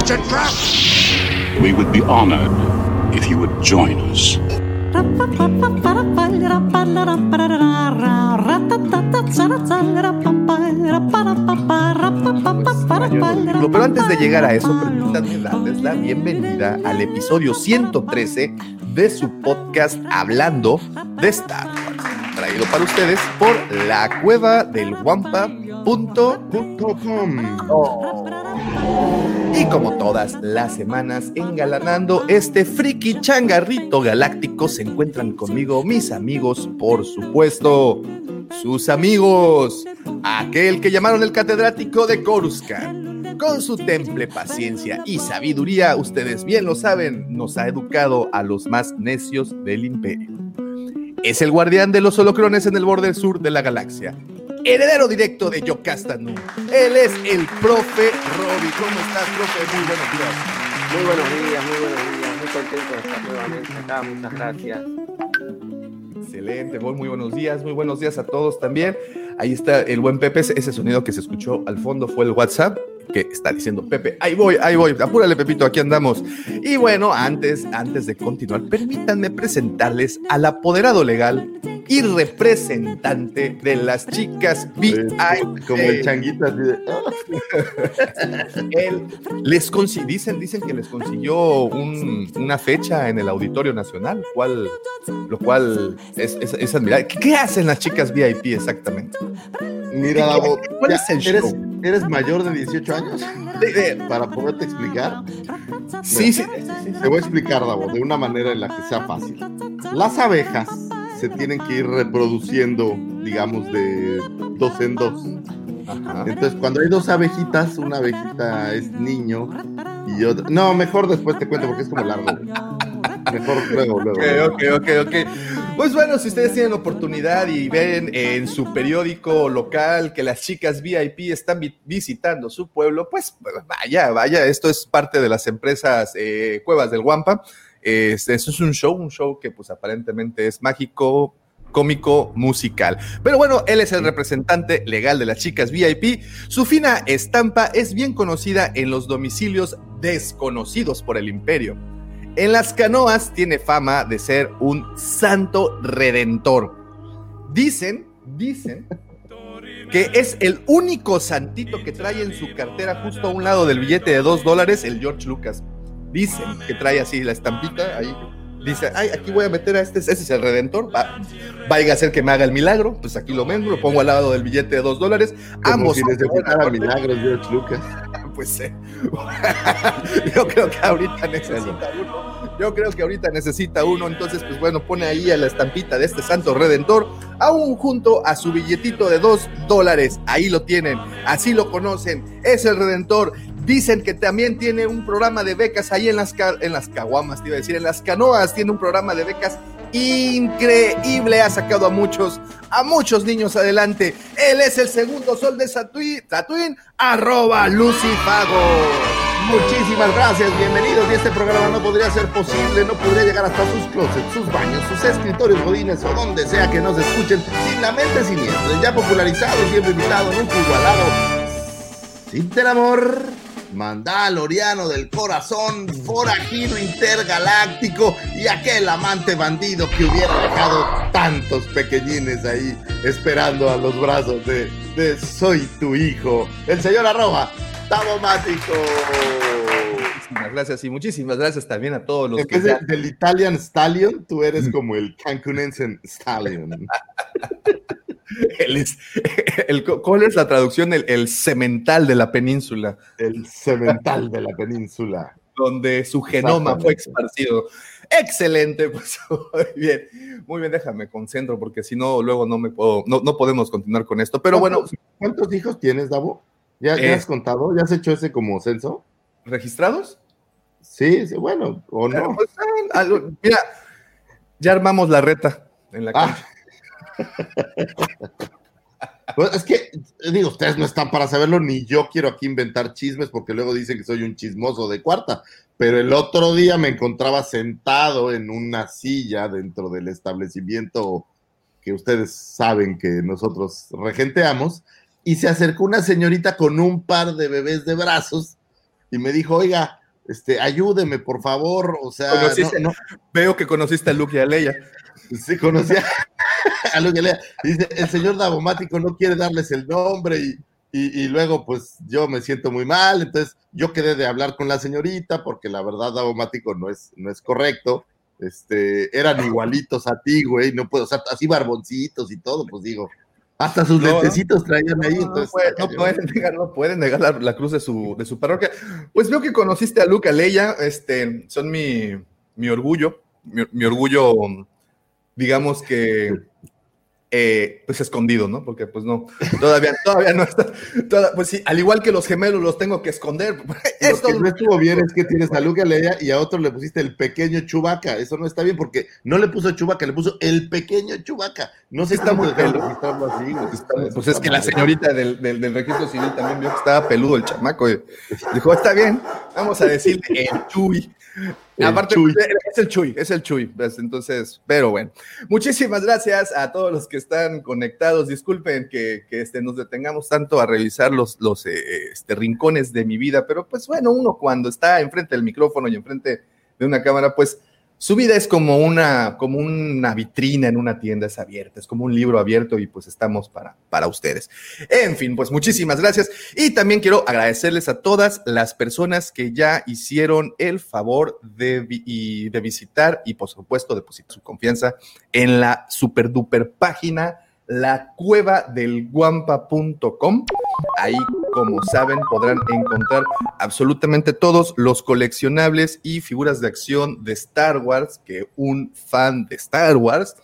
It's a trap! We would be honored if you would join us. Pero antes de llegar a eso, permítanme darles la bienvenida al episodio 113 de su podcast Hablando de Star Wars, traído para ustedes por la cueva del Y como todas las semanas, engalanando este friki changarrito galáctico, se encuentran conmigo mis amigos, por supuesto, sus amigos, aquel que llamaron el catedrático de Coruscant. Con su temple paciencia y sabiduría, ustedes bien lo saben, nos ha educado a los más necios del imperio. Es el guardián de los holocrones en el borde sur de la galaxia. Heredero directo de Yocastanu. Él es el profe Robbie. ¿Cómo estás, profe? Muy buenos días. Muy buenos días, muy buenos días. Muy contento de estar nuevamente acá. Muchas gracias. Excelente, muy, muy buenos días, muy buenos días a todos también. Ahí está el buen Pepe, ese sonido que se escuchó al fondo fue el WhatsApp que está diciendo Pepe, ahí voy, ahí voy, apúrale Pepito, aquí andamos. Y bueno, antes, antes de continuar, permítanme presentarles al apoderado legal y representante de las chicas VIP. Como el changuito así de... Él les dicen, dicen que les consiguió una fecha en el Auditorio Nacional, cual, lo cual es, es, admirable. ¿Qué, hacen las chicas VIP exactamente? Mira, Davo, ¿cuál es el eres, ¿Eres mayor de 18 años? Para poderte explicar. Sí, sí, Te voy a explicar, Davo, de una manera en la que sea fácil. Las abejas se tienen que ir reproduciendo, digamos, de dos en dos. Entonces, cuando hay dos abejitas, una abejita es niño y otra. No, mejor después te cuento porque es como largo. Mejor luego, luego. Ok, ok, ok, Pues bueno, si ustedes tienen oportunidad y ven en su periódico local que las chicas VIP están visitando su pueblo, pues vaya, vaya, esto es parte de las empresas eh, Cuevas del Guampa. Este, eso es un show, un show que pues aparentemente es mágico, cómico, musical. Pero bueno, él es el representante legal de las chicas VIP. Su fina estampa es bien conocida en los domicilios desconocidos por el imperio. En las canoas tiene fama de ser un santo redentor. Dicen, dicen que es el único santito que trae en su cartera justo a un lado del billete de dos dólares el George Lucas. Dicen que trae así la estampita ahí. Dice, ay, aquí voy a meter a este, ese es el redentor. Va, vaya a ser que me haga el milagro. Pues aquí lo meto, lo pongo al lado del billete de dos dólares. Ambos. Si necesitara milagros, George Lucas. Pues eh, yo creo que ahorita necesita uno. Yo creo que ahorita necesita uno. Entonces, pues bueno, pone ahí a la estampita de este santo redentor, aún junto a su billetito de dos dólares. Ahí lo tienen, así lo conocen. Es el redentor. Dicen que también tiene un programa de becas ahí en las, en las caguamas, te iba a decir, en las canoas tiene un programa de becas increíble. Ha sacado a muchos, a muchos niños adelante. Él es el segundo sol de Satuin, arroba Lucifago. Muchísimas gracias, bienvenidos. Y este programa no podría ser posible, no podría llegar hasta sus closets, sus baños, sus escritorios godines o donde sea que nos escuchen sin la mente siniestra, ya popularizado, siempre invitado en un jugo alado. Sin el amor mandaloriano del corazón, forajido intergaláctico y aquel amante bandido que hubiera dejado tantos pequeñines ahí esperando a los brazos de, Soy tu hijo, el señor arroba, Tabomático. Muchísimas gracias y muchísimas gracias también a todos los en que... del Italian Stallion, tú eres como el Cancunense Stallion. El, ¿Cuál es la traducción? El, cemental de la península. El cemental de la península. Donde su genoma fue esparcido. Excelente, pues muy bien. Muy bien, déjame concentro porque si no, luego no me puedo, no, no podemos continuar con esto. Pero bueno. ¿Cuántos hijos tienes, Davo? ¿Ya, has eh, contado? ¿Ya has hecho ese como censo? ¿Registrados? Sí, sí, bueno, o no. pues, ah, algo- mira, ya armamos la reta en la Ah. cancha. Pues es que, digo, ustedes no están para saberlo, ni yo quiero aquí inventar chismes porque luego dicen que soy un chismoso de cuarta. Pero el otro día me encontraba sentado en una silla dentro del establecimiento que ustedes saben que nosotros regenteamos y se acercó una señorita con un par de bebés de brazos y me dijo, oiga, este, ayúdeme, por favor. O sea, no, Veo que conociste a Luke y a Leia. Sí, conocía a lo que lea. Dice, el señor Davomático no quiere darles el nombre y, y- y luego pues yo me siento muy mal, entonces yo quedé de hablar con la señorita porque la verdad Davomático no es, no es correcto. Este, eran igualitos a ti, güey, no puedo, o sea, así barboncitos y todo, pues digo, hasta sus No, lentecitos traían ahí, No, entonces. puede- no pueden negar, no pueden negar la, la cruz de su, de su parroquia. Pues veo que conociste a Luke, a Leia, este, son mi, mi orgullo, mi, mi orgullo, digamos que, eh, pues escondido, ¿no? Porque pues no, todavía, todavía no está, toda- pues sí, al igual que los gemelos los tengo que esconder. Lo Esto que no estuvo bien es que tienes a Luke Leia y a otro le pusiste el pequeño Chubaca. Eso no está bien porque no le puso Chubaca, le puso el pequeño Chubaca. No sé Está muy registrarlo así. Pues es que la señorita del, del- del registro civil también vio que estaba peludo el chamaco. y dijo, está bien, vamos a decirle el Chuy. El Aparte, Chuy. es el Chuy, es el Chuy. pues, Entonces, pero bueno. Muchísimas gracias a todos los que están conectados. Disculpen que, que, este, nos detengamos tanto a revisar los, los eh, este, rincones de mi vida, pero pues bueno, uno cuando está enfrente del micrófono y enfrente de una cámara, pues su vida es como una, como una vitrina en una tienda, es abierta, es como un libro abierto y pues estamos para, para ustedes. En fin, pues muchísimas gracias. Y también quiero agradecerles a todas las personas que ya hicieron el favor de, de visitar y por supuesto depositar su confianza en la super duper página la cueva del guampa.com. Ahí, como saben, podrán encontrar absolutamente todos los coleccionables y figuras de acción de Star Wars que un fan de Star Wars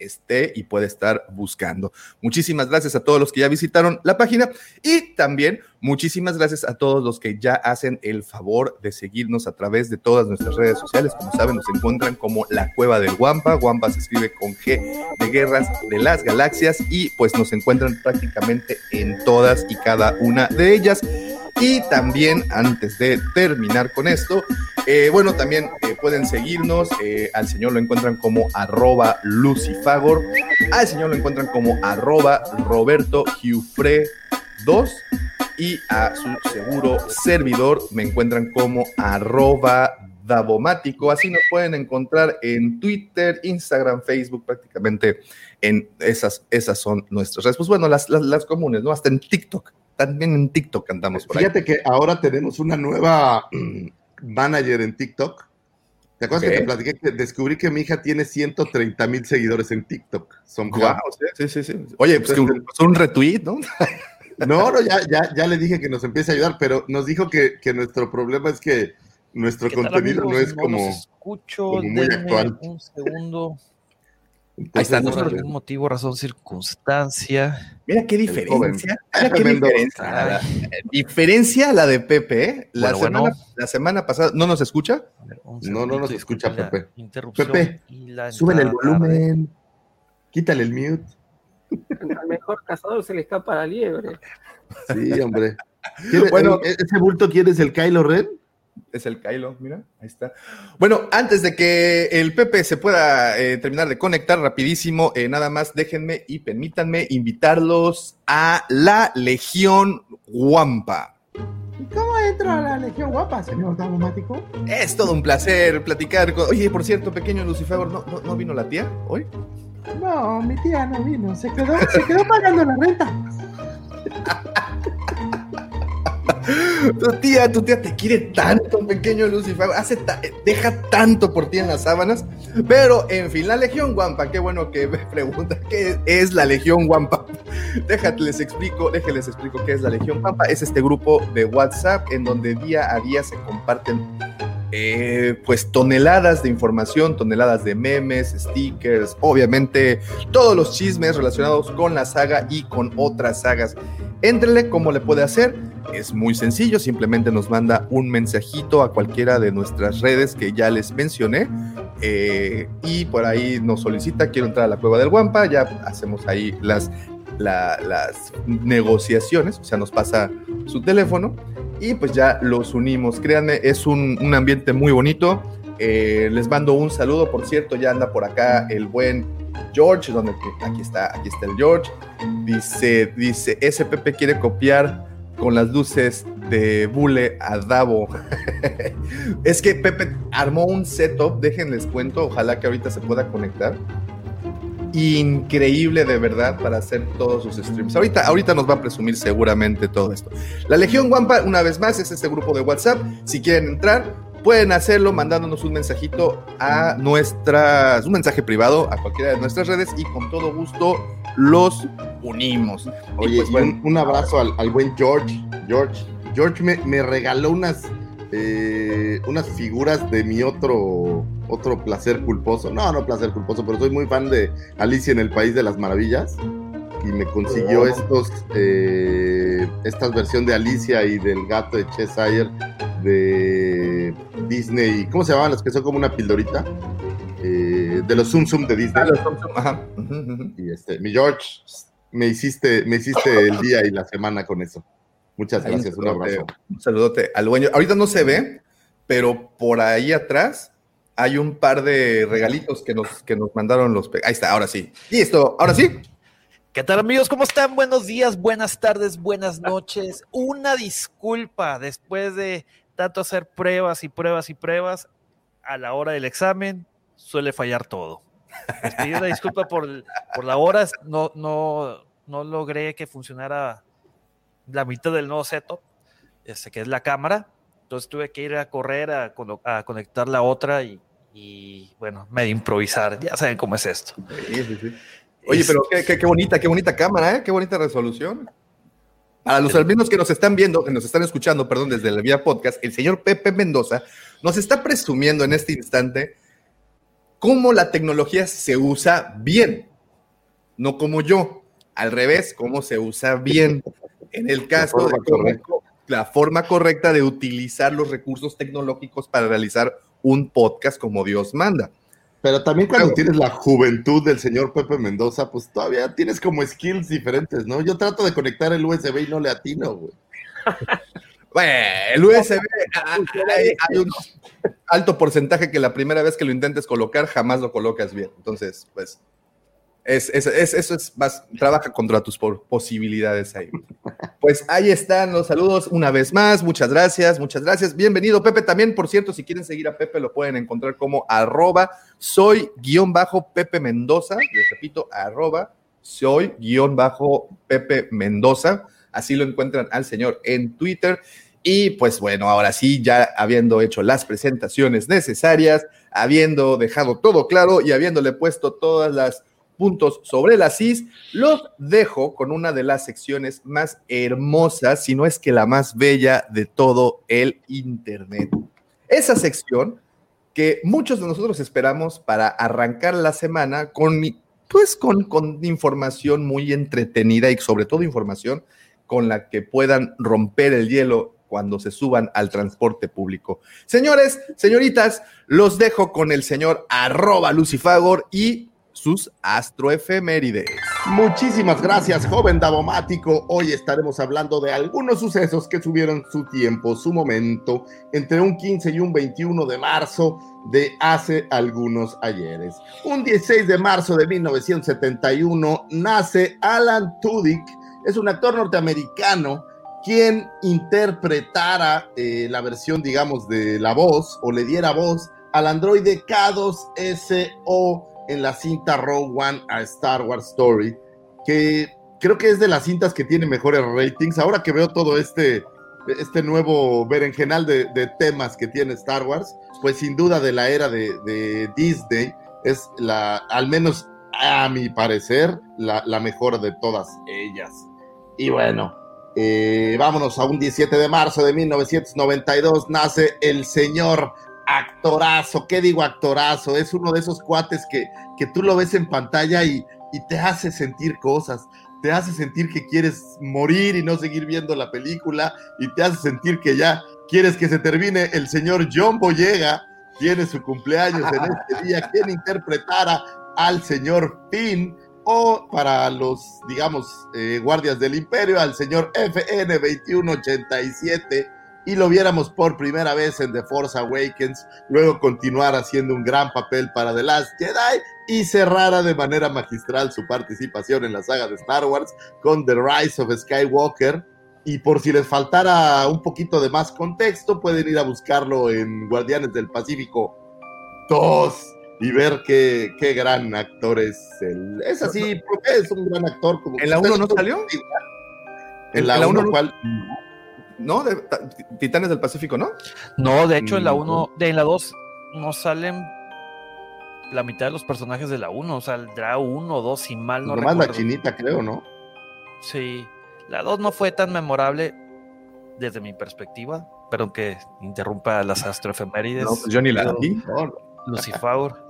esté y puede estar buscando. Muchísimas gracias a todos los que ya visitaron la página y también muchísimas gracias a todos los que ya hacen el favor de seguirnos a través de todas nuestras redes sociales. Como saben, nos encuentran como la Cueva del Guampa. Guampa se escribe con G de Guerras de las Galaxias y pues nos encuentran prácticamente en todas y cada una de ellas. Y también, antes de terminar con esto, eh, bueno, también eh, pueden seguirnos. eh, al señor lo encuentran como arroba lucifagor. Al señor lo encuentran como arroba Roberto Giufre 2. Y a su seguro servidor me encuentran como arroba Davomático. Así nos pueden encontrar en Twitter, Instagram, Facebook, prácticamente en esas, esas son nuestras redes. Pues bueno, las, las, las comunes, ¿no? Hasta en TikTok. También en TikTok andamos por ahí. Fíjate que ahora tenemos una nueva mm, manager en TikTok. ¿Te acuerdas que te platiqué que descubrí que mi hija tiene 130 mil seguidores en TikTok? Son Guau, sí, sí, sí. Oye, pues que un, pues un retweet, ¿no? No, no, ya, ya, ya le dije que nos empiece a ayudar, pero nos dijo que, que nuestro problema es que nuestro ¿Qué tal, contenido amigos? no es No como. escucho, como muy actual. un segundo. Ahí está, Entonces, Por algún motivo, razón, circunstancia. Mira qué diferencia. Mira qué diferencia. La, diferencia la de Pepe. ¿eh? La, Bueno, semana, bueno. la semana pasada, ¿no nos escucha? Ver, No, no nos escucha, Pepe. Interrupción Pepe, Súbele el volumen. Quítale el mute. Al mejor cazador se le escapa la liebre. Sí, hombre. ¿Quiere- Bueno. el- ¿Ese bulto quieres el Kylo Ren? Es el Kylo, mira, ahí está. Bueno, antes de que el Pepe se pueda eh, terminar de conectar rapidísimo, eh, nada más déjenme y permítanme invitarlos a la Legión Guampa. ¿Cómo entro a la Legión Guapa, señor Davomático? Es todo un placer platicar con... Oye, por cierto, pequeño Lucifer, ¿no, no, no vino la tía hoy? No, mi tía no vino, se quedó, se quedó pagando la renta. Tu tía, tu tía te quiere tanto, pequeño Lucifer, hace ta- deja tanto por ti en las sábanas. Pero, en fin, la Legión Guampa, qué bueno que me pregunta qué es la Legión Guampa. Déjate, les explico, déjenles explico qué es la Legión Guampa. Es este grupo de WhatsApp en donde día a día se comparten eh, pues toneladas de información, toneladas de memes, stickers, obviamente todos los chismes relacionados con la saga y con otras sagas Éntrele, ¿cómo le puede hacer? Es muy sencillo, simplemente nos manda un mensajito a cualquiera de nuestras redes que ya les mencioné eh, y por ahí nos solicita, quiero entrar a la cueva del Guampa, ya hacemos ahí las, la- las negociaciones, o sea, nos pasa su teléfono y pues ya los unimos. Créanme, es un, un ambiente muy bonito. Eh, les mando un saludo, por cierto, ya anda por acá el buen George, donde aquí está, aquí está el George. Dice, dice, Pepe quiere copiar con las luces de Bule a Davo. es que Pepe armó un setup, déjenles cuento, ojalá que ahorita se pueda conectar. Increíble de verdad para hacer todos sus streams. Ahorita, ahorita nos va a presumir seguramente todo esto. La Legión Guampa, una vez más, es este grupo de WhatsApp. Si quieren entrar, pueden hacerlo mandándonos un mensajito a nuestras, un mensaje privado a cualquiera de nuestras redes y con todo gusto los unimos. Y Oye, pues, y bueno, un, un abrazo al, al buen George. George, George me, me regaló unas, eh, unas figuras de mi otro, otro placer culposo. No, no placer culposo, pero soy muy fan de Alicia en el País de las Maravillas. Y me consiguió Oh. estos, eh, estas versión de Alicia y del gato de Cheshire de Disney. ¿Cómo se llamaban las que son como una pildorita? Eh, de los Zoom Zoom de Disney. ah, los ajá. Y este, mi George, me hiciste, me hiciste el día y la semana con eso. Muchas Ahí gracias, un saludote, abrazo. Un saludote al dueño. Ahorita no se ve, pero por ahí atrás hay un par de regalitos que nos, que nos mandaron los. Ahí está, ahora sí. Listo, ahora sí. ¿Qué tal amigos? ¿Cómo están? Buenos días, buenas tardes, buenas noches. Una disculpa después de tanto hacer pruebas y pruebas y pruebas, a la hora del examen suele fallar todo. Les pido una disculpa por, por la hora, no, no, no logré que funcionara la mitad del nuevo setup, este, que es la cámara. Entonces tuve que ir a correr a, conectar la otra y, y, bueno, medio improvisar. Ya saben cómo es esto. Oye, pero qué, qué- bonita, qué bonita cámara, ¿eh? Qué bonita resolución. Para los alumnos que nos están viendo, que nos están escuchando, perdón, desde el Vía Podcast, el señor Pepe Mendoza nos está presumiendo en este instante cómo la tecnología se usa bien, no como yo, al revés, cómo se usa bien. En el caso de la forma correcta de utilizar los recursos tecnológicos para realizar un podcast como Dios manda. Pero también cuando Claro. tienes la juventud del señor Pepe Mendoza, pues todavía tienes como skills diferentes, ¿no? Yo trato de conectar el USB y no le atino, güey. Bueno, el USB, ah, hay, hay un alto porcentaje que la primera vez que lo intentes colocar jamás lo colocas bien. Entonces, pues, es, es- es- eso es más, trabaja contra tus po- posibilidades ahí. Pues ahí están los saludos una vez más. Muchas gracias, muchas gracias. Bienvenido, Pepe. También, por cierto, si quieren seguir a Pepe, lo pueden encontrar como arroba soy guion bajo Pepe Mendoza. Les repito, arroba soy guion bajo Pepe Mendoza. Así lo encuentran al señor en Twitter. Y pues bueno, ahora sí, ya habiendo hecho las presentaciones necesarias, habiendo dejado todo claro y habiéndole puesto todas las puntos sobre las is, los dejo con una de las secciones más hermosas, si no es que la más bella de todo el Internet. Esa sección que muchos de nosotros esperamos para arrancar la semana con, pues, con, con información muy entretenida y sobre todo información con la que puedan romper el hielo cuando se suban al transporte público. Señores, señoritas, los dejo con el señor arroba Lucifagor y sus astroefemérides. Muchísimas gracias, joven Davomático. Hoy estaremos hablando de algunos sucesos que tuvieron su tiempo, su momento, entre un 15 y un 21 de marzo de hace algunos ayeres. Un 16 de marzo de 1971 nace Alan Tudyk, es un actor norteamericano quien interpretara eh, la versión, digamos, de la voz o le diera voz al androide K2SO en la cinta Rogue One a Star Wars Story, que creo que es de las cintas que tiene mejores ratings. Ahora que veo todo este, este nuevo berenjenal de, de temas que tiene Star Wars, pues sin duda de la era de, Disney es la, al menos a mi parecer, la, la mejor de todas ellas. Y bueno, eh, vámonos a un 17 de marzo de 1992, nace el señor actorazo, ¿qué digo actorazo? Es uno de esos cuates que, que tú lo ves en pantalla y, y te hace sentir cosas. te hace sentir que quieres morir y no seguir viendo la película, y te hace sentir que ya quieres que se termine. El señor John Boyega tiene su cumpleaños en este día, quien interpretara al señor Finn, o para los, digamos, eh, guardias del imperio, al señor FN 2187 y lo viéramos por primera vez en The Force Awakens, luego continuar haciendo un gran papel para The Last Jedi y cerrara de manera magistral su participación en la saga de Star Wars con The Rise of Skywalker. Y por si les faltara un poquito de más contexto, pueden ir a buscarlo en Guardianes del Pacífico 2 y ver qué, qué gran actor es él. Es así, es un gran actor. Como ¿En la 1 no salió? En la 1, ¿cuál? ¿no? De, ta- Titanes del Pacífico, ¿no? No, de hecho, en la No. 1, de en la 2 no salen la mitad de los personajes de la 1, saldrá uno o dos, si mal no Nomás la chinita, creo, ¿no? Sí, la 2 no fue tan memorable desde mi perspectiva, pero que interrumpa las astroefemérides. No, pues yo ni la No, vi. no, Lucifer.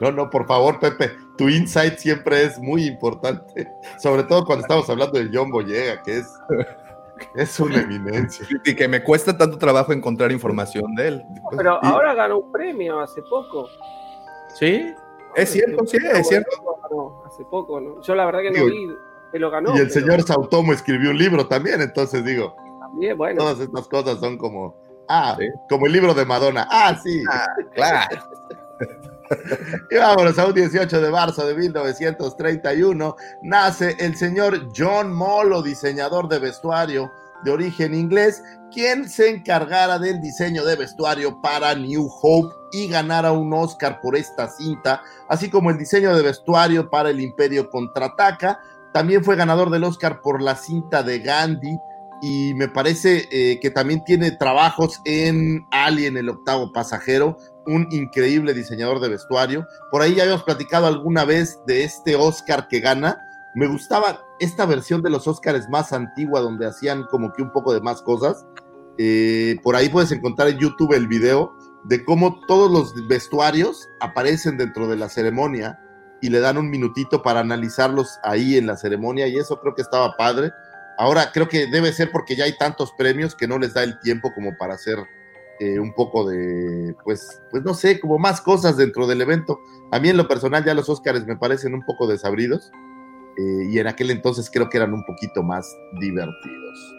No, no, por favor, Pepe, tu insight siempre es muy importante, sobre todo cuando estamos hablando de John Boyega, que es, es una eminencia. Y que me cuesta tanto trabajo encontrar información de él. Pero Y- ahora ganó un premio hace poco. Sí, es cierto, sí, es cierto. Hace poco, ¿no? Yo la verdad que no vi que lo ganó. y el pero señor Sautomo escribió un libro también, entonces digo, También, bueno. todas estas cosas son como, ah, Sí. como el libro de Madonna, ah, sí. Claro. Y vámonos a un 18 de marzo de 1931, nace el señor John Molo, diseñador de vestuario de origen inglés, quien se encargara del diseño de vestuario para New Hope y ganara un Oscar por esta cinta, así como el diseño de vestuario para El Imperio Contraataca. También fue ganador del Oscar por la cinta de Gandhi y me parece eh, que también tiene trabajos en Alien, el octavo pasajero, un increíble diseñador de vestuario. Por ahí ya habíamos platicado alguna vez de este Oscar que gana. Me gustaba esta versión de los Oscars más antigua, donde hacían como que un poco de más cosas. Eh, por ahí puedes encontrar en YouTube el video de cómo todos los vestuarios aparecen dentro de la ceremonia y le dan un minutito para analizarlos ahí en la ceremonia y eso creo que estaba padre. Ahora creo que debe ser porque ya hay tantos premios que no les da el tiempo como para hacer eh, un poco de, pues, pues no sé, como más cosas dentro del evento. A mí en lo personal ya los Óscares me parecen un poco desabridos eh, y en aquel entonces creo que eran un poquito más divertidos.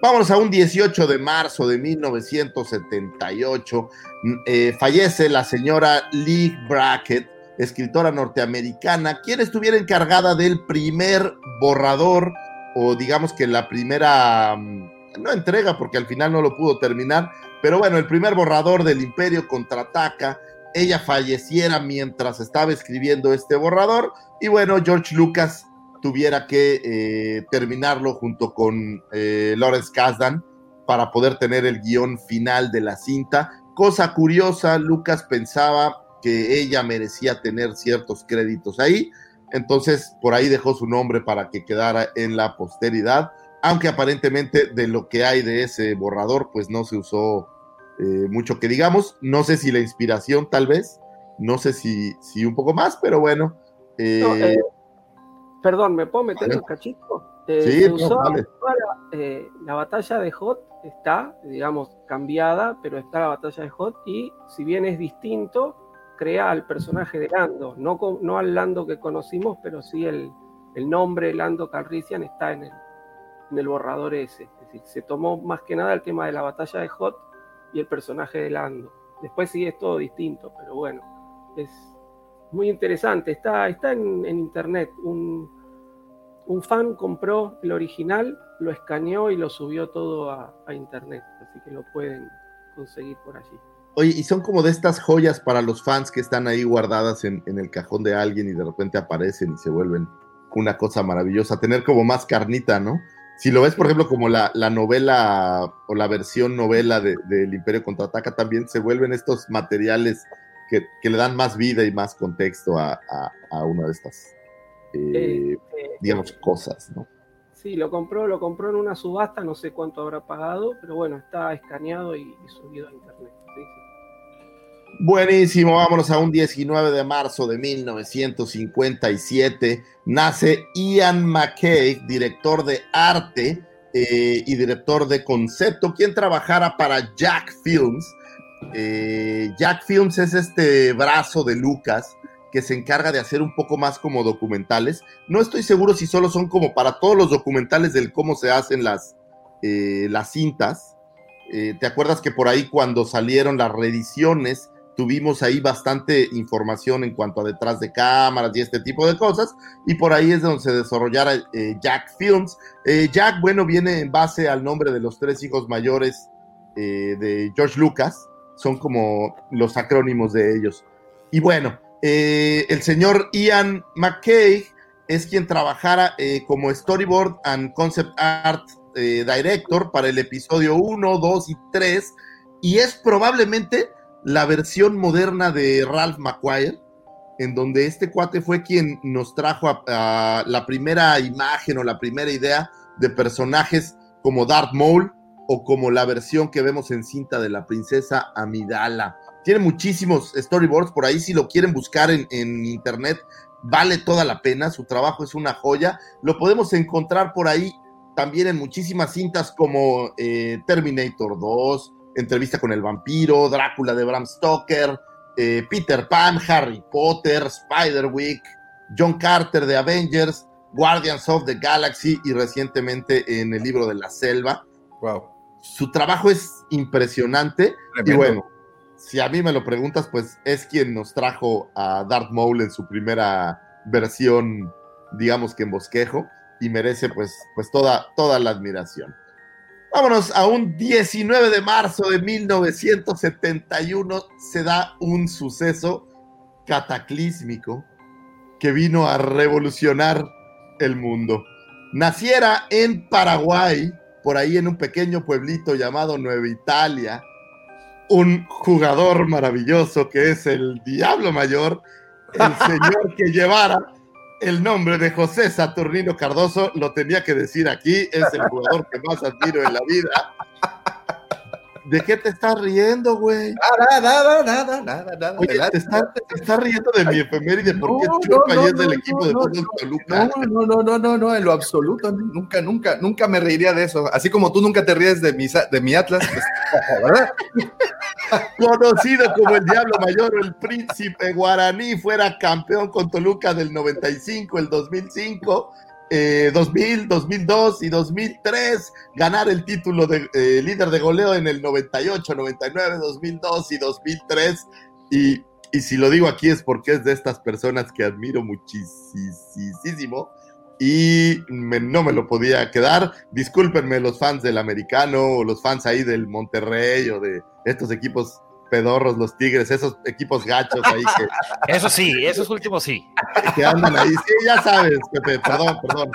Vámonos a un 18 de marzo de 1978. Mm, eh, fallece la señora Lee Brackett, escritora norteamericana, quien estuviera encargada del primer borrador o digamos que la primera, mm, no entrega porque al final no lo pudo terminar, pero bueno, el primer borrador del Imperio contraataca, ella falleciera mientras estaba escribiendo este borrador y bueno, George Lucas tuviera que eh, terminarlo junto con eh, Lawrence Kasdan para poder tener el guion final de la cinta. Cosa curiosa, Lucas pensaba que ella merecía tener ciertos créditos ahí, entonces por ahí dejó su nombre para que quedara en la posteridad, aunque aparentemente de lo que hay de ese borrador, pues no se usó eh, mucho que digamos, no sé si la inspiración tal vez, no sé si, si un poco más, pero bueno. eh, No, eh, perdón, ¿me puedo meter un cachito? Sí, se no, usó vale. la, la batalla de Hot está, digamos, cambiada, pero está la batalla de Hot y si bien es distinto, crea al personaje de Lando, no, no al Lando que conocimos, pero sí el, el nombre Lando Calrissian está en el, en el borrador ese. Es decir, se tomó más que nada el tema de la batalla de Hot y el personaje de Lando. Después sí es todo distinto, pero bueno, es muy interesante. Está, está en, internet. Un, un fan compró el original, lo escaneó y lo subió todo a, a internet. Así que lo pueden conseguir por allí. Oye, y son como de estas joyas para los fans que están ahí guardadas en, en el cajón de alguien y de repente aparecen y se vuelven una cosa maravillosa. Tener como más carnita, ¿no? Si lo ves, por ejemplo, como la, la novela o la versión novela de- del Imperio Contraataca, también se vuelven estos materiales que, que le dan más vida y más contexto a, a- a una de estas, eh, Eh, eh, digamos, cosas, ¿no? Sí, lo compró, lo compró en una subasta, no sé cuánto habrá pagado, pero bueno, está escaneado y, y subido a internet. Buenísimo, vámonos a un 19 de marzo de 1957. Nace Ian McKay, director de arte eh, y director de concepto, quien trabajara para Jack Films. Eh, Jack Films es este brazo de Lucas que se encarga de hacer un poco más como documentales. No estoy seguro si solo son como para todos los documentales del cómo se hacen las, eh, las cintas. ¿Te acuerdas que por ahí cuando salieron las reediciones tuvimos ahí bastante información en cuanto a detrás de cámaras y este tipo de cosas? Y por ahí es donde se desarrollara eh, Jack Films. Eh, Jack, bueno, viene en base al nombre de los tres hijos mayores eh, de George Lucas. Son como los acrónimos de ellos. Y bueno, el señor Ian McKay es quien trabajara como storyboard and concept art director para el episodio 1, 2 y 3 y es probablemente la versión moderna de Ralph McQuire en donde este cuate fue quien nos trajo la primera imagen o la primera idea de personajes como Darth Maul o como la versión que vemos en cinta de la princesa Amidala. Tiene muchísimos storyboards por ahí, si lo quieren buscar en, en internet, vale toda la pena, su trabajo es una joya. Lo podemos encontrar por ahí también en muchísimas cintas como eh, Terminator 2, Entrevista con el vampiro, Drácula de Bram Stoker, eh, Peter Pan, Harry Potter, Spider-Week, John Carter de Avengers, Guardians of the Galaxy y recientemente en el libro de la selva. Wow. Su trabajo es impresionante y bueno, si a mí me lo preguntas, pues es quien nos trajo a Darth Maul en su primera versión, digamos que en bosquejo, y merece pues, pues toda, toda la admiración. Vámonos a un 19 de marzo de 1971 se da un suceso cataclísmico que vino a revolucionar el mundo. Naciera en Paraguay, por ahí en un pequeño pueblito llamado Nueva Italia, un jugador maravilloso que es el Diablo Mayor, el señor que llevara el nombre de José Saturnino Cardoso, lo tenía que decir aquí, es el jugador que más admiro en la vida. ¿De qué te estás riendo, güey? Nada, nada, nada, nada, nada. Oye, te estás riendo de mi efeméride porque No, Chupa no, y es no, del no, equipo no, de no, fútbol Toluca. No, no, no, no, no, no, en lo absoluto, nunca, nunca, nunca me reiría de eso. Así como tú nunca te ríes de mi, de mi Atlas, pues, ¿verdad? Conocido como el Diablo Mayor el Príncipe Guaraní, fuera campeón con Toluca del 95, el 2005, eh, 2000, 2002 y 2003. Ganar el título de eh, líder de goleo en el 98, 99, 2002 y 2003. Y, y si lo digo aquí es porque es de estas personas que admiro muchísimo. Y me- no me lo podía quedar. Discúlpenme los fans del americano o los fans ahí del Monterrey o de estos equipos pedorros, los Tigres, esos equipos gachos ahí que, Eso sí, esos últimos sí. que andan ahí. Sí, ya sabes, Pepe, perdón, perdón.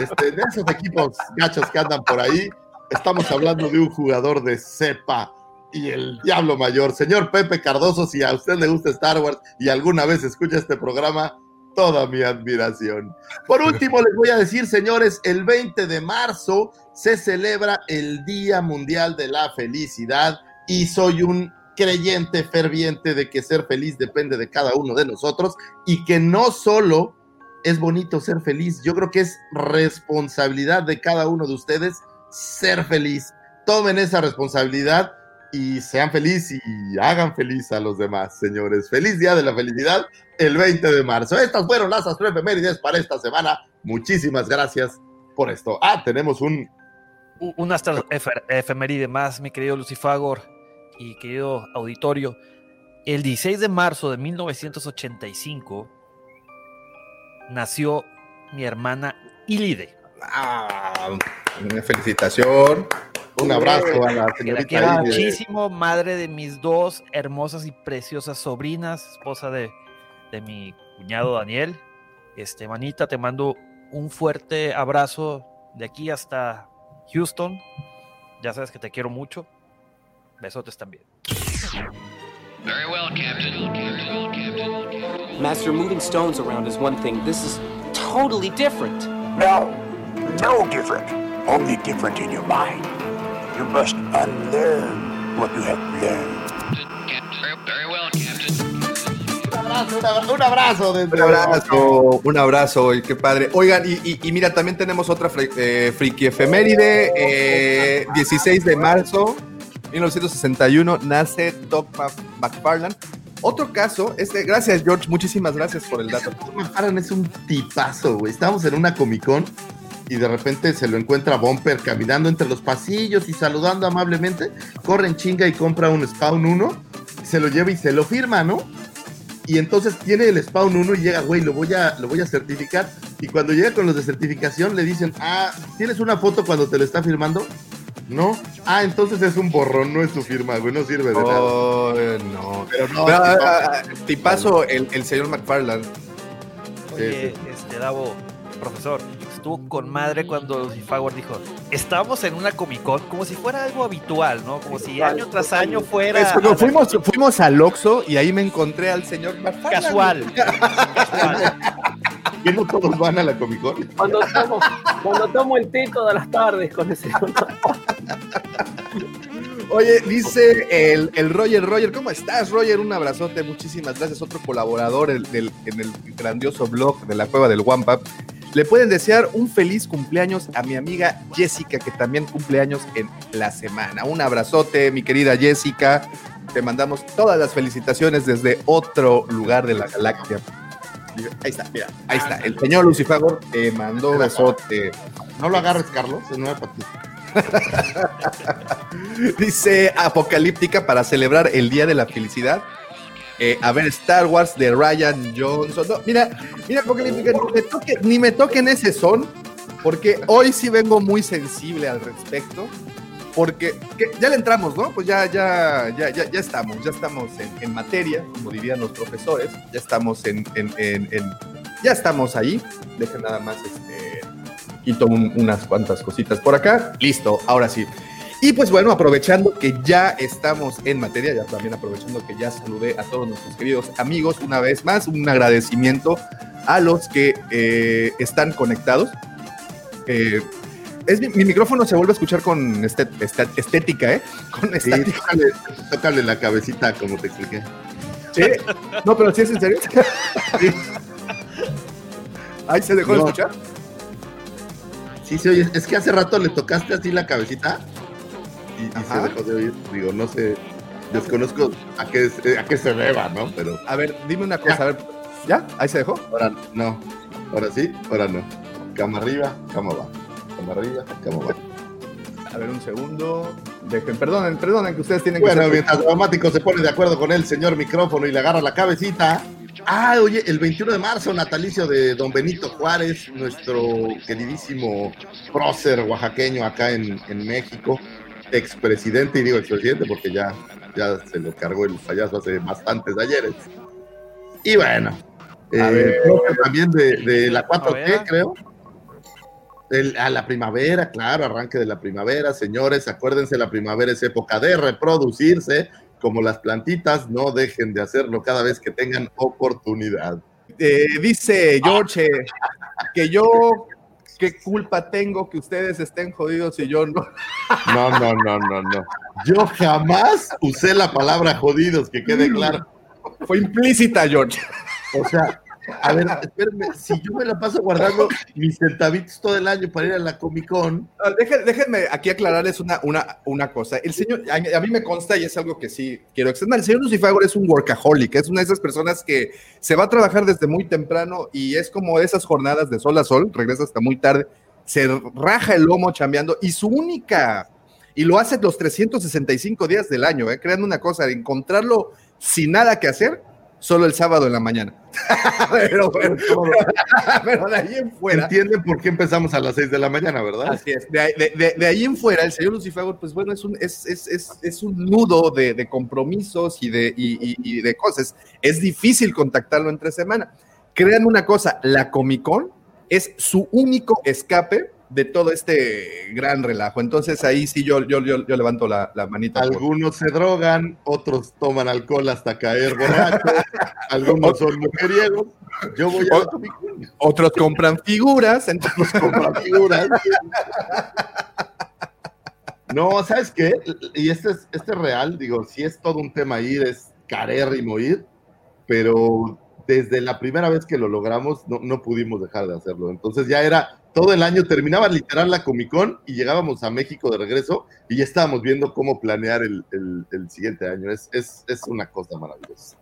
Este, de esos equipos gachos que andan por ahí, estamos hablando de un jugador de cepa y el diablo mayor. Señor Pepe Cardoso, si a usted le gusta Star Wars y alguna vez escucha este programa, toda mi admiración. Por último, les voy a decir, señores, el 20 de marzo se celebra el Día Mundial de la Felicidad y soy un creyente ferviente de que ser feliz depende de cada uno de nosotros y que no solo es bonito ser feliz, yo creo que es responsabilidad de cada uno de ustedes ser feliz. Tomen esa responsabilidad y sean felices y hagan feliz a los demás, señores. Feliz Día de la Felicidad el 20 de marzo. Estas fueron las astroefemérides para esta semana. Muchísimas gracias por esto. Ah, tenemos un U- Una hasta efe- efeméride más, mi querido Lucifagor y querido auditorio. El 16 de marzo de 1985 nació mi hermana Ilide. Ah, una felicitación. Un abrazo a la Que la señorita Ilde. muchísimo, madre de mis dos hermosas y preciosas sobrinas, esposa de, de mi cuñado Daniel. Este, manita, te mando un fuerte abrazo de aquí hasta Houston. Ya sabes que te quiero mucho. Besotes también. Very well, Captain. Master, moving stones around is one thing. This is totally different. No, no different. Only different in your mind. You must unlearn what you have learned. Captain. Very, very well, Captain. un, abra- un abrazo desde Un abrazo, un abrazo, y qué padre. Oigan, y, y- y mira, también tenemos otra fri- eh, friki efeméride. eh, 16 de marzo 1961 nace Doc Mc- McFarlane. Otro caso, este, gracias George, muchísimas gracias por el dato. Tom McFarlane es un tipazo, güey. Estábamos en una Comic Con y de repente se lo encuentra Bumper caminando entre los pasillos y saludando amablemente. Corre en chinga y compra un Spawn 1, se lo lleva y se lo firma, ¿no? Y entonces tiene el Spawn 1 y llega, güey, lo voy a, lo voy a certificar. Y cuando llega con los de certificación le dicen, ah, ¿tienes una foto cuando te lo está firmando? No. Ah, entonces es un borrón, no es su firma, güey, no sirve de nada. No. Pero no, Pero, tipazo. ah, ah, tipazo el, el señor McFarlane. Oye, este Davo, profesor, estuvo con madre cuando Lucifagor dijo, estamos en una Comic Con como si fuera algo habitual, ¿no? Como si año tras año fuera Pues, la- fuimos, fuimos al Oxxo y ahí me encontré al señor casual. casual. Que no todos van a la Comic Con. Cuando tomo, cuando tomo el té todas las tardes con ese. Oye, dice el, el Roger, Roger, ¿cómo estás, Roger? Un abrazote, muchísimas gracias. Otro colaborador en el grandioso blog de la Cueva del Wampa. Le pueden desear un feliz cumpleaños a mi amiga Jessica, que también cumpleaños en la semana. Un abrazote, mi querida Jessica. Te mandamos todas las felicitaciones desde otro lugar de la galaxia. Ahí está, mira, ahí está. El señor Lucifagor te mandó besote. No lo agarres, Carlos, es nueva para ti. Dice Apocalíptica para celebrar el Día de la Felicidad. Eh, a ver, Star Wars de Ryan Johnson. No, mira, mira, Apocalíptica, ni me, toque- ni me toquen ese son, porque hoy sí vengo muy sensible al respecto. Porque que- ya le entramos, ¿no? Pues ya, ya, ya, ya, ya estamos, ya estamos en, en materia, como dirían los profesores, ya estamos en, en- en- ya estamos ahí. Dejen nada más este, quito un- unas cuantas cositas por acá. Listo, ahora sí. Y pues bueno, aprovechando que ya estamos en materia, ya también aprovechando que ya saludé a todos nuestros queridos amigos una vez más, un agradecimiento a los que eh, están conectados. Eh, es, mi, mi micrófono se vuelve a escuchar con este- esta- estética, ¿eh? Con Sí, estética. tócale, tócale la cabecita, como te expliqué. ¿Sí? No, pero sí es en serio. Ahí se dejó de escuchar. Sí, se oye. Es que hace rato le tocaste así la cabecita y, y se dejó de oír. Digo, no sé, desconozco a qué, se- a qué se deba, ¿no? Pero A ver, dime una cosa, a ver. ¿Ya? ¿Ahí se dejó? ahora no. Ahora sí, ahora no. Cama arriba, cama abajo. Cama arriba, cama abajo. A ver, un segundo. Dejen, perdonen, perdonen que ustedes tienen que Bueno, mientras Dramático se pone de acuerdo con el señor micrófono y le agarra la cabecita. Ah, oye, el 21 de marzo, natalicio de don Benito Juárez, nuestro queridísimo prócer oaxaqueño acá en, en México, expresidente, y digo expresidente porque ya, ya se lo cargó el payaso hace bastantes ayeres. Y bueno, eh, ver. también de, de la Primavera. 4T, creo. El- a la primavera, claro, arranque de la primavera, señores, acuérdense, la primavera es época de reproducirse, como las plantitas, no dejen de hacerlo cada vez que tengan oportunidad. Eh, dice George que yo, ¿qué culpa tengo que ustedes estén jodidos y yo no? No, no, no, no, no. Yo jamás usé la palabra jodidos, que quede claro. Fue implícita, George. O sea, a ver, espérenme, si yo me la paso guardando mis centavitos todo el año para ir a la Comic Con, Ah, dejen- déjenme aquí aclararles una, una, una cosa. El señor, a mí, a mí me consta y es algo que sí quiero extender. El señor Lucifagor es un workaholic, es una de esas personas que se va a trabajar desde muy temprano y es como esas jornadas de sol a sol, regresa hasta muy tarde, se raja el lomo chambeando y su única, y lo hace los 365 días del año, ¿eh? creando una cosa, de encontrarlo sin nada que hacer, solo el sábado en la mañana. pero, de ahí en fuera. entienden por qué empezamos a las 6 de la mañana, ¿verdad? Así es. De, ahí- de- de- de ahí en fuera, el señor Lucifagor, pues bueno, es un, es, es, es, es un nudo de, de compromisos y de, y, y- y de cosas. Es difícil contactarlo entre semana. Crean una cosa, la Comic Con es su único escape de todo este gran relajo. Entonces ahí sí yo, yo, yo, yo levanto la, la manita. por- Algunos se drogan, otros toman alcohol hasta caer borrachos, algunos son mujeriegos. Yo voy a Otros compran figuras. Entonces, comprar figuras. No, ¿sabes qué? Y este es, este es real, digo, si es todo un tema ir, es carérrimo ir, pero desde la primera vez que lo logramos, no, no pudimos dejar de hacerlo. Entonces ya era todo el año, terminaba literal la Comic Con y llegábamos a México de regreso y ya estábamos viendo cómo planear el, el- el siguiente año. Es, es, es una cosa maravillosa.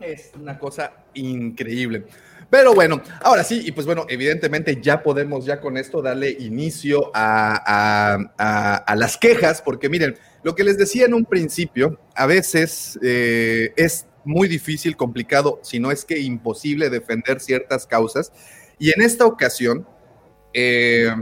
Es una cosa increíble. Pero bueno, ahora sí, y pues bueno, evidentemente ya podemos ya con esto darle inicio a, a- a- a las quejas, porque miren, lo que les decía en un principio, a veces eh, es muy difícil, complicado, si no es que imposible defender ciertas causas. Y en esta ocasión, eh,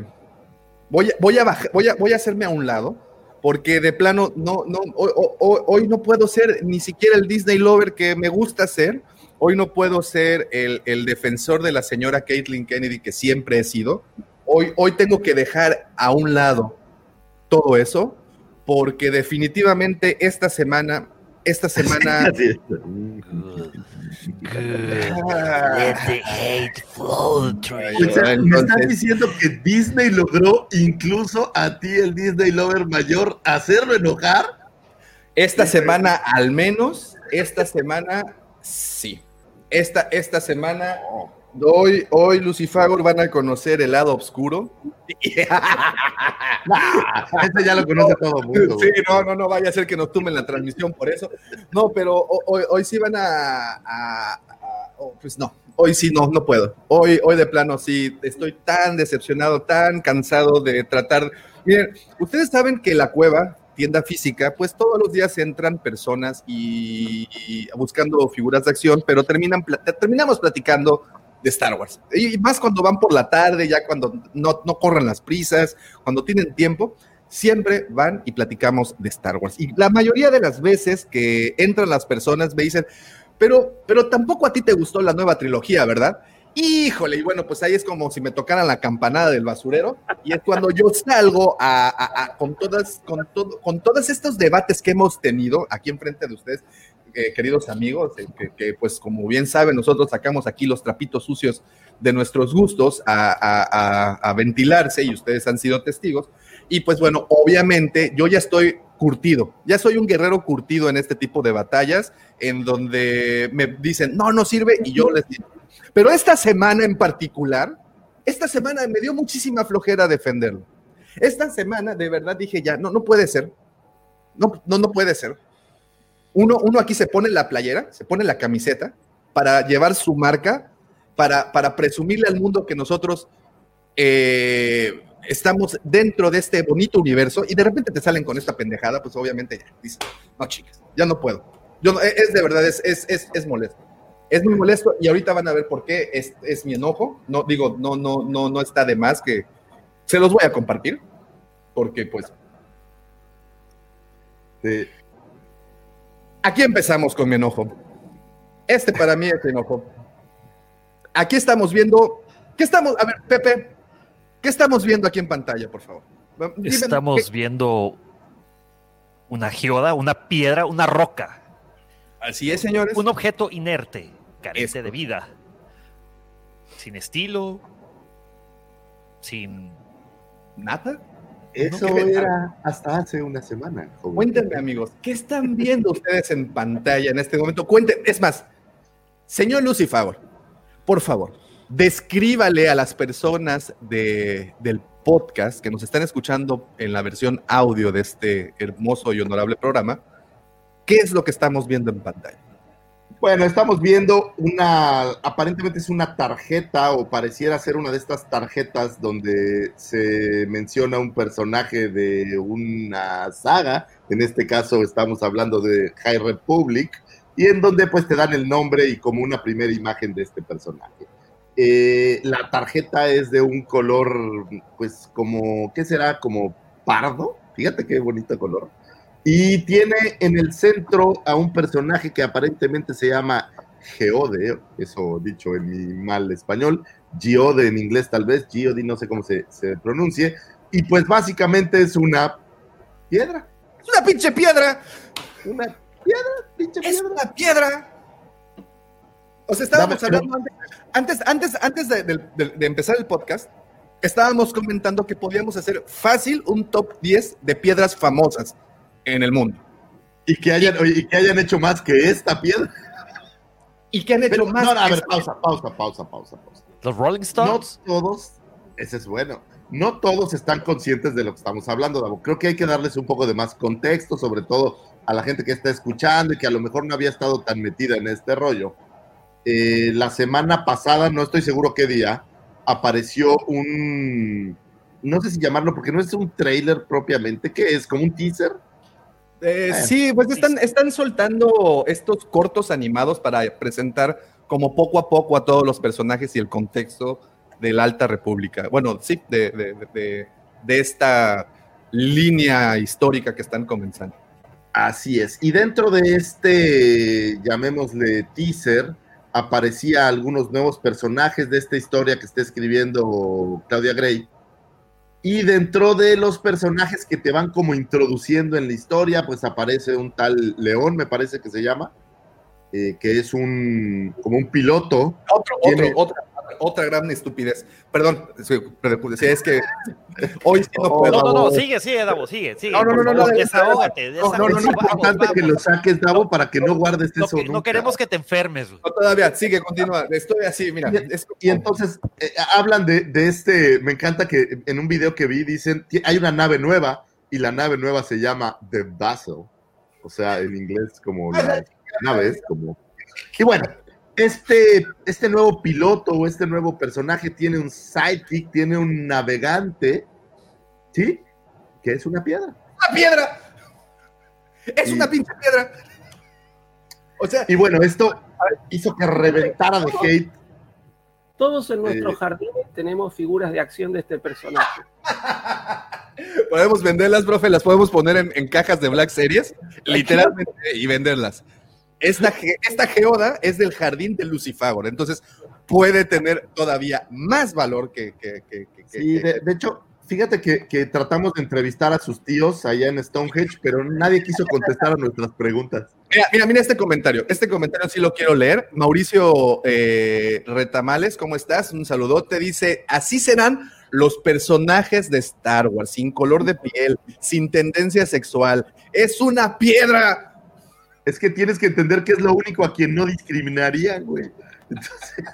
voy, a- voy, a voy, a, voy a hacerme a un lado, porque de plano no, no, hoy, hoy- hoy no puedo ser ni siquiera el Disney Lover que me gusta ser. Hoy no puedo ser el, el defensor de la señora Caitlin Kennedy que siempre he sido. Hoy, hoy tengo que dejar a un lado todo eso, porque definitivamente esta semana, esta semana... Sea, me estás diciendo que Disney logró incluso a ti, el Disney Lover mayor, hacerlo enojar. Esta semana al menos, esta semana sí. Esta, esta semana, hoy, hoy Lucifagor van a conocer el lado oscuro. Este ya lo conoce todo el mundo. Sí, no, no, no vaya a ser que nos tumben la transmisión por eso. No, pero ho- hoy, hoy sí van a, a- a- oh, pues no, hoy sí no, no puedo. Hoy, hoy de plano sí, estoy tan decepcionado, tan cansado de tratar. Miren, ustedes saben que la cueva, tienda física, pues todos los días entran personas y, y buscando figuras de acción, pero terminan, terminamos platicando de Star Wars. Y más cuando van por la tarde, ya cuando no, no corren las prisas, cuando tienen tiempo, siempre van y platicamos de Star Wars. Y la mayoría de las veces que entran las personas me dicen, pero, pero tampoco a ti te gustó la nueva trilogía, ¿verdad? Híjole, y bueno, pues ahí es como si me tocaran la campanada del basurero, y es cuando yo salgo a, a- a- con, todas, con, todo, con todos estos debates que hemos tenido aquí enfrente de ustedes, eh, queridos amigos, eh, que, pues como bien saben, nosotros sacamos aquí los trapitos sucios de nuestros gustos a, a- a- a ventilarse y ustedes han sido testigos. Y pues bueno, obviamente yo ya estoy curtido, ya soy un guerrero curtido en este tipo de batallas en donde me dicen, no, no sirve y yo les digo. Pero esta semana en particular, esta semana me dio muchísima flojera defenderlo. Esta semana de verdad dije ya, no, no puede ser. No, no, no puede ser. Uno, uno aquí se pone la playera, se pone la camiseta para llevar su marca, para, para presumirle al mundo que nosotros eh, estamos dentro de este bonito universo y de repente te salen con esta pendejada, pues obviamente ya no chicas, ya no puedo. Yo no- es de verdad, es, es, es, es molesto. Es muy molesto y ahorita van a ver por qué es, es mi enojo. No digo, no, no, no, no está de más que se los voy a compartir porque pues Sí. Aquí empezamos con mi enojo. Este para mí es mi enojo. Aquí estamos viendo. ¿Qué estamos? A ver, Pepe, ¿qué estamos viendo aquí en pantalla, por favor? Dime, Estamos ¿qué- viendo una geoda, una piedra, una roca. Así es, señores. Un objeto inerte, Esto. de vida. Sin estilo. Sin. ¿Nada? Eso No, era hasta hace una semana. joven. Cuéntenme, amigos, ¿qué están viendo ustedes en pantalla en este momento? Cuenten, es más, señor Lucifer, por favor, descríbale a las personas de- del podcast que nos están escuchando en la versión audio de este hermoso y honorable programa, ¿qué es lo que estamos viendo en pantalla? Bueno, estamos viendo una, aparentemente es una tarjeta o pareciera ser una de estas tarjetas donde se menciona un personaje de una saga, en este caso estamos hablando de High Republic, y en donde pues te dan el nombre y como una primera imagen de este personaje. Eh, la tarjeta es de un color, pues como, ¿qué será? Como pardo, fíjate qué bonito color. Y tiene en el centro a un personaje que aparentemente se llama Geode, eso dicho en mi mal español, Geode en inglés tal vez, Geode no sé cómo se, se pronuncie, y pues básicamente es una piedra, ¡Es una pinche piedra! una piedra, pinche ¡Es piedra. una piedra! O sea, estábamos Dame, hablando antes, antes, antes, antes de, de- de- de empezar el podcast, estábamos comentando que podíamos hacer fácil un top 10 de piedras famosas en el mundo. Y que hayan, y que hayan hecho más que esta piedra. y que han hecho Pero, más. no, no, a que ver, pausa, pausa, pausa, pausa, pausa. Los Rolling No Stones. todos, ese es bueno, no todos están conscientes de lo que estamos hablando, Davo. Creo que hay que darles un poco de más contexto, sobre todo a la gente que está escuchando y que a lo mejor no había estado tan metida en este rollo. Eh, la semana pasada, no estoy seguro qué día, apareció un, no sé si llamarlo, porque no es un trailer propiamente, ¿qué es? ¿Como un teaser? Eh, sí, pues están, están soltando estos cortos animados para presentar como poco a poco a todos los personajes y el contexto de la Alta República. Bueno, sí, de, de- de- de- de esta línea histórica que están comenzando. Así es. Y dentro de este, llamémosle teaser, aparecía algunos nuevos personajes de esta historia que está escribiendo Claudia Gray. Y dentro de los personajes que te van como introduciendo en la historia, pues aparece un tal León, me parece que se llama, eh, que es un como un piloto. Otro, Tiene- otro, otra, otra gran estupidez. Perdón, es que hoy sí no Oh, puedo. No, no, no, sigue, sigue, Davo, sigue, sigue. No, no, no, no, desahógate, No, no, no, es importante que lo saques, Davo, para que no guardes No, eso. no queremos que te enfermes. No, todavía, sigue, continúa. Estoy así, mira. Y, entonces eh, hablan de, este, me encanta que en un video que vi dicen, "Ti- hay una nave nueva y la nave nueva se llama The Vessel, o sea, en inglés como la nave es como... Y bueno, este, este nuevo piloto o este nuevo personaje tiene un sidekick, tiene un navegante, ¿sí? Que es una piedra. ¡Una piedra! ¡Es Y- una pinche piedra! O sea, Y bueno, esto hizo que reventara de hate. Todos en nuestros Eh. jardines tenemos figuras de acción de este personaje. podemos venderlas, profe, las podemos poner en, en cajas de Black Series, literalmente, y venderlas. Esta, esta geoda es del jardín de Lucifagor, entonces puede tener todavía más valor que... que- que- que- que- Sí, de, de hecho, fíjate que, que tratamos de entrevistar a sus tíos allá en Stonehenge, pero nadie quiso contestar a nuestras preguntas. Mira, mira, mira este comentario. Este comentario sí lo quiero leer. Mauricio eh, Retamales, ¿cómo estás? Un saludote. Dice, así serán los personajes de Star Wars, sin color de piel, sin tendencia sexual. Es una piedra. Es que tienes que entender que es lo único a quien no discriminarían, güey. Entonces,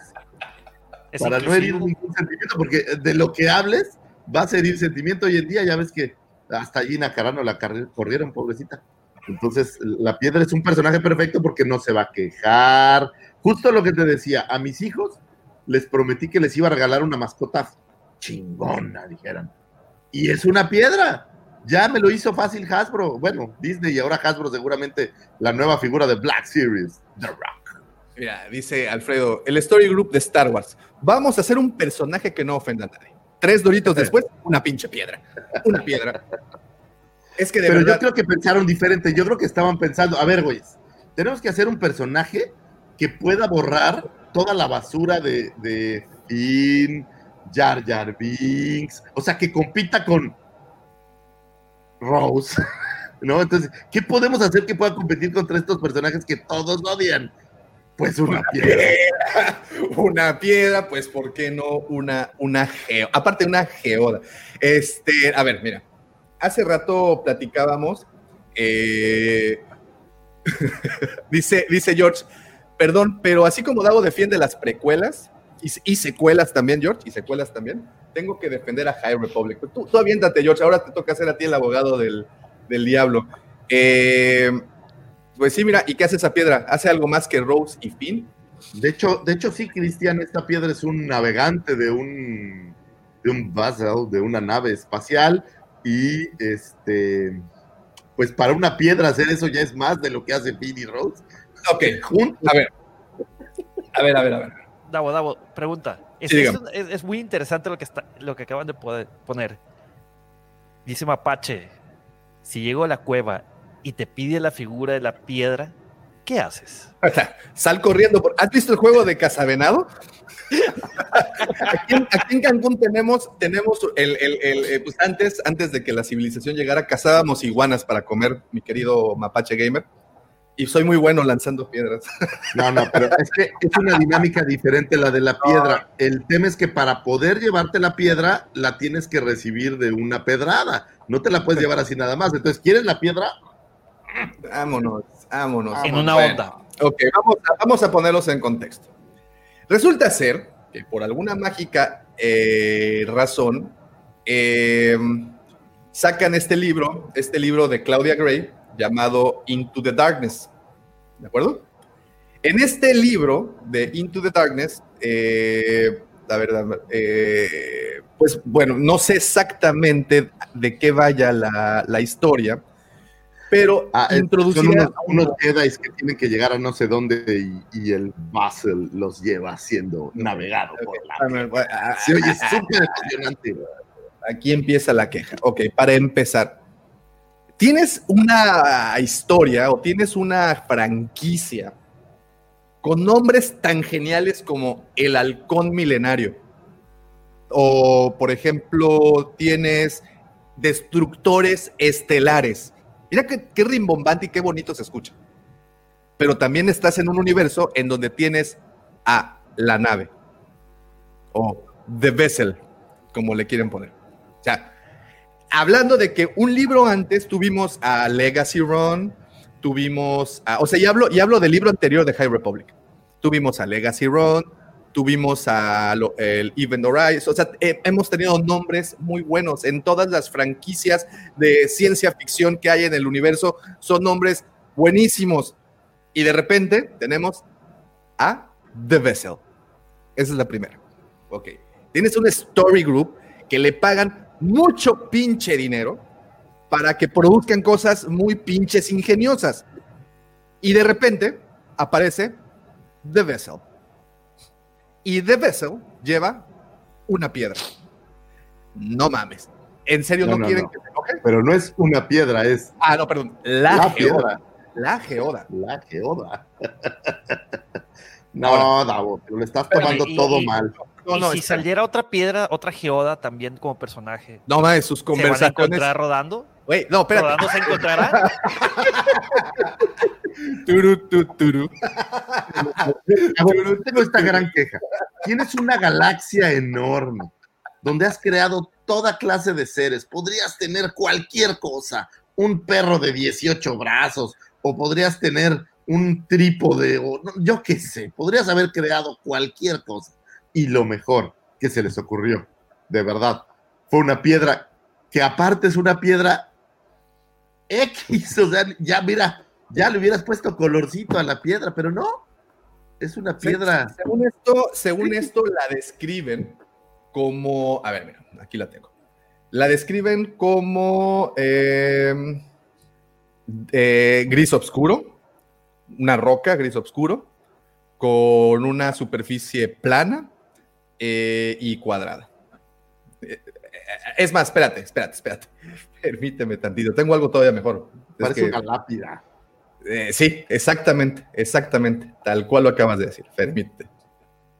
Es para no herir ningún sentimiento, porque de lo que hables va a herir sentimiento hoy en día. Ya ves que hasta Gina Carano la corrieron, pobrecita. Entonces, la piedra es un personaje perfecto porque no se va a quejar. Justo lo que te decía, a mis hijos les prometí que les iba a regalar una mascota chingona, dijeron. Y es una piedra. Ya me lo hizo fácil Hasbro. Bueno, Disney y ahora Hasbro seguramente la nueva figura de Black Series, The Rock. Mira, dice Alfredo, el Story Group de Star Wars. Vamos a hacer un personaje que no ofenda a nadie. Tres doritos después, una pinche piedra. Una piedra. Es que de Pero verdad... yo creo que pensaron diferente. Yo creo que estaban pensando, a ver, güeyes, tenemos que hacer un personaje que pueda borrar toda la basura de, de Finn, Jar Jar Binks, o sea, que compita con Rose, ¿no? Entonces, ¿qué podemos hacer que pueda competir contra estos personajes que todos odian? Pues una piedra. una piedra, pues ¿por qué no una, una geo? Aparte una geoda. Este, a ver, mira, hace rato platicábamos, eh, dice, dice George, perdón, pero así como Dago defiende las precuelas y, y secuelas también, George, y secuelas también, tengo que defender a High Republic. Tú, tú aviéntate, George, ahora te toca ser a ti el abogado del, del diablo. Eh, pues sí, mira, ¿y qué hace esa piedra? ¿Hace algo más que Rose y Finn? De hecho, de hecho, sí, Cristian, esta piedra es un navegante de un de un vessel, de una nave espacial, y este pues para una piedra hacer eso ya es más de lo que hace Finn y Rose. Ok, a ver. A ver, a ver, a ver. Davo, Davo, pregunta. Es, Sí, es, dígame. es- es muy interesante lo que, está, lo que acaban de poder poner. Dice Mapache, si llego a la cueva y te pide la figura de la piedra, ¿qué haces? O sea, Sal corriendo. por- ¿Has visto el juego de Casavenado? Aquí en, aquí en Cancún tenemos, tenemos el, el- el- eh, pues antes, antes de que la civilización llegara, cazábamos iguanas para comer, mi querido Mapache Gamer. Y soy muy bueno lanzando piedras. No, no, pero es que es una dinámica diferente la de la piedra. El tema es que para poder llevarte la piedra, la tienes que recibir de una pedrada. No te la puedes llevar así nada más. Entonces, ¿quieres la piedra? Vámonos, vámonos. en una Bueno, onda. Ok, vamos a, vamos a ponerlos en contexto. Resulta ser que por alguna mágica eh, razón eh, sacan este libro, este libro de Claudia Gray llamado Into the Darkness. ¿De acuerdo? En este libro de Into the Darkness, eh, la verdad, eh, pues bueno, no sé exactamente de qué vaya la, la historia, pero Ah, introducida son unos, unos Jedi que tienen que llegar a no sé dónde y, y el Basel los lleva siendo navegado por la. Se oye súper emocionante. Aquí empieza la queja. Ok, para empezar, tienes una historia o tienes una franquicia con nombres tan geniales como El Halcón Milenario. O, por ejemplo, tienes Destructores Estelares. Mira qué, rimbombante y qué bonito se escucha. Pero también estás en un universo en donde tienes a la nave. O The Vessel, como le quieren poner. O sea, hablando de que un libro antes tuvimos a Legacy Run, tuvimos, a- o sea, y hablo, y hablo del libro anterior de High Republic. Tuvimos a Legacy Run, tuvimos a lo- el Event Horizon, o sea, he- hemos tenido nombres muy buenos en todas las franquicias de ciencia ficción que hay en el universo, son nombres buenísimos. Y de repente tenemos a The Vessel. Esa es la primera. Ok. Tienes un story group que le pagan mucho pinche dinero para que produzcan cosas muy pinches ingeniosas. Y de repente aparece The Vessel. Y The Vessel lleva una piedra. No mames. ¿En serio no, No, no, quieren no. que se enoje? Pero no es una piedra, es Ah, no, perdón. La, la geoda. piedra. La geoda. La geoda. no, Ahora. Davo, te lo estás Pero, tomando y- todo y- mal. No, y no, si saliera otra piedra, otra geoda también como personaje, No mames, sus ¿se van a conversaciones. encontrar rodando? Güey, no, espérate. ¿Rodando se encontrarán? Turu, tu, turu. Davo, tengo esta gran queja. Tienes una galaxia enorme donde has creado toda clase de seres. Podrías tener cualquier cosa, un perro de 18 brazos, o podrías tener un trípode, o no, yo qué sé, podrías haber creado cualquier cosa. Y lo mejor que se les ocurrió, de verdad, fue una piedra que aparte es una piedra X, o sea, ya mira, ya le hubieras puesto colorcito a la piedra, pero no, es una piedra. Según esto, según esto, la describen como. A ver, mira, aquí la tengo. La describen como eh, eh, gris oscuro, una roca gris oscuro, con una superficie plana eh, y cuadrada. Eh, eh, Es más, espérate, espérate, espérate. Permíteme tantito. Tengo algo todavía mejor. Es Parece que- una lápida. eh, sí, exactamente, exactamente, tal cual lo acabas de decir, permite.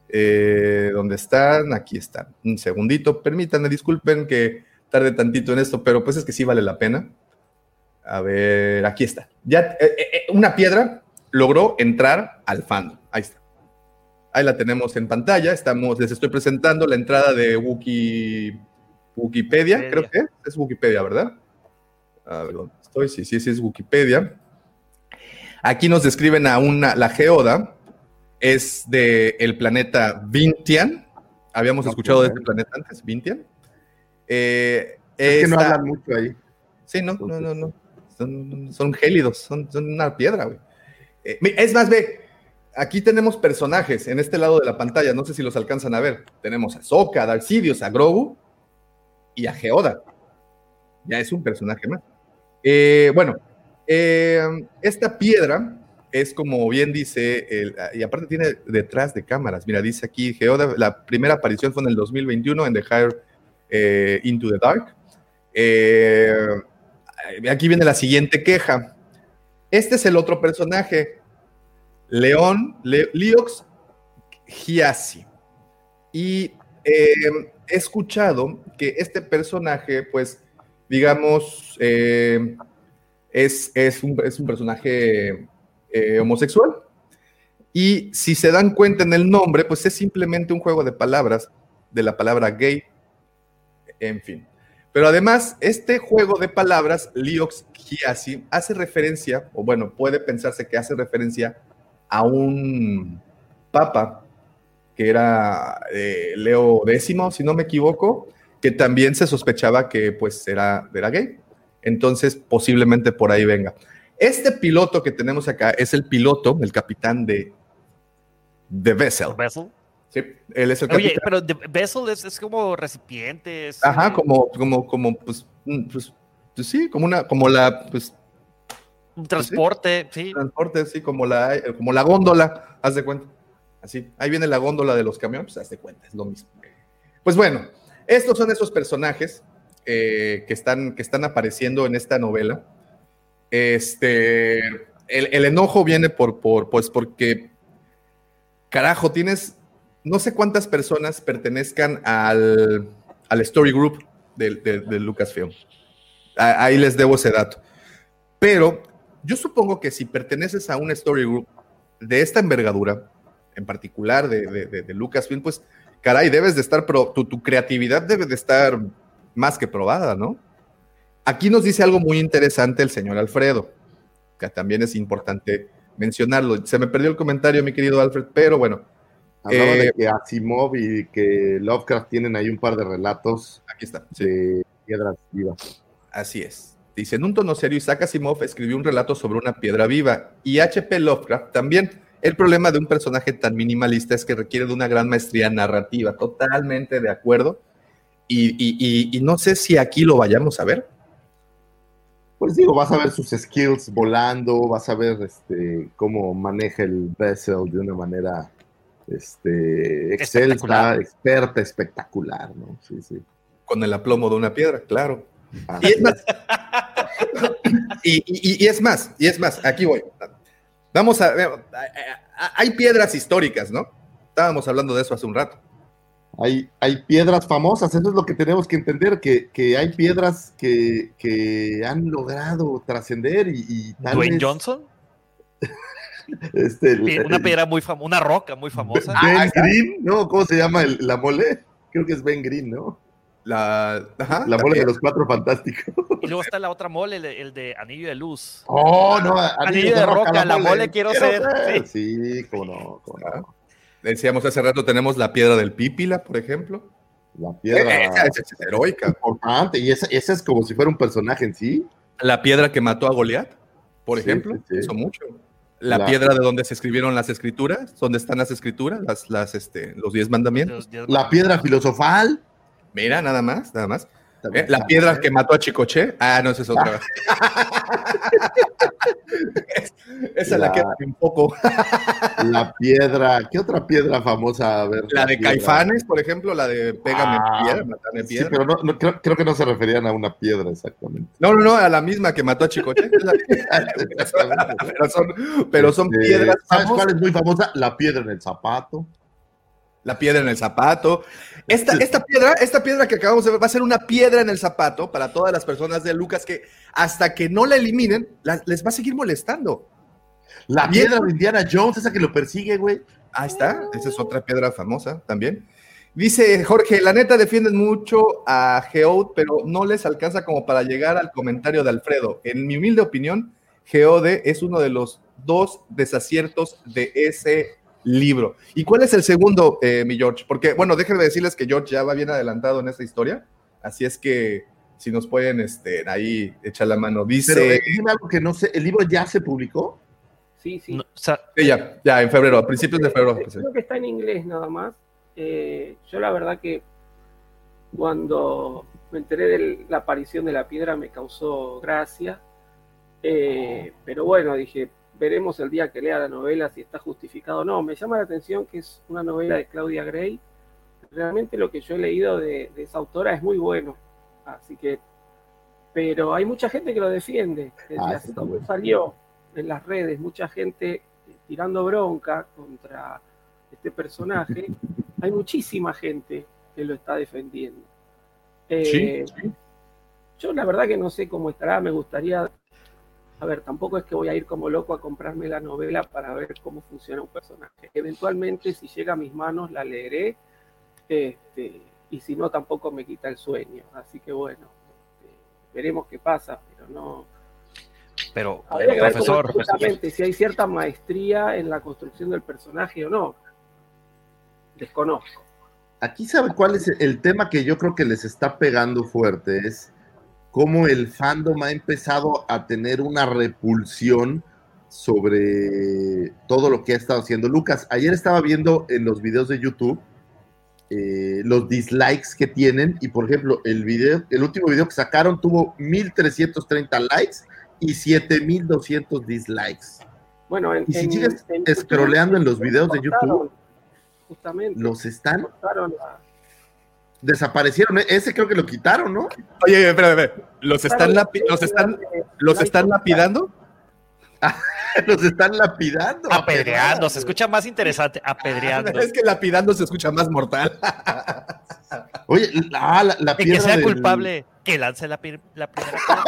Eh, ¿Dónde están? Aquí están. Un segundito, permítanme, disculpen que tarde tantito en esto, pero pues es que sí vale la pena. A ver, aquí está. Ya, eh, una piedra logró entrar al fandom. Ahí está. Ahí la tenemos en pantalla. Estamos, les estoy presentando la entrada de Wiki, Wikipedia, Wikipedia. creo que es, es Wikipedia, ¿verdad? A ver, ¿dónde estoy? Sí, sí, sí, es Wikipedia. Aquí nos describen a una, la geoda es del el planeta Vintian. Habíamos escuchado de este planeta antes, Vintian. Eh, Es que no hablan mucho ahí. Sí, no, no, no, no. Son, son gélidos, son, son una piedra, güey. Eh, es más, ve, aquí tenemos personajes en este lado de la pantalla, no sé si los alcanzan a ver. Tenemos a Sokka, a Darth Sidious, a Grogu y a Geoda. Ya es un personaje más. Eh, bueno, eh, esta piedra es como bien dice, el- y aparte tiene detrás de cámaras. Mira, dice aquí Geoda, la primera aparición fue en el 2021 en The Higher eh, Into the Dark. Eh, aquí viene la siguiente queja. Este es el otro personaje, León, Le- Liox Giassi. Y eh, he escuchado que este personaje, pues, digamos, eh, es, es, un, es un personaje eh, homosexual. Y si se dan cuenta en el nombre, pues es simplemente un juego de palabras de la palabra gay. En fin. Pero además, este juego de palabras, Liox Giassi, hace referencia, o bueno, puede pensarse que hace referencia a un papa que era eh, Leo X, si no me equivoco, que también se sospechaba que pues era, era gay. Entonces, posiblemente por ahí venga. Este piloto que tenemos acá es el piloto, el capitán de, de Vessel. ¿Vessel? Sí, él es el Oye, capitán. pero de- vessel es, es como recipiente. es, Ajá, eh, como, como, como, pues, mm, pues, pues sí, como una, como la, pues, transporte, sí. transporte, sí, como la, como la góndola, haz de cuenta. Así, ahí viene la góndola de los camiones, pues haz de cuenta, es lo mismo. Pues bueno, estos son esos personajes eh, que, están, que están apareciendo en esta novela. Este, el, el enojo viene por, por, pues porque, carajo, tienes, no sé cuántas personas pertenezcan al, al Story Group de, de- de Lucasfilm. A- Ahí les debo ese dato. Pero yo supongo que si perteneces a un Story Group de esta envergadura, en particular de, de, de- Lucasfilm, pues, caray, debes de estar, pro- tu, tu creatividad debe de estar más que probada, ¿no? Aquí nos dice algo muy interesante el señor Alfredo, que también es importante mencionarlo. Se me perdió el comentario, mi querido Alfred, pero bueno. Hablaba Eh, de que Asimov y que Lovecraft tienen ahí un par de relatos Aquí está. de piedras vivas. Así es. Dice, en un tono serio, Isaac Asimov escribió un relato sobre una piedra viva y H.P. Lovecraft también. El problema de un personaje tan minimalista es que requiere de una gran maestría narrativa, totalmente de acuerdo. Y, y- y- y no sé si aquí lo vayamos a ver. Pues digo, vas a ver sus skills volando, vas a ver este, cómo maneja el vessel de una manera este, excelsa, experta, espectacular, ¿no? Sí, sí. Con el aplomo de una piedra, claro. Y es más, y, y- y es más, y es más, aquí voy. Vamos a ver, hay piedras históricas, ¿no? Estábamos hablando de eso hace un rato. Hay, hay piedras famosas, eso es lo que tenemos que entender, que, que hay piedras que, que han logrado trascender y, y tal Dwayne vez, Johnson. este, Una piedra muy famosa, una roca muy famosa. Ben está. Green, ¿no? ¿Cómo se llama el- la mole? Creo que es Ben Green, ¿no? La, ajá, La mole de los cuatro fantásticos. Y luego está la otra mole, el, el de Anillo de Luz. Oh, no, Anillo de roca, la mole quiero ser, Sí, cómo no, cómo no. Decíamos hace rato, tenemos la piedra del Pípila, por ejemplo. La piedra esa- esa es heroica. importante, y esa, esa es como si fuera un personaje en sí. La piedra que mató a Goliat, por Sí, ejemplo, sí, sí. hizo mucho. La, La- piedra de donde se escribieron las escrituras, donde están las escrituras, las, las, este, los diez mandamientos. Los diez La piedra filosofal. Mira, nada más, nada más. También Eh, la piedra que mató a Chicoche. Ah, no, esa es otra. Es- esa la La- queda un poco. La piedra, ¿qué otra piedra famosa? A ver, La de piedra. Caifanes, por ejemplo, la de Pégame Ah, piedra, matame Sí, piedra. pero no, no, creo, creo que no se referían a una piedra exactamente. No, no, no, a la misma que mató a Chicoche. Pero son, pero son Este, piedras ¿Sabes famosas. cuál es muy famosa? La piedra en el zapato. La piedra en el zapato. Esta, esta piedra, esta piedra que acabamos de ver va a ser una piedra en el zapato para todas las personas de Lucas que hasta que no la eliminen, la- les va a seguir molestando. La piedra de Indiana Jones, esa que lo persigue, güey. Ahí está, esa es otra piedra famosa también. Dice Jorge, la neta defienden mucho a Geode, pero no les alcanza como para llegar al comentario de Alfredo. En mi humilde opinión, Geode es uno de los dos desaciertos de ese libro. ¿Y cuál es el segundo, eh, mi George? Porque, bueno, déjenme decirles que George ya va bien adelantado en esta historia, así es que si nos pueden este, ahí echar la mano. Dice, Pero eh, dime algo que no sé, ¿el libro ya se publicó? Sí, sí. No, o sea, Sí, ya, ya, en febrero, a principios de febrero. Eh, Creo que está en inglés nada más. Eh, yo la verdad que cuando me enteré de la aparición de la piedra me causó gracia. Eh, pero bueno, dije, veremos el día que lea la novela si está justificado o no. Me llama la atención que es una novela de Claudia Gray. Realmente lo que yo he leído de, de esa autora es muy bueno. Así que, pero hay mucha gente que lo defiende. Desde Ah, bueno. salió en las redes, mucha gente tirando bronca contra este personaje. Hay muchísima gente que lo está defendiendo. Eh, Yo la verdad que no sé cómo estará, me gustaría, a ver, tampoco es que voy a ir como loco a comprarme la novela para ver cómo funciona un personaje. Eventualmente, si llega a mis manos, la leeré, este, y si no, tampoco me quita el sueño. Así que bueno, este, veremos qué pasa, pero no, Pero, ver cómo- profesor, justamente si hay cierta maestría en la construcción del personaje o no. Desconozco. Aquí sabe cuál es el tema que yo creo que les está pegando fuerte, es cómo el fandom ha empezado a tener una repulsión sobre todo lo que ha estado haciendo. Lucas, ayer estaba viendo en los videos de YouTube eh, los dislikes que tienen y por ejemplo el video, el último video que sacaron tuvo 1330 likes y 7200 dislikes. Bueno, en, Y si en- sigues en scrolleando en los videos de YouTube, Justamente. los están cortaron la- desaparecieron. Ese creo que lo quitaron, ¿no? Oye, espera, espera. ¿Los están, lapi- los están, los están lapidando? los están lapidando. apedreando, se escucha más interesante, apedreando. Es que lapidando se escucha más mortal. Oye, la, la, la El que sea del- culpable, que lance la, la primera piedra.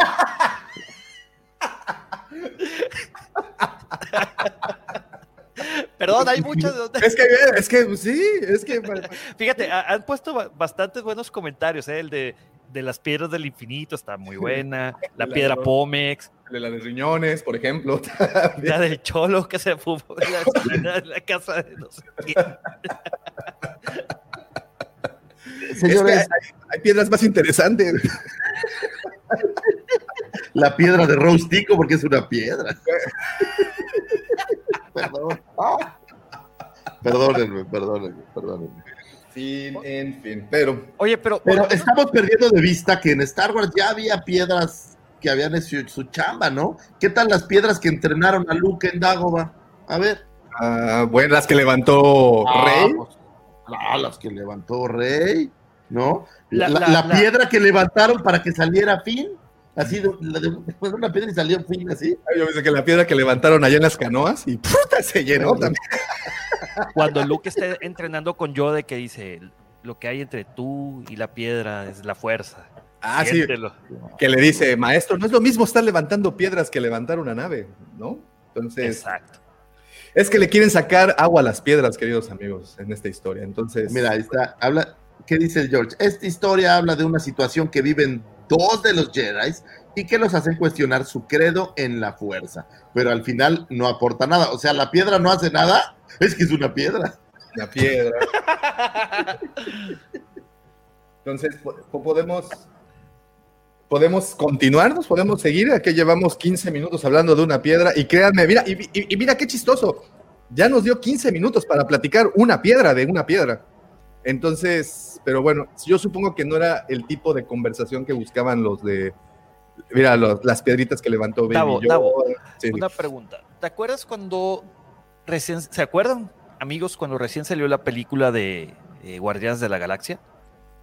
Perdón, hay muchos. Es que, es que, sí, es que. Fíjate, ha- han puesto ba- bastantes buenos comentarios, ¿eh? El de, de las piedras del infinito está muy buena. La La piedra de- Pómex. La de riñones, por ejemplo. La del cholo que se fumó en la casa de no sé quién. Señores, Es que hay, hay piedras más interesantes. La piedra de Rostico, porque es una piedra. Perdón. Perdónenme, perdónenme, perdónenme. Fin, en fin. Pero. Oye, pero. Pero estamos perdiendo de vista que en Star Wars ya había piedras que habían hecho su chamba, ¿no? ¿Qué tal las piedras que entrenaron a Luke en Dagobah? A ver. Ah, bueno, las que levantó Ah, Rey. pues, ah, las que levantó Rey, ¿no? La- La, la- la la- piedra que levantaron para que saliera Finn. Así, de, la de- fue una piedra y salió Finn así. Yo pensé que la piedra que levantaron allá en las canoas y puta se llenó también. Cuando Luke esté entrenando con Yoda que dice lo que hay entre tú y la piedra es la fuerza. Ah, sí. Que le dice, maestro, no es lo mismo estar levantando piedras que levantar una nave, ¿no? Entonces. Exacto. Es que le quieren sacar agua a las piedras, queridos amigos, en esta historia. Entonces. Mira, ahí está. Habla, ¿Qué dice George? Esta historia habla de una situación que viven dos de los Jedi y que los hacen cuestionar su credo en la fuerza. Pero al final no aporta nada. O sea, la piedra no hace nada. Es que es una piedra. La piedra. Entonces, po- po- podemos. Podemos continuarnos, podemos seguir. Aquí llevamos 15 minutos hablando de una piedra. Y créanme, mira, y mira qué chistoso. Ya nos dio 15 minutos para platicar una piedra de una piedra. Entonces, pero bueno, yo supongo que no era el tipo de conversación que buscaban los de. Mira, los- las piedritas que levantó Baby Davo, Yoda. Davo, Sí. una pregunta. ¿Te acuerdas cuando recién, ¿se acuerdan, amigos, cuando recién salió la película de eh, Guardianes de la Galaxia?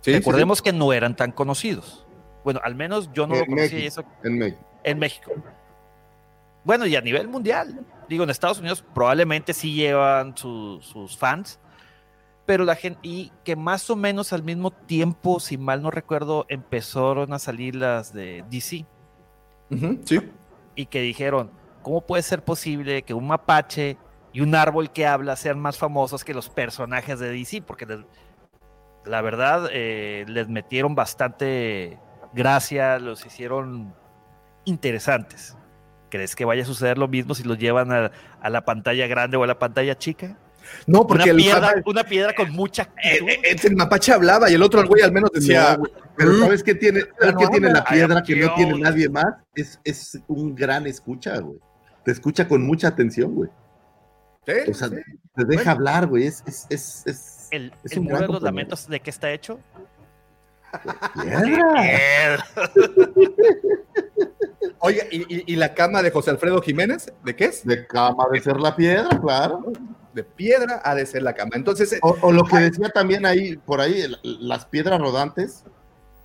Sí, sí, Recordemos que no eran tan conocidos. Bueno, al menos yo no lo En conocía y México. eso En México. en México. Bueno, y a nivel mundial. Digo, en Estados Unidos probablemente sí llevan su- sus fans, pero la gente, y que más o menos al mismo tiempo, si mal no recuerdo, empezaron a salir las de DC sí. y que dijeron, ¿cómo puede ser posible que un mapache y un árbol que habla sean más famosos que los personajes de DC? Porque les- la verdad eh, les metieron bastante gracia, los hicieron interesantes. ¿Crees que vaya a suceder lo mismo si los llevan a, a la pantalla grande o a la pantalla chica? No, porque una, el piedra, mapache- una piedra con mucha actitud. Eh, eh, el mapache hablaba y el otro, el güey, al menos decía. No, güey. Pero ¿sabes qué tiene? ¿Sabes no qué tiene la piedra que no tiene nadie más? Es, es un gran escucha, güey. Te escucha con mucha atención, güey. ¿Sí? O sea, te deja hablar, güey. Es, es, es, es el es el un muro de los lamentos, ¿de qué está hecho? piedra. Oye, ¿y, y- y la cama de José Alfredo Jiménez? ¿De qué es? De cama de ser la piedra, claro. De piedra ha de ser la cama. Entonces, O, o lo que decía también ahí, por ahí, las piedras rodantes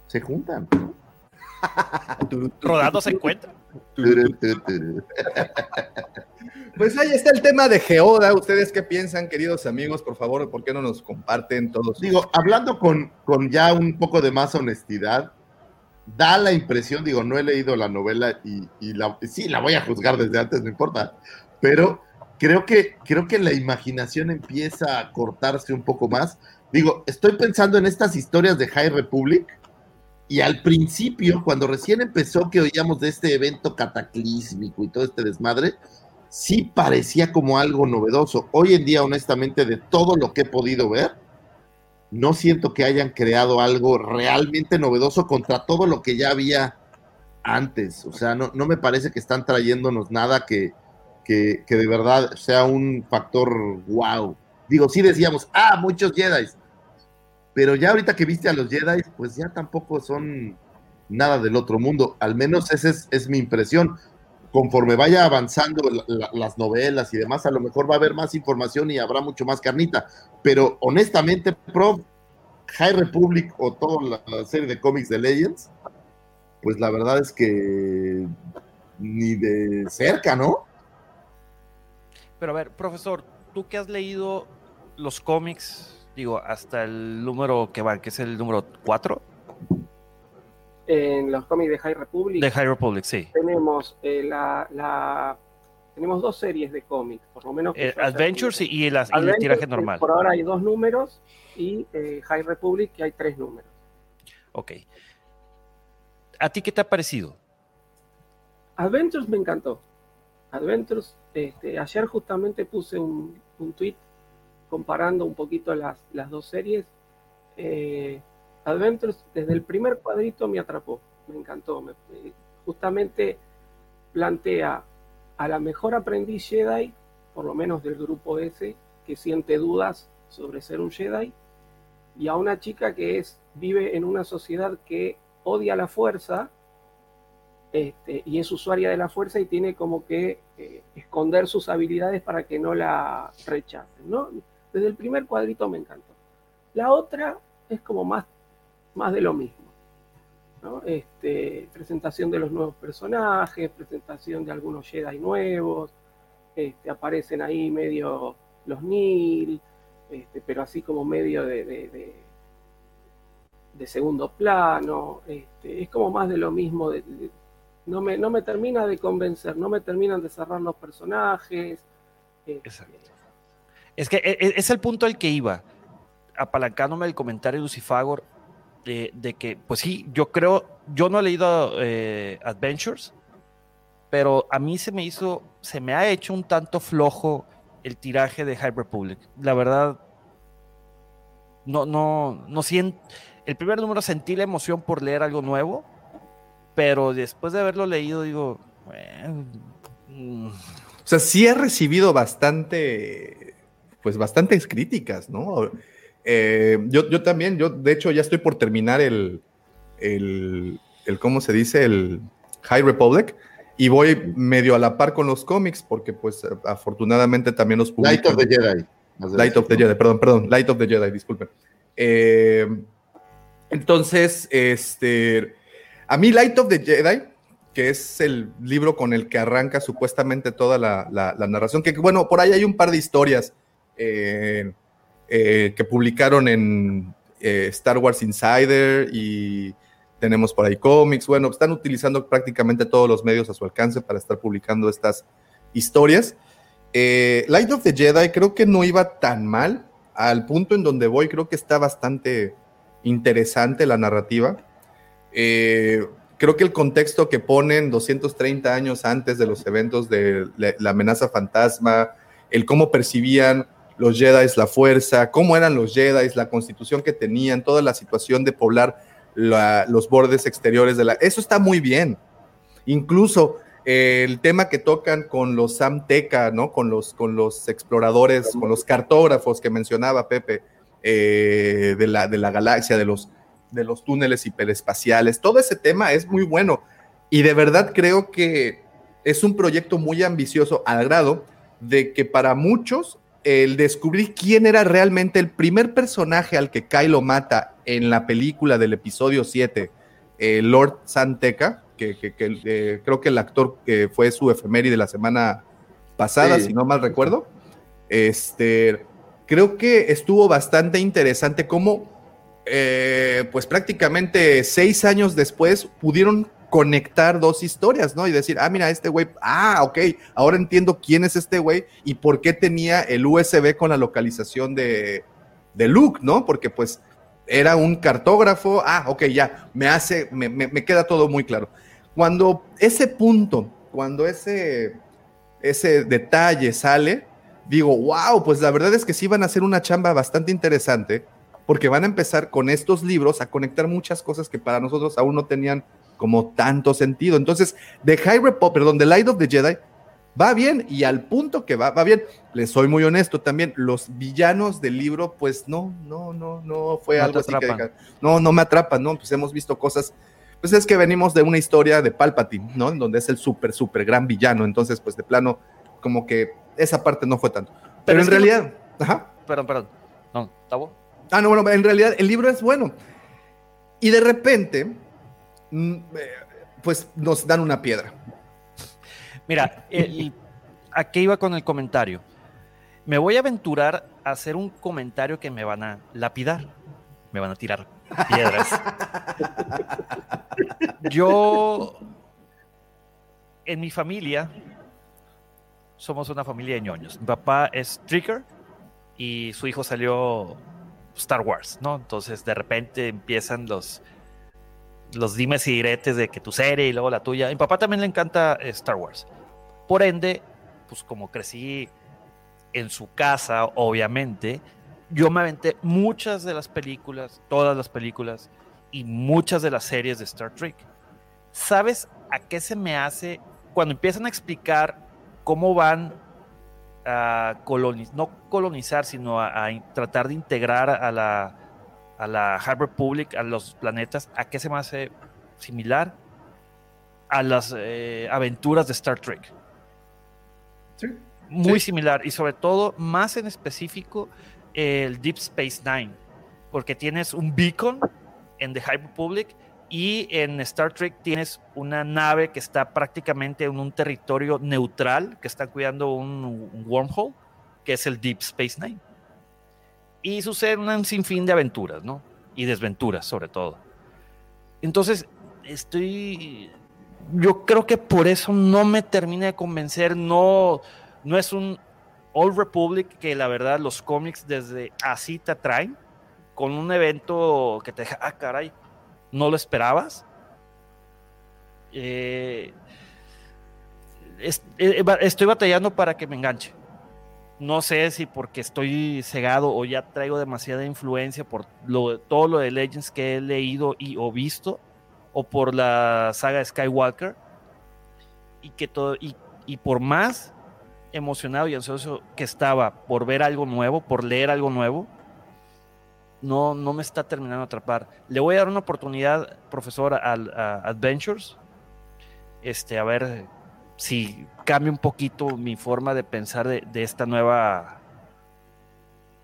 se juntan. Rodando se encuentra. Turu, turu, turu. pues ahí está el tema de Geoda. ¿Ustedes qué piensan, queridos amigos? Por favor, ¿por qué no nos comparten todos? Digo, hablando con, con ya un poco de más honestidad, da la impresión, digo, no he leído la novela y, y la, sí, la voy a juzgar desde antes, no importa, pero creo que, creo que la imaginación empieza a cortarse un poco más. Digo, estoy pensando en estas historias de High Republic Y al principio, cuando recién empezó que oíamos de este evento cataclísmico y todo este desmadre, sí parecía como algo novedoso. Hoy en día, honestamente, de todo lo que he podido ver, no siento que hayan creado algo realmente novedoso contra todo lo que ya había antes. O sea, no, no me parece que están trayéndonos nada que, que, de verdad sea un factor wow. Digo, sí decíamos, ah, muchos Jedi. Pero ya ahorita que viste a los Jedi, pues ya tampoco son nada del otro mundo. Al menos esa es, mi impresión. Conforme vaya avanzando la- la- las novelas y demás, a lo mejor va a haber más información y habrá mucho más carnita. Pero honestamente, Prof, High Republic o toda la, la serie de cómics de Legends, pues la verdad es que ni de cerca, ¿no? Pero a ver, profesor, tú que has leído los cómics, digo, hasta el número que va, que es el número 4 En los cómics de High Republic de High Republic, sí. tenemos eh, la, la- tenemos dos series de cómics, por lo menos. Eh, Adventures y, y las- y el tiraje normal. Por ahora hay dos números y eh, High Republic que hay tres números. Ok. ¿A ti qué te ha parecido? Adventures me encantó. Adventures, este, ayer justamente puse un, un tweet comparando un poquito las, las dos series. Eh, Adventures, desde el primer cuadrito me atrapó, me encantó. me- eh, justamente plantea a la mejor aprendiz Jedi, por lo menos del grupo ese, que siente dudas sobre ser un Jedi, y a una chica que es, vive en una sociedad que odia la fuerza este, y es usuaria de la fuerza y tiene como que eh, esconder sus habilidades para que no la rechacen, ¿no? Desde el primer cuadrito me encantó. La otra es como más, más de lo mismo, ¿no? Este, presentación de los nuevos personajes, presentación de algunos Jedi nuevos, este, aparecen ahí medio los Nil, este, pero así como medio de, de- segundo plano, es como más de lo mismo, no, me, no me termina de convencer, no me terminan de cerrar los personajes. este, Es que e- e- es el punto al que iba, apalancándome el comentario de Lucifagor, de, de que, pues sí, yo creo, yo no he leído eh, Adventures, pero a mí se me hizo, se me ha hecho un tanto flojo el tiraje de High Republic. La verdad, no, no, no siento, el primer número sentí la emoción por leer algo nuevo, pero después de haberlo leído digo, bueno, mm, O sea, sí ha recibido bastante, pues bastantes críticas, ¿no? Eh, yo, yo también, yo de hecho ya estoy por terminar el, el, el, ¿cómo se dice? El High Republic y voy medio a la par con los cómics porque pues afortunadamente también los Light of the Jedi. Light of the Jedi, perdón, perdón, Light of the Jedi, disculpen. Eh, entonces, este, a mí Light of the Jedi, que es el libro con el que arranca supuestamente toda la, narración, que bueno, por ahí hay un par de historias eh, eh, que publicaron en eh, Star Wars Insider y tenemos por ahí cómics, bueno, están utilizando prácticamente todos los medios a su alcance para estar publicando estas historias. Light of the Jedi creo que no iba tan mal. Al punto en donde voy, creo que está bastante interesante la narrativa. Eh, creo que el contexto que ponen 230 años antes de los eventos de la, amenaza fantasma, el cómo percibían los Jedi la fuerza, cómo eran los Jedi, la constitución que tenían, toda la situación de poblar la- los bordes exteriores de la... Eso está muy bien. Incluso eh, el tema que tocan con los Samteca, ¿no? Con los, exploradores, con los cartógrafos que mencionaba Pepe, eh, de la galaxia, de los, de los túneles hiperespaciales. Todo ese tema es muy bueno. Y de verdad creo que es un proyecto muy ambicioso al grado de que para muchos el descubrir quién era realmente el primer personaje al que Kylo mata en la película del episodio 7, eh, Lord Santeca, que, que- que, eh, creo que el actor que fue su efeméride la semana pasada, Sí. si no mal recuerdo, este, creo que estuvo bastante interesante cómo, eh, pues prácticamente seis años después pudieron conectar dos historias, ¿no? Y decir, ah, mira, este güey, ah, ok, ahora entiendo quién es este güey y por qué tenía el USB con la localización de, de Luke, ¿no? Porque pues era un cartógrafo. Ah, ok, ya, me hace, me, queda todo muy claro. Cuando ese punto, cuando ese, ese detalle sale, digo, wow, pues la verdad es que sí van a hacer una chamba bastante interesante, porque van a empezar con estos libros a conectar muchas cosas que para nosotros aún no tenían como tanto sentido. Entonces, The High Republic, perdón, The Light of the Jedi va bien y al punto que va, va bien. Les soy muy honesto también, los villanos del libro, pues no, no, no, no fue No algo así que no, no me atrapan, ¿no? Pues hemos visto cosas, pues es que venimos de una historia de Palpatine, ¿no? En donde es el súper, súper gran villano, entonces pues de plano, como que esa parte no fue tanto. Pero, es en no- realidad, ajá. Perdón, perdón. No, ¿Tabo? Ah, no, bueno, en realidad el libro es bueno. Y de repente, mm, eh, pues nos dan una piedra. Mira, el- ¿a qué iba con el comentario? Me voy a aventurar a hacer un comentario que me van a lapidar. Me van a tirar piedras. Yo, en mi familia, somos una familia de ñoños. Mi papá es Tricker y su hijo salió Star Wars, ¿no? Entonces de repente empiezan los, los dimes y diretes de que tu serie y luego la tuya. A mi papá también le encanta eh, Star Wars. Por ende, pues como crecí en su casa, obviamente, yo me aventé muchas de las películas, todas las películas y muchas de las series de Star Trek. ¿Sabes a qué se me hace cuando empiezan a explicar cómo van a colonizar, no colonizar, sino a, tratar de integrar a la, a la High Republic, a los planetas? ¿A qué se me hace similar? A las eh, aventuras de Star Trek muy similar y sobre todo más en específico el Deep Space Nine porque tienes un beacon en The High Republic y en Star Trek tienes una nave que está prácticamente en un territorio neutral que está cuidando un, wormhole que es el Deep Space Nine. Y suceden un sinfín de aventuras no y desventuras sobre todo. Entonces estoy yo creo que por eso no me termina de convencer, no, no es un Old Republic que la verdad los cómics desde así te atraen, con un evento que te deja, ah, caray, no lo esperabas. Eh, eh, ba- estoy batallando para que me enganche. No sé si porque estoy cegado o ya traigo demasiada influencia por lo, todo lo de Legends que he leído y o visto, o por la saga Skywalker, y que todo, y por más emocionado y ansioso que estaba por ver algo nuevo, por leer algo nuevo, no, no me está terminando de atrapar. Le voy a dar una oportunidad, profesor, al a Adventures, este, a ver si cambia un poquito mi forma de pensar de, de esta nueva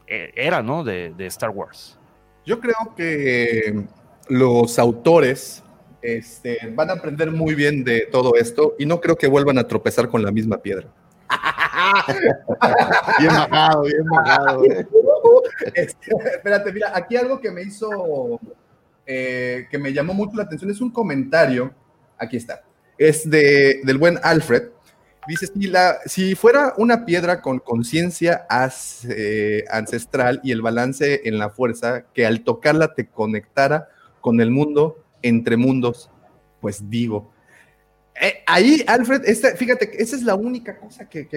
eh, era, ¿no? De, de Star Wars. Yo creo que los autores este, van a aprender muy bien de todo esto y no creo que vuelvan a tropezar con la misma piedra. Bien bajado, bien bajado. Este, espérate, mira, aquí algo que me hizo, eh, que me llamó mucho la atención es un comentario. Aquí está. Es de, del buen Alfred. Dice, si, la, si fuera una piedra con conciencia ancestral y el balance en la fuerza, que al tocarla te conectara con el mundo entre mundos, pues digo. Eh, ahí, Alfred, esta- fíjate, que esa es la única cosa que,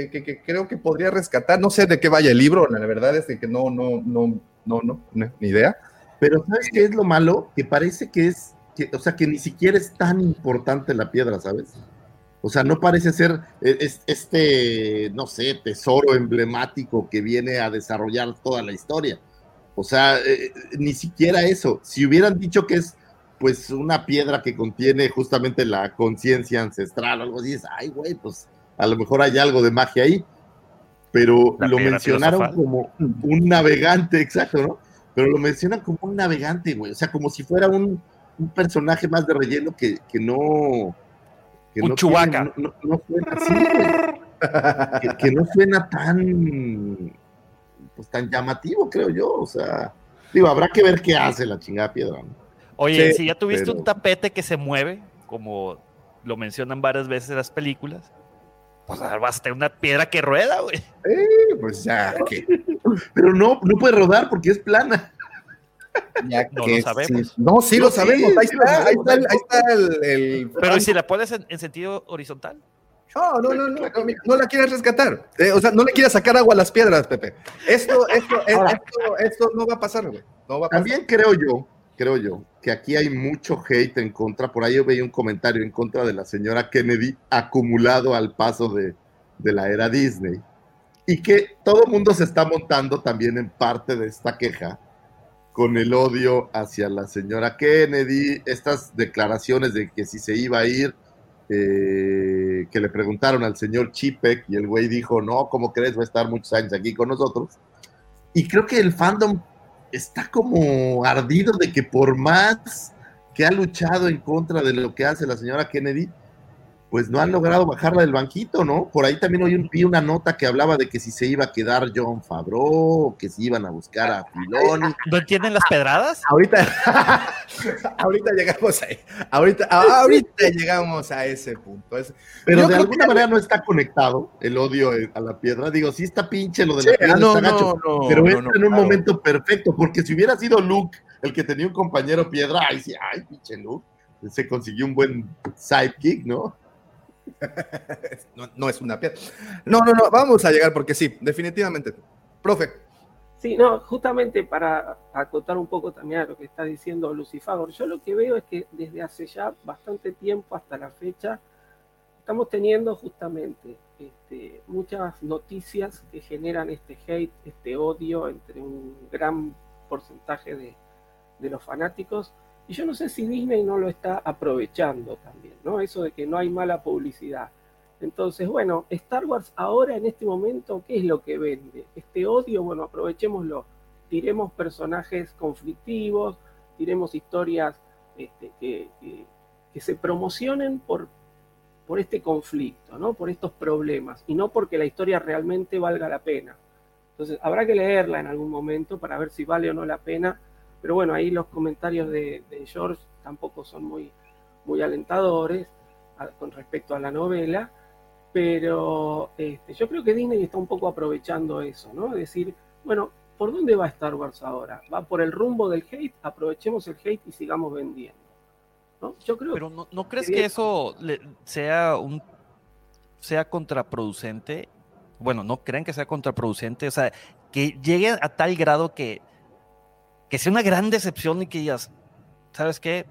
creo que podría rescatar. No sé de qué vaya el libro, la verdad es que no, no, no, no, no, no, ni idea. Pero ¿sabes qué es lo malo? Que parece que es, o sea, que ni siquiera es tan importante la piedra, ¿sabes? O sea, no parece ser eh, es- este, no sé, tesoro emblemático que viene a desarrollar toda la historia. O sea, eh, ni siquiera eso. Si hubieran dicho que es, pues, una piedra que contiene justamente la conciencia ancestral o algo así, es, ay, güey, pues, a lo mejor hay algo de magia ahí. Pero La lo mencionaron filosofal. como un navegante, exacto, ¿no? Pero lo mencionan como un navegante, güey. O sea, como si fuera un, un personaje más de relleno que, que no. Que Un no no, suena así, que, que no suena tan. Pues tan llamativo, creo yo. O sea, digo, habrá que ver qué hace la chingada piedra, ¿no? Oye, Sí, si ya tuviste pero- un tapete que se mueve, como lo mencionan varias veces en las películas, pues ahora vas a tener una piedra que rueda, güey. Eh, pues ya, que Pero no, no puede rodar porque es plana. Ya No que lo sabemos. sí. No, sí No, lo sí, sabemos. Ahí sí lo está, ahí sabemos, está, ahí está el, el- Pero ¿y si la pones en, en sentido horizontal? No, no, no, no, no, no la quieres rescatar. Eh, o sea, no le quieras sacar agua a las piedras, Pepe. Esto, esto, es- Ahora. esto, esto no va a pasar, güey. No va a pasar. También creo yo, creo yo, que aquí hay mucho hate en contra. Por ahí yo veía un comentario en contra de la señora Kennedy acumulado al paso de, de la era Disney. Y que todo el mundo se está montando también en parte de esta queja con el odio hacia la señora Kennedy, estas declaraciones de que si se iba a ir, eh, que le preguntaron al señor Chipek y el güey dijo, no, ¿cómo crees? Va a estar muchos años aquí con nosotros. Y creo que el fandom está como ardido de que por más que ha luchado en contra de lo que hace la señora Kennedy, pues no han logrado bajarla del banquito, ¿no? Por ahí también hoy vi una nota que hablaba de que si se iba a quedar John Favreau, o que si iban a buscar a Filoni. ¿No entienden las pedradas? Ahorita, ahorita llegamos ahí. Ahorita, ahorita llegamos a ese punto. Es- Pero Yo de alguna que- manera no está conectado el odio eh, a la piedra. Digo, sí está pinche lo de Sí, la piedra, no, está gacho, no, no, pero no, en un claro. momento perfecto, porque si hubiera sido Luke el que tenía un compañero piedra, ay, sí, ay, pinche Luke, se consiguió un buen sidekick, ¿no? no, no es una piedra. No, no, no, vamos a llegar porque sí, definitivamente. Profe, Sí, no, justamente para acotar un poco también a lo que está diciendo Lucifagor, yo lo que veo es que desde hace ya bastante tiempo hasta la fecha estamos teniendo justamente este, muchas noticias que generan este hate, este odio entre un gran porcentaje de, de los fanáticos. Y yo no sé si Disney no lo está aprovechando también, ¿no? Eso de que no hay mala publicidad. Entonces, bueno, Star Wars ahora en este momento, ¿qué es lo que vende? Este odio, bueno, aprovechémoslo. Tiremos personajes conflictivos, tiremos historias este, que, que- que se promocionen por, por este conflicto, ¿no? Por estos problemas, y no porque la historia realmente valga la pena. Entonces, habrá que leerla en algún momento para ver si vale o no la pena. Pero bueno, ahí los comentarios de, de George tampoco son muy, muy alentadores a- con respecto a la novela. Pero este, yo creo que Disney está un poco aprovechando eso, ¿no? Es decir, bueno, ¿por dónde va Star Wars ahora? ¿Va por el rumbo del hate? Aprovechemos el hate y sigamos vendiendo. ¿no? Yo creo Pero ¿no, no crees que que eso le- sea un sea contraproducente? Bueno, ¿no creen que sea contraproducente? O sea, que llegue a tal grado que, que sea una gran decepción y que digas, ¿sabes qué?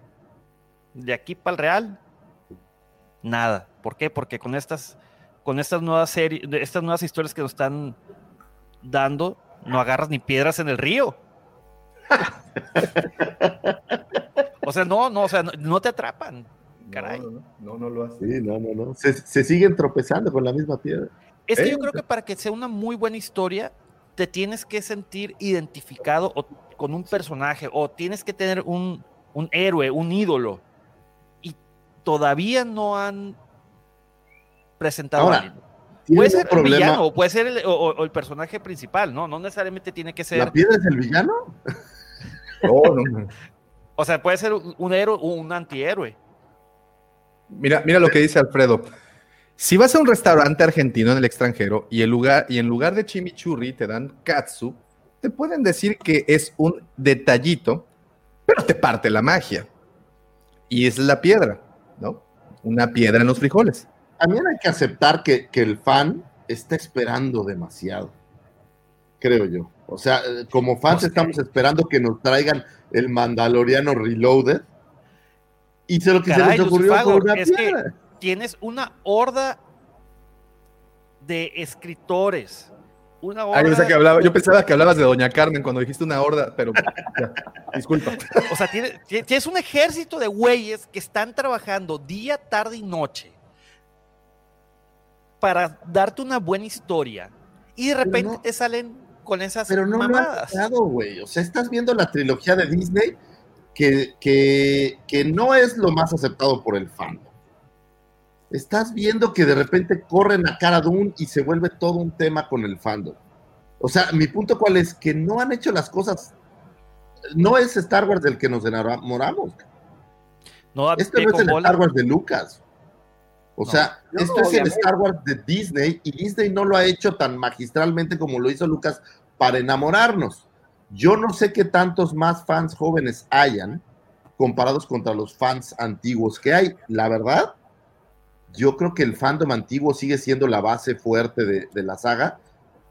De aquí para el Real, nada. ¿Por qué? Porque con estas, con estas nuevas series, estas nuevas historias que nos están dando, no agarras ni piedras en el río. O sea, no, no, o sea, no, no te atrapan. Caray. No, no, no lo hace. Sí, no, no, no. Se, se siguen tropezando con la misma piedra. Es que Eh, yo creo que para que sea una muy buena historia, te tienes que sentir identificado o- con un personaje o tienes que tener un, un héroe, un ídolo. Y todavía no han presentado Ahora, a alguien. tienen Puede ser el villano o puede ser el, o- el personaje principal, ¿no? No necesariamente tiene que ser. ¿La piedra es el villano? No, no, no. O sea, puede ser un un héroe o un antihéroe. Mira, mira lo que dice Alfredo. Si vas a un restaurante argentino en el extranjero y, el lugar, y en lugar de chimichurri te dan katsu, te pueden decir que es un detallito, pero te parte la magia. Y es la piedra, ¿no? Una piedra en los frijoles. También hay que aceptar que, que el fan está esperando demasiado, creo yo. O sea, eh, como fans estamos esperando que nos traigan el Mandaloriano Reloaded. Y se lo que Caray, se les ocurrió Lucifago, una es que piedra. tienes una horda de escritores. Una Ah, horda yo, pensaba que hablaba- yo pensaba que hablabas de Doña Carmen cuando dijiste una horda, pero ya, disculpa. O sea, tiene- tie- tienes un ejército de güeyes que están trabajando día, tarde y noche para darte una buena historia. Y de repente no- te salen con esas Pero no lo han mamadas. güey. O sea, estás viendo la trilogía de Disney que, que, que no es lo más aceptado por el fan. Estás viendo que de repente corren a Cara Dune y se vuelve todo un tema con el fandom. O sea, mi punto cuál es que no han hecho las cosas. No es Star Wars del que nos enamoramos. No pie no es el bola. Star Wars de Lucas. O No. sea, No, esto es el. Star Wars de Disney y Disney no lo ha hecho tan magistralmente como lo hizo Lucas para enamorarnos. Yo no sé qué tantos más fans jóvenes hayan comparados contra los fans antiguos que hay. La verdad, yo creo que el fandom antiguo sigue siendo la base fuerte de, de la saga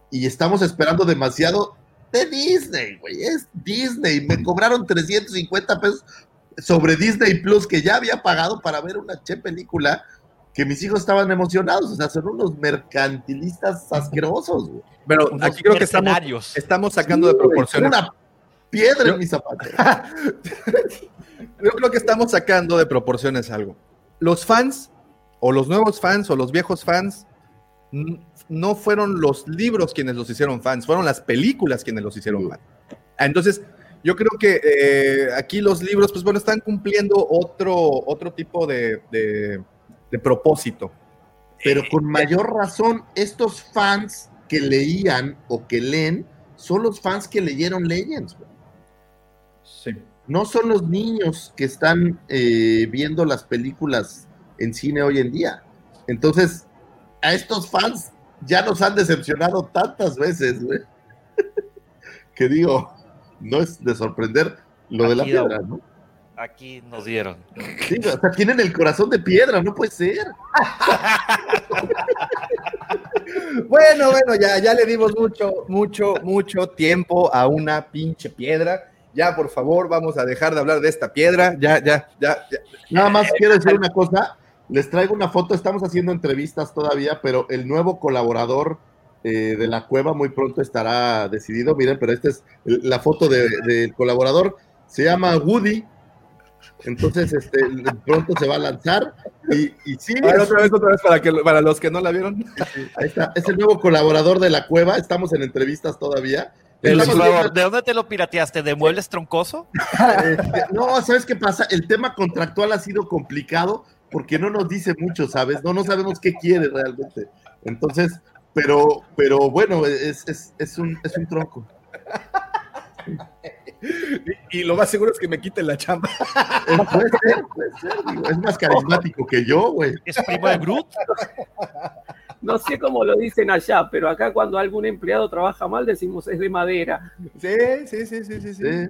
y estamos esperando demasiado de Disney, güey. Es Disney. Me cobraron 350 pesos sobre Disney Plus que ya había pagado para ver una che película que mis hijos estaban emocionados. O sea, son unos mercantilistas asquerosos, güey. Pero Unos aquí creo que estamos, estamos sacando Sí, de proporciones. Una piedra Yo- en mis zapatos. Yo creo que estamos sacando de proporciones algo. Los fans, o los nuevos fans, o los viejos fans, no fueron los libros quienes los hicieron fans, fueron las películas quienes los hicieron fans. Entonces, yo creo que eh, aquí los libros, pues bueno, están cumpliendo otro, otro tipo de, de- de propósito. Pero con mayor razón, estos fans que leían o que leen son los fans que leyeron Legends. Sí. No son los niños que están eh, viendo las películas en cine hoy en día. Entonces, a estos fans ya nos han decepcionado tantas veces, güey. que digo, no es de sorprender lo de la Aquí, piedra. ¿no? Aquí nos dieron. Sí, o sea, tienen el corazón de piedra, no puede ser. Bueno, bueno, ya, ya le dimos mucho, mucho, mucho tiempo a una pinche piedra. Ya, por favor, vamos a dejar de hablar de esta piedra. Ya, ya, ya, ya. Nada más quiero decir una cosa. Les traigo una foto. Estamos haciendo entrevistas todavía, pero el nuevo colaborador eh, de la cueva muy pronto estará decidido. Miren, pero esta es la foto de- del colaborador. Se llama Woody. Entonces, este, pronto se va a lanzar. Y, y sí, A ver, es- otra vez, otra vez, para, que, para los que no la vieron. ahí está. Es el nuevo colaborador de la cueva. Estamos en entrevistas todavía. Viendo- ¿de dónde te lo pirateaste? ¿De muebles troncoso? Este, no, ¿sabes qué pasa? El tema contractual ha sido complicado porque no nos dice mucho, ¿sabes? No, no sabemos qué quiere realmente. Entonces, pero, pero bueno, es, es, es un, es un tronco. Y, y lo más seguro es que me quiten la chamba. Eh, puede ser, puede ser, digo, es más carismático que yo, güey. ¿Es primo de Groot? No sé cómo lo dicen allá, pero acá cuando algún empleado trabaja mal decimos es de madera. Sí, sí, sí, sí, sí. sí. Sí.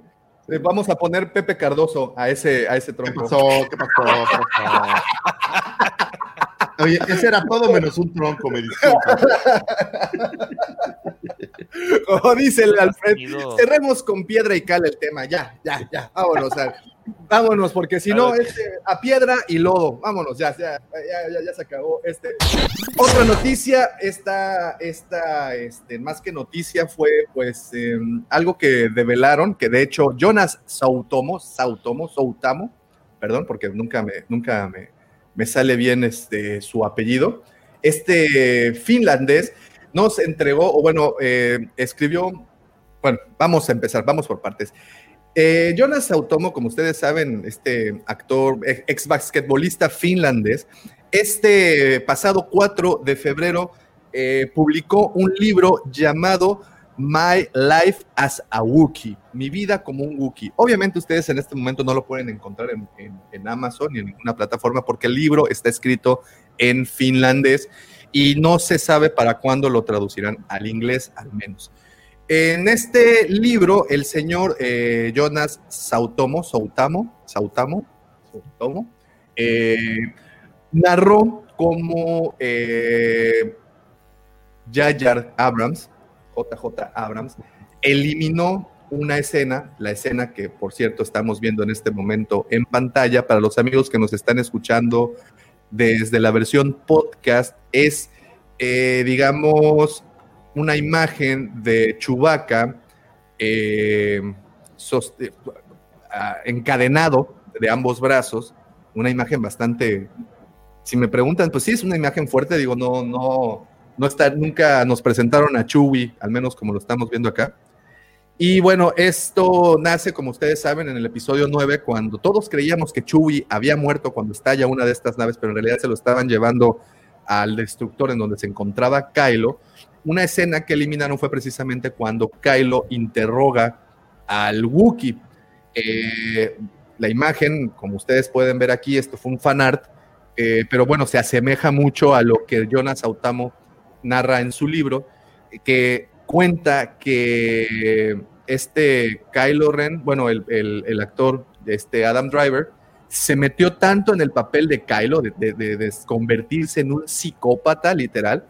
Eh, Vamos a poner Pepe Cardoso a ese, a ese ¿Qué tronco. pasó? ¿Qué pasó? ¿Qué pasó? Oye, ese era todo menos un tronco, me disculpo. Como dice el Alfred, cerremos con piedra y cal el tema. Ya, ya, ya. Vámonos, a- vámonos, porque si no, es eh, a piedra y lodo. Vámonos, ya, ya, ya, ya, ya se acabó. Este. Otra noticia, esta, esta, este, más que noticia, fue pues eh, algo que develaron, que de hecho Jonas Sautomo, Sautomo, Soutamo, perdón, porque nunca me, nunca me, me sale bien este, su apellido. Este finlandés nos entregó, o bueno, eh, escribió, bueno, vamos a empezar, vamos por partes. Eh, Jonas Sautomo, como ustedes saben, este actor, ex ex basquetbolista finlandés, este pasado 4 de febrero eh, publicó un libro llamado My Life as a Wookiee, mi vida como un Wookiee. Obviamente ustedes en este momento no lo pueden encontrar en, en- en Amazon ni en ninguna plataforma porque el libro está escrito en finlandés y no se sabe para cuándo lo traducirán al inglés al menos. En este libro, el señor eh, Jonas Sautomo, Sautamo, Sautamo, Sautomo, eh, narró cómo eh. Abrams, JJ Abrams, eliminó una escena, la escena que por cierto estamos viendo en este momento en pantalla, para los amigos que nos están escuchando desde la versión podcast, es, eh, digamos, una imagen de Chewbacca eh, ah, encadenado de ambos brazos, una imagen bastante, si me preguntan, pues sí, es una imagen fuerte, digo, no, no, no está, nunca nos presentaron a Chewie, al menos como lo estamos viendo acá. Y bueno, esto nace, como ustedes saben, en el episodio 9, cuando todos creíamos que Chewie había muerto cuando estalla una de estas naves, pero en realidad se lo estaban llevando al destructor en donde se encontraba Kylo. Una escena que eliminaron fue precisamente cuando Kylo interroga al Wookiee. Eh, la imagen, como ustedes pueden ver aquí, esto fue un fanart, eh, pero bueno, se asemeja mucho a lo que Jonas Autamo narra en su libro, que cuenta que este Kylo Ren, bueno, el, actor, este Adam Driver, se metió tanto en el papel de Kylo, de- de convertirse en un psicópata, literal,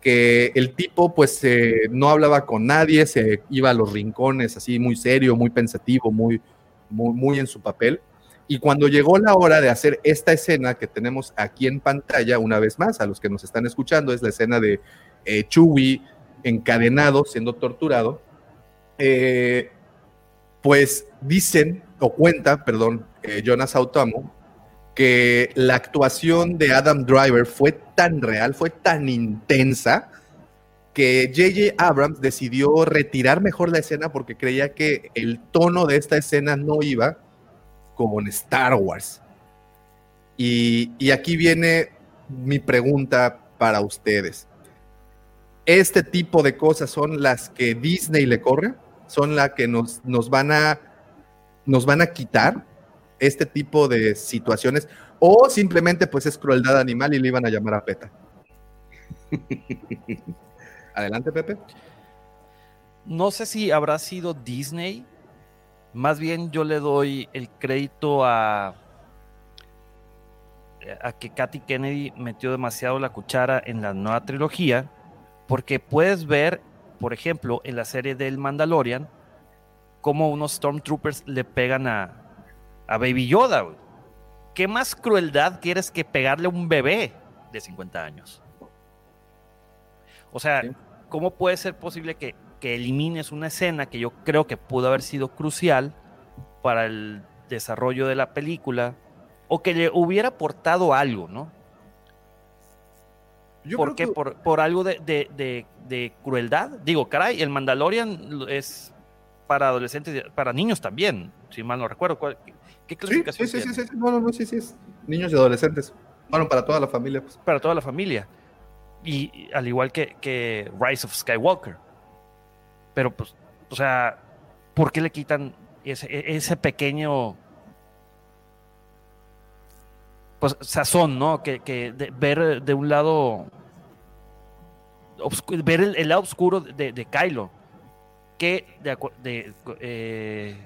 que el tipo pues eh, no hablaba con nadie, se iba a los rincones así muy serio, muy pensativo, muy, muy, en su papel. Y cuando llegó la hora de hacer esta escena que tenemos aquí en pantalla, una vez más, a los que nos están escuchando, es la escena de eh, Chewie encadenado, siendo torturado, eh, pues dicen, o cuenta, perdón, eh, Jonas Autamo, que la actuación de Adam Driver fue tan real, fue tan intensa, que J.J. Abrams decidió retirar mejor la escena porque creía que el tono de esta escena no iba con Star Wars. Y, y aquí viene mi pregunta para ustedes. ¿Este tipo de cosas son las que Disney le corre? ¿Son las que nos, nos, van a, nos van a quitar este tipo de situaciones? ¿O simplemente pues es crueldad animal y le iban a llamar a PETA? Adelante, Pepe. No sé si habrá sido Disney. Más bien yo le doy el crédito a, a que Katy Kennedy metió demasiado la cuchara en la nueva trilogía, porque puedes ver, por ejemplo, en la serie del Mandalorian, cómo unos Stormtroopers le pegan a, a Baby Yoda. güey. ¿Qué más crueldad quieres que pegarle a un bebé de 50 años? O sea, ¿cómo puede ser posible que, que elimines una escena que yo creo que pudo haber sido crucial para el desarrollo de la película o que le hubiera aportado algo, ¿no? Yo ¿Por creo qué? Por, por algo de, de- de- de crueldad. Digo, caray, el Mandalorian es para adolescentes, para niños también, si mal no recuerdo. ¿Cuál- ¿Qué, Sí, clasificación sí, sí, sí, tiene? sí, no, no, no, sí, sí, es niños y adolescentes. Bueno, para toda la familia, pues. Para toda la familia. Y, y al igual que, que Rise of Skywalker. Pero pues, o sea, ¿por qué le quitan ese, e- ese pequeño pues sazón, ¿no? Que, que de- ver de un lado ver el, el lado oscuro de, de Kylo. Que de, de, eh,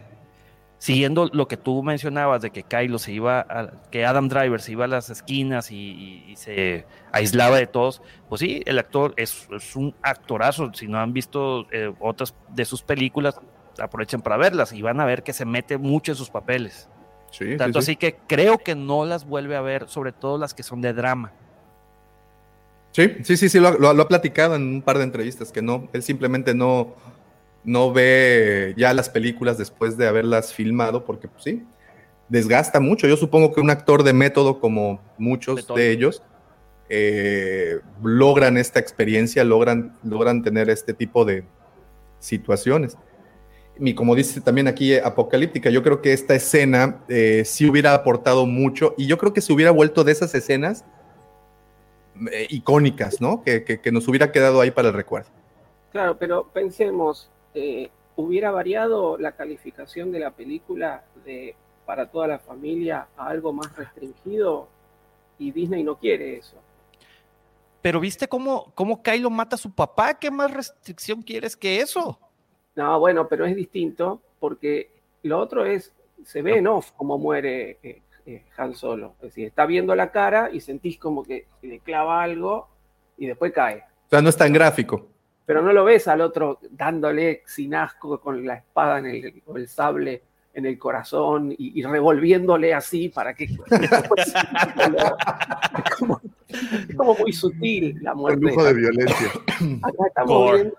siguiendo lo que tú mencionabas de que Kylo se iba, a- que Adam Driver se iba a las esquinas y, y- y se aislaba de todos, pues sí, el actor es, es un actorazo. Si no han visto eh, otras de sus películas, aprovechen para verlas y van a ver que se mete mucho en sus papeles. Sí, Tanto sí, sí. así que creo que no las vuelve a ver, sobre todo las que son de drama. Sí, sí, sí, sí, lo ha platicado en un par de entrevistas, que no, él simplemente no, no ve ya las películas después de haberlas filmado, porque pues, sí, desgasta mucho. Yo supongo que un actor de método, como muchos de, ellos, eh, logran esta experiencia, logran, logran tener este tipo de situaciones. Y como dice también aquí Apocalíptica, yo creo que esta escena eh, sí hubiera aportado mucho y yo creo que se hubiera vuelto de esas escenas eh, icónicas, ¿no? Que, que- que nos hubiera quedado ahí para el recuerdo. Claro, pero pensemos, eh, ¿hubiera variado la calificación de la película de para toda la familia a algo más restringido? Y Disney no quiere eso. Pero viste cómo, cómo Kylo mata a su papá. ¿Qué más restricción quieres que eso? No, bueno, pero es distinto porque lo otro es, se ve en off cómo muere eh, eh, Han Solo. Es decir, está viendo la cara y sentís como que le clava algo y después cae. O sea, no es tan gráfico. Pero no lo ves al otro dándole sin asco con la espada en el, o el sable en el corazón y, y revolviéndole así para que... es, como, es como muy sutil la muerte. Con lujo de violencia. Acá estamos viendo,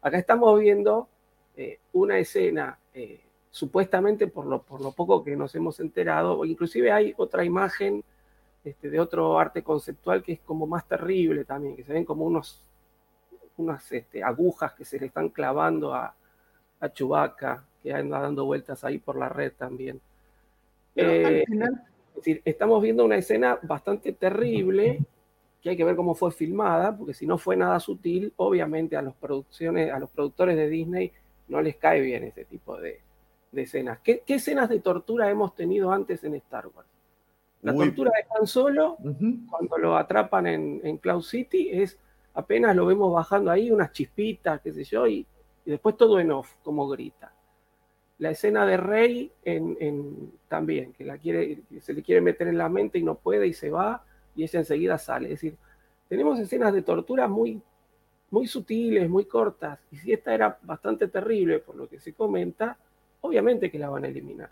acá estamos viendo eh, una escena, eh, supuestamente por lo, por lo poco que nos hemos enterado, inclusive hay otra imagen este, de otro arte conceptual que es como más terrible también, que se ven como unos, unas este, agujas que se le están clavando a, a Chewbacca, que anda dando vueltas ahí por la red también. Pero Eh, al final, es decir, estamos viendo una escena bastante terrible que hay que ver cómo fue filmada, porque si no fue nada sutil, obviamente a, los producciones, a los productores de Disney no les cae bien ese tipo de, de escenas. ¿Qué, qué escenas de tortura hemos tenido antes en Star Wars? La Uy. tortura de Han Solo, cuando lo atrapan en, en Cloud City, es apenas lo vemos bajando ahí, unas chispitas, qué sé yo, y, y después todo en off, como grita. la escena de Rey en, en- también, que la quiere, que se le quiere meter en la mente y no puede y se va y ella enseguida sale. Es decir, tenemos escenas de tortura muy, muy sutiles, muy cortas. Y si esta era bastante terrible por lo que se comenta, obviamente que la van a eliminar.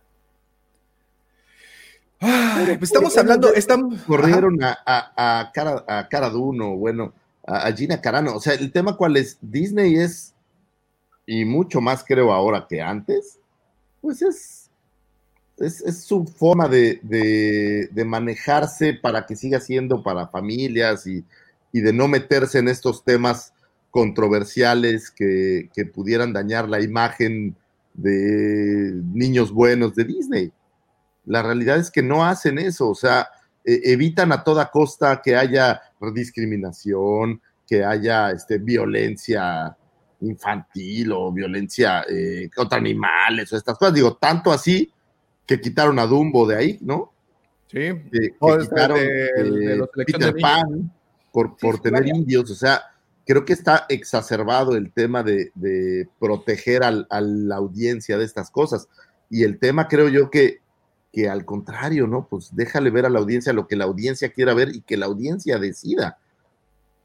Ay, pues estamos hablando, estamos... corrieron a, a, a cara, a Cara Dune, bueno, a, Gina Carano. O sea, el tema cuál es, Disney es, y mucho más creo ahora que antes, pues es, es, es su forma de, de- de manejarse para que siga siendo para familias y, y de no meterse en estos temas controversiales que, que pudieran dañar la imagen de niños buenos de Disney. La realidad es que no hacen eso, o sea, e- evitan a toda costa que haya discriminación, que haya este, violencia infantil o violencia eh, contra animales o estas cosas. Digo, tanto así que quitaron a Dumbo de ahí, ¿no? Sí. Que, que Oh, quitaron de- eh, Peter de. Pan por, por sí, tener indios, o sea, creo que está exacerbado el tema de, de proteger al- a la audiencia de estas cosas. Y el tema creo yo que, que al contrario, ¿no? Pues déjale ver a la audiencia lo que la audiencia quiera ver y que la audiencia decida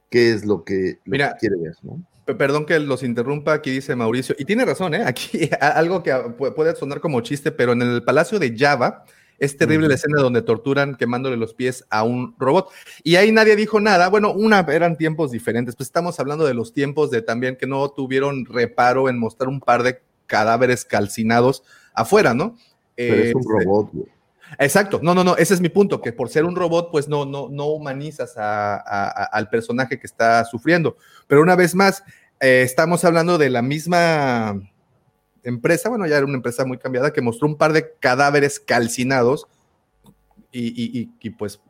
qué es lo que, lo Mira, que quiere ver, ¿no? Pe- Perdón que los interrumpa, aquí dice Mauricio, y tiene razón, ¿eh? Aquí algo que pu- puede sonar como chiste, pero en el Palacio de Java es terrible la escena donde torturan quemándole los pies a un robot. Y ahí nadie dijo nada. Bueno, una, eran tiempos diferentes, pues estamos hablando de los tiempos de también que no tuvieron reparo en mostrar un par de cadáveres calcinados afuera, ¿no? Pero es un Este, robot, güey. Exacto, no, no, no, ese es mi punto, que por ser un robot, pues no, no, no humanizas a- a- a- al personaje que está sufriendo. Pero una vez más, eh, estamos hablando de la misma empresa, bueno, ya era una empresa muy cambiada, que mostró un par de cadáveres calcinados y, y- y- y, pues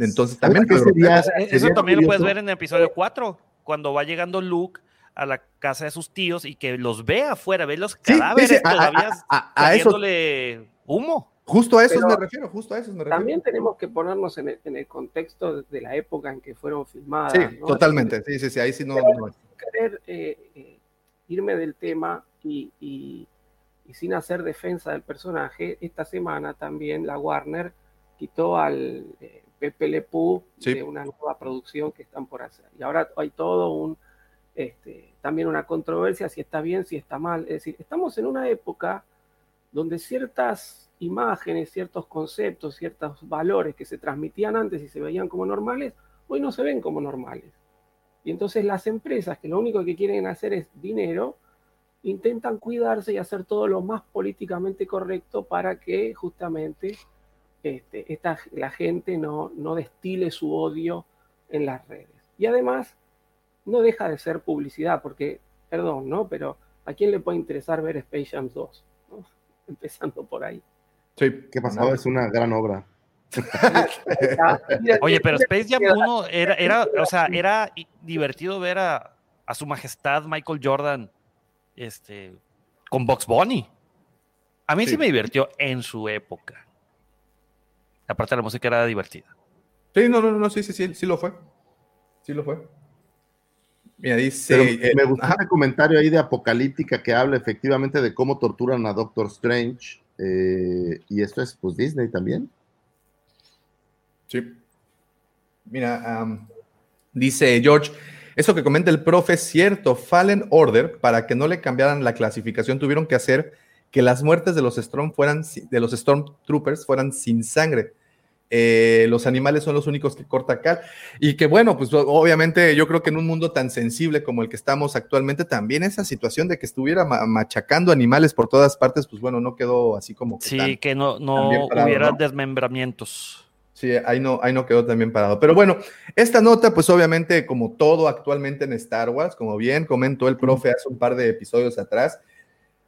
entonces también... sería? Eh, Eso sería también lo puedes ver en el episodio 4, cuando va llegando Luke a la casa de sus tíos y que los ve afuera, ve los Sí, sí, cadáveres sí, a- a- todavía a- a eso- saliéndole humo. Justo a eso me refiero, justo a eso me refiero. También tenemos que ponernos en el, en el contexto de- la época en que fueron filmadas. Sí, ¿no? totalmente, sí, sí, sí, ahí sí no... Pero no- sin querer eh, eh, irme del tema y, y- y sin hacer defensa del personaje, esta semana también la Warner quitó al eh, Pepe Le Pew Sí. de una nueva producción que están por hacer. Y ahora hay todo un, este, también una controversia si está bien, si está mal. Es decir, estamos en una época donde ciertas imágenes, ciertos conceptos, ciertos valores que se transmitían antes y se veían como normales, hoy no se ven como normales. Y entonces las empresas que lo único que quieren hacer es dinero, intentan cuidarse y hacer todo lo más políticamente correcto para que justamente este, esta, la gente no, no destile su odio en las redes. Y además, no deja de ser publicidad, porque, perdón, ¿no? Pero ¿a quién le puede interesar ver Space Jam 2? Empezando por ahí. Sí. ¿Qué pasaba? Es una gran obra. Oye, pero Space Jam 1 era, era, o sea, era divertido ver a, a su majestad Michael Jordan este, con Box Bunny. A mí sí. Sí. me divirtió en su época. Aparte la música era divertida. Sí, no, no, no, sí, sí, sí, sí lo fue. Sí lo fue. Mira, dice... Pero me gustó ese comentario ahí de Apocalíptica que habla efectivamente de cómo torturan a Doctor Strange. eh, y esto es pues Disney también. Sí. Mira, am, dice George, eso que comenta el profe es cierto. Fallen Order, para que no le cambiaran la clasificación, tuvieron que hacer que las muertes de los, Storm fueran, de los Stormtroopers fueran sin sangre. Eh, los animales son los únicos que corta Cal. Y que bueno, pues obviamente yo creo que en un mundo tan sensible como el que estamos actualmente, también esa situación de que estuviera ma- machacando animales por todas partes, pues bueno, no quedó así como que Sí, tan- que no, no parado, hubiera ¿no? desmembramientos. Sí, ahí no, ahí no quedó también parado. Pero bueno, esta nota, pues obviamente, como todo actualmente en Star Wars, como bien comentó el profe hace un par de episodios atrás,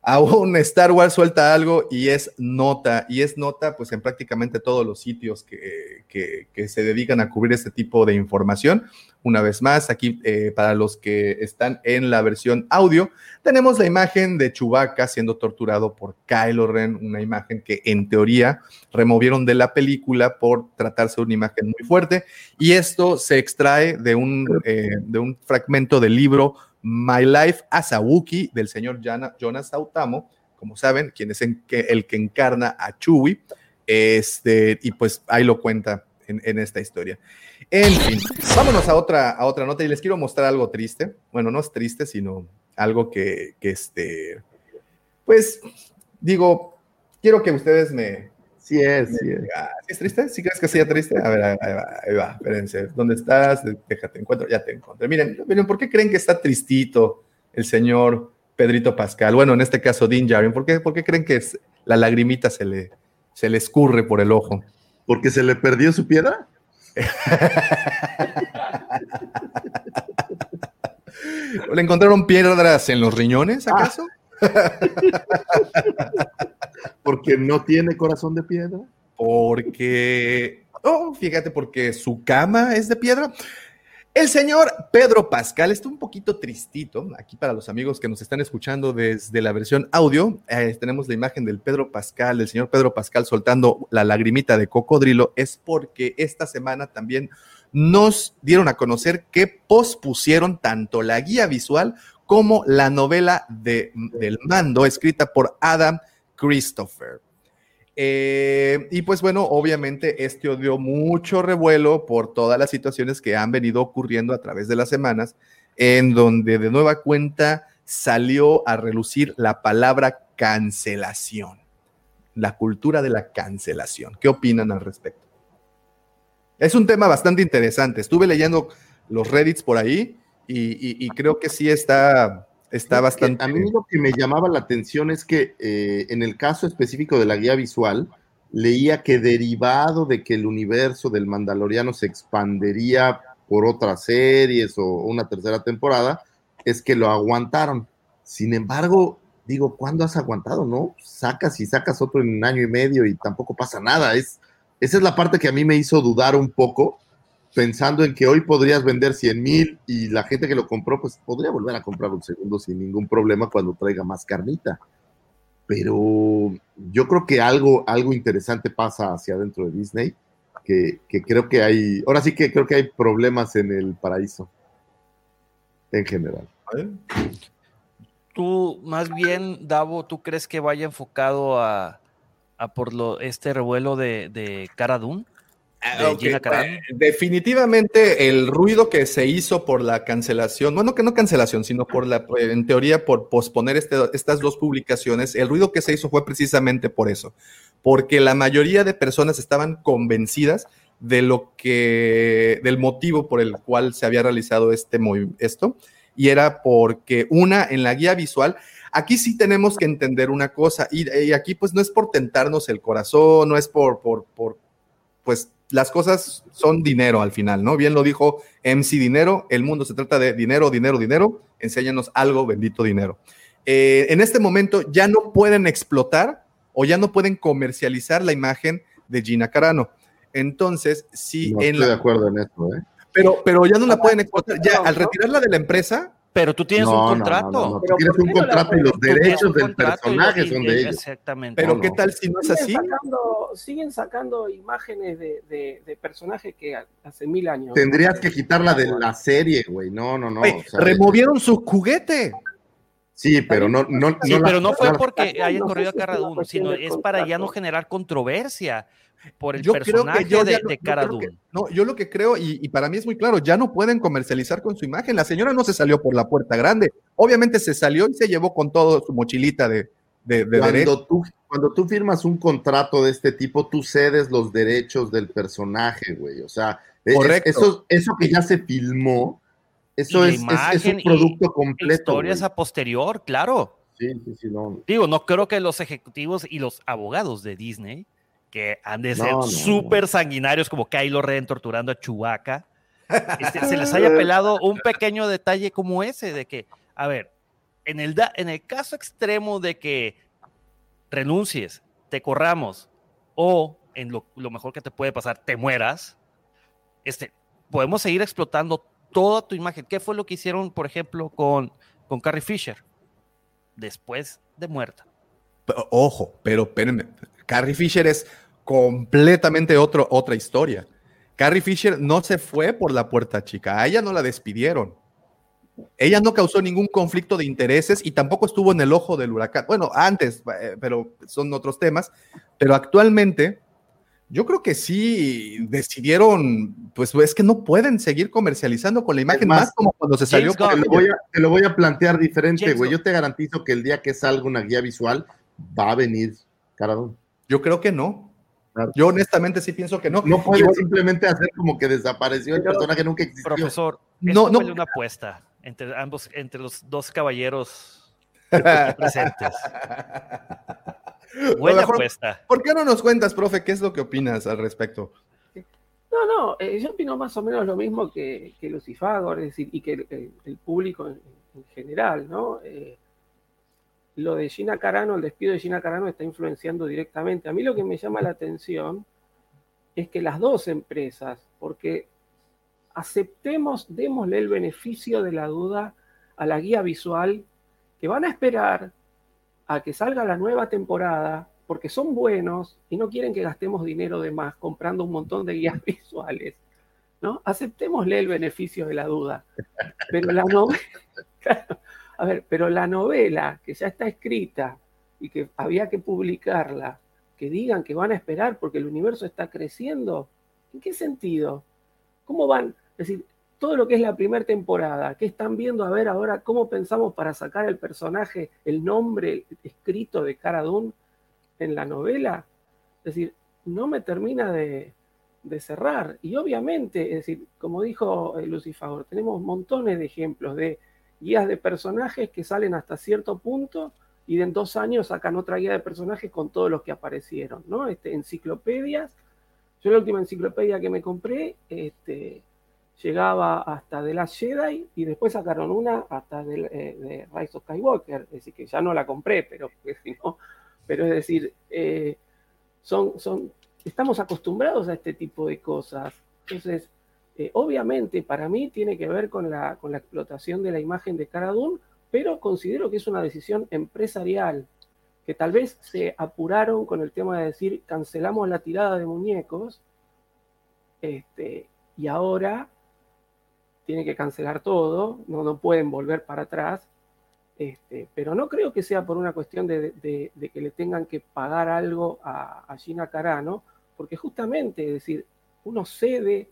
aún Star Wars suelta algo y es nota, y es nota pues en prácticamente todos los sitios que, que- que se dedican a cubrir este tipo de información. Una vez más, aquí eh, para los que están en la versión audio, tenemos la imagen de Chewbacca siendo torturado por Kylo Ren, una imagen que en teoría removieron de la película por tratarse de una imagen muy fuerte, y esto se extrae de un, eh, de un fragmento del libro My Life as a Wookiee del señor Jonas Sautamo, como saben, quien es el que encarna a Chewie, este, y pues ahí lo cuenta en, en esta historia. En fin, vámonos a otra, a otra nota y les quiero mostrar algo triste. Bueno, no es triste, sino algo que, que este, pues, digo, quiero que ustedes me... Sí es, sí es. Ah, ¿sí es triste? ¿Sí crees que sea triste? A ver, ahí va, ahí va, espérense. ¿Dónde estás? Déjate, encuentro, ya te encontré. Miren, miren, ¿por qué creen que está tristito el señor Pedrito Pascal? Bueno, en este caso, Dean Jarin. ¿Por qué, por qué creen que es- la lagrimita se le, se le escurre por el ojo? ¿Porque se le perdió su piedra? ¿Le encontraron piedras en los riñones, acaso? ¿Porque no tiene corazón de piedra? Porque, oh, fíjate, porque su cama es de piedra. El señor Pedro Pascal está un poquito tristito. Aquí para los amigos que nos están escuchando desde la versión audio, tenemos la imagen del Pedro Pascal, del señor Pedro Pascal soltando la lagrimita de cocodrilo. Es porque esta semana también nos dieron a conocer que pospusieron tanto la guía visual como la novela de, del mando escrita por Adam Christopher. Eh, y pues bueno, obviamente esto dio mucho revuelo por todas las situaciones que han venido ocurriendo a través de las semanas, en donde de nueva cuenta salió a relucir la palabra cancelación, la cultura de la cancelación. ¿Qué opinan al respecto? Es un tema bastante interesante. Estuve leyendo los Reddits por ahí y, y- y creo que sí está, está bastante... A mí lo que me llamaba la atención es que eh, en el caso específico de la guía visual, leía que derivado de que el universo del Mandaloriano se expandería por otras series o una tercera temporada, es que lo aguantaron. Sin embargo, digo, ¿cuándo has aguantado? No, sacas y sacas otro en un año y medio y tampoco pasa nada. Es, esa es la parte que a mí me hizo dudar un poco, pensando en que hoy podrías vender 100 mil y la gente que lo compró, pues podría volver a comprar un segundo sin ningún problema cuando traiga más carnita. Pero yo creo que algo, algo interesante pasa hacia adentro de Disney, que, que creo que hay, ahora sí que creo que hay problemas en el paraíso, en general. Tú, más bien, Davo, ¿tú crees que vaya enfocado a, a por lo, este revuelo de, de Cara Dune? De eh, definitivamente el ruido que se hizo por la cancelación, bueno, que no cancelación, sino por la, eh, en teoría, por posponer este- estas dos publicaciones, el ruido que se hizo fue precisamente por eso, porque la mayoría de personas estaban convencidas de lo que, del motivo por el cual se había realizado este esto, y era porque una, en la guía visual, aquí sí tenemos que entender una cosa, y, y aquí pues no es por tentarnos el corazón, no es por, por, por pues las cosas son dinero al final, ¿no? Bien lo dijo MC Dinero, el mundo se trata de dinero, dinero, dinero, enséñanos algo, bendito dinero. Eh, en este momento ya no pueden explotar o ya no pueden comercializar la imagen de Gina Carano. Entonces, sí, No en estoy la- de acuerdo en eso, ¿eh? pero, pero ya no la pueden explotar. Ya al retirarla de la empresa. Pero tú tienes No, un contrato. no, no, no. Tú Pero tienes ¿por un contrato y los derechos del personaje son de ellos. Exactamente. Pero No, qué no. tal si no es así? Siguen sacando, siguen sacando imágenes de, de- de personajes que hace mil años. Tendrías que quitarla de la serie, güey. No, no, no. Oye, o sea, removieron su juguete. Sí, pero no, no, Sí, no la- pero no fue la- porque hayan corrido a si es Cara una Dune, cuestión sino es para ya no generar controversia por el Yo creo que personaje yo de, no- de yo que- no, yo lo que creo, y, y para mí es muy claro, ya no pueden comercializar con su imagen. La señora no se salió por la puerta grande. Obviamente se salió y se llevó con todo su mochilita de, de, de derecho. Cuando tú, cuando tú firmas un contrato de este tipo, tú cedes los derechos del personaje, güey. O sea, es- Correcto. eso, eso que ya se filmó, eso es, es- un producto completo. Historias a posterior, claro. Sí, sí, sí, no. Digo, no creo que los ejecutivos y los abogados de Disney, que han de ser No, no, súper sanguinarios como Kylo Ren torturando a Chewbacca, este, se les haya pelado un pequeño detalle como ese, de que, a ver, en el, da- en el caso extremo de que renuncies, te corramos, o en lo, lo mejor que te puede pasar, te mueras, este, podemos seguir explotando toda tu imagen. ¿Qué fue lo que hicieron, por ejemplo, con, con Carrie Fisher? Después de muerta. Ojo, pero espérenme. Carrie Fisher es completamente otro, otra historia. Carrie Fisher no se fue por la puerta chica. A ella no la despidieron. Ella no causó ningún conflicto de intereses y tampoco estuvo en el ojo del huracán. Bueno, antes, eh, pero son otros temas. Pero actualmente, yo creo que sí decidieron, pues es que no pueden seguir comercializando con la imagen más, más, como cuando se salió. Te lo, voy a, te lo voy a plantear diferente, güey. Yo te garantizo que el día que salga una guía visual, va a venir Caradón. Yo creo que no. Yo honestamente sí pienso que no. No puede simplemente hacer como que desapareció el personaje, nunca existió. Profesor, No, no. huele una apuesta entre ambos, entre los dos caballeros presentes. Buena mejor- apuesta. ¿Por qué no nos cuentas, profe, qué es lo que opinas al respecto? No, no, eh, yo opino más o menos lo mismo que, que Lucifagor, es decir, y que el, el- el público en, en general, ¿no? Eh, lo de Gina Carano, el despido de Gina Carano está influenciando directamente. A mí lo que me llama la atención es que las dos empresas, porque aceptemos, démosle el beneficio de la duda a la guía visual, que van a esperar a que salga la nueva temporada, porque son buenos y no quieren que gastemos dinero de más comprando un montón de guías visuales. ¿no? Aceptémosle el beneficio de la duda. Pero la novela, a ver, pero la novela que ya está escrita y que había que publicarla, que digan que van a esperar porque el universo está creciendo, ¿en qué sentido? ¿Cómo van? Es decir, todo lo que es la primera temporada, ¿qué están viendo? A ver ahora cómo pensamos para sacar el personaje, el nombre escrito de Cara Dune en la novela. Es decir, no me termina de, cerrar. Y obviamente, es decir, como dijo eh, Lucifagor, tenemos montones de ejemplos de guías de personajes que salen hasta cierto punto y en dos años sacan otra guía de personajes con todos los que aparecieron, ¿no? Este, enciclopedias. Yo la última enciclopedia que me compré, este, llegaba hasta de la Jedi y después sacaron una hasta del, eh, de Rise of Skywalker, es decir, que ya no la compré, pero, no- pero es decir, eh, son, son, estamos acostumbrados a este tipo de cosas. Entonces, eh, obviamente para mí tiene que ver con la, con la explotación de la imagen de Cara Dune, pero considero que es una decisión empresarial, que tal vez se apuraron con el tema de decir cancelamos la tirada de muñecos, este, y ahora tiene que cancelar todo, no, no pueden volver para atrás, este, pero no creo que sea por una cuestión de, de- que le tengan que pagar algo a, Gina Carano, porque justamente, es decir, uno cede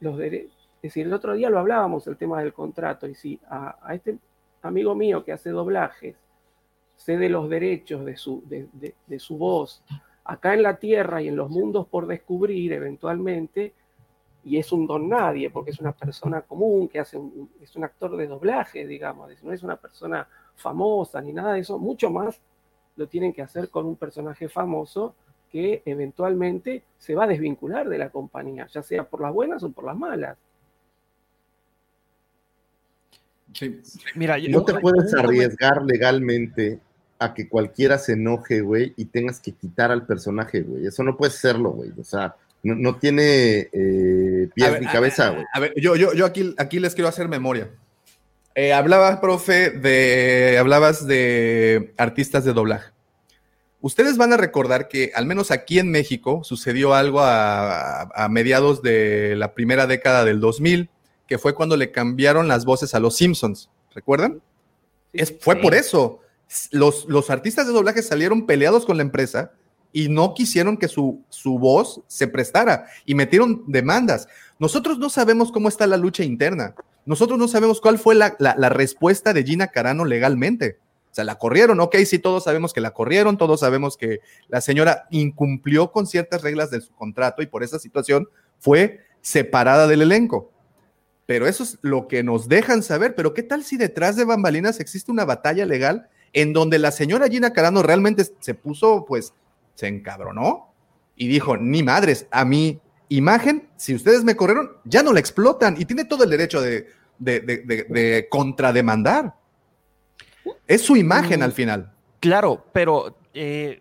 los derechos, es decir, el otro día lo hablábamos, el tema del contrato, y si a, a este amigo mío que hace doblajes cede los derechos de su, de- de su voz acá en la Tierra y en los mundos por descubrir eventualmente, y es un don nadie, porque es una persona común que hace un, es un actor de doblaje, digamos, no es una persona famosa ni nada de eso, mucho más lo tienen que hacer con un personaje famoso que eventualmente se va a desvincular de la compañía, ya sea por las buenas o por las malas. Mira, yo- No te puedes arriesgar legalmente a que cualquiera se enoje, güey, y tengas que quitar al personaje, güey. Eso no puedes hacerlo, güey. O sea, no, no tiene eh, pies ver, ni cabeza, güey. A ver, yo, yo, yo aquí, aquí les quiero hacer memoria. Eh, hablabas, profe, de. Hablabas de artistas de doblaje. Ustedes van a recordar que, al menos aquí en México, sucedió algo a, a- a mediados de la primera década del 2000, que fue cuando le cambiaron las voces a los Simpsons. ¿Recuerdan? Es, fue Sí. por eso. Los, los artistas de doblaje salieron peleados con la empresa y no quisieron que su, su voz se prestara y metieron demandas. Nosotros no sabemos cómo está la lucha interna. Nosotros no sabemos cuál fue la, la- la respuesta de Gina Carano legalmente. O sea, la corrieron, ok, sí, todos sabemos que la corrieron, todos sabemos que la señora incumplió con ciertas reglas de su contrato y por esa situación fue separada del elenco. Pero eso es lo que nos dejan saber. Pero ¿qué tal si detrás de bambalinas existe una batalla legal en donde la señora Gina Carano realmente se puso, pues, se encabronó y dijo, ni madres, a mi imagen, si ustedes me corrieron, ya no la explotan y tiene todo el derecho de, de, de- de- de contrademandar. Es su imagen Mm. al final. Claro, pero eh,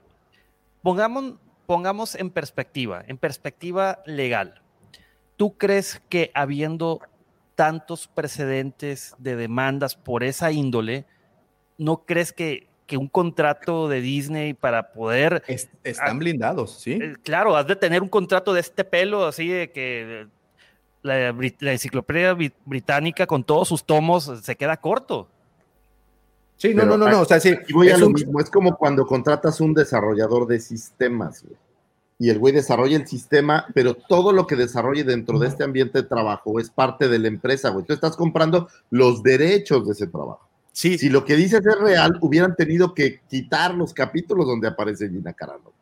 pongamos, pongamos en perspectiva, en perspectiva legal. ¿Tú crees que habiendo tantos precedentes de demandas por esa índole, no crees que, que un contrato de Disney para poder... están blindados, sí. Eh, claro, has de tener un contrato de este pelo, así de que... la, brit- la enciclopedia bri- británica con todos sus tomos se queda corto. Sí, no, Pero, no, no, no, o sea, sí. Voy a es lo un- mismo, es como cuando contratas un desarrollador de sistemas, güey. Y el güey desarrolla el sistema, pero todo lo que desarrolle dentro de este ambiente de trabajo es parte de la empresa, güey. Tú estás comprando los derechos de ese trabajo. Sí. Si lo que dices es real, hubieran tenido que quitar los capítulos donde aparece Gina Carano.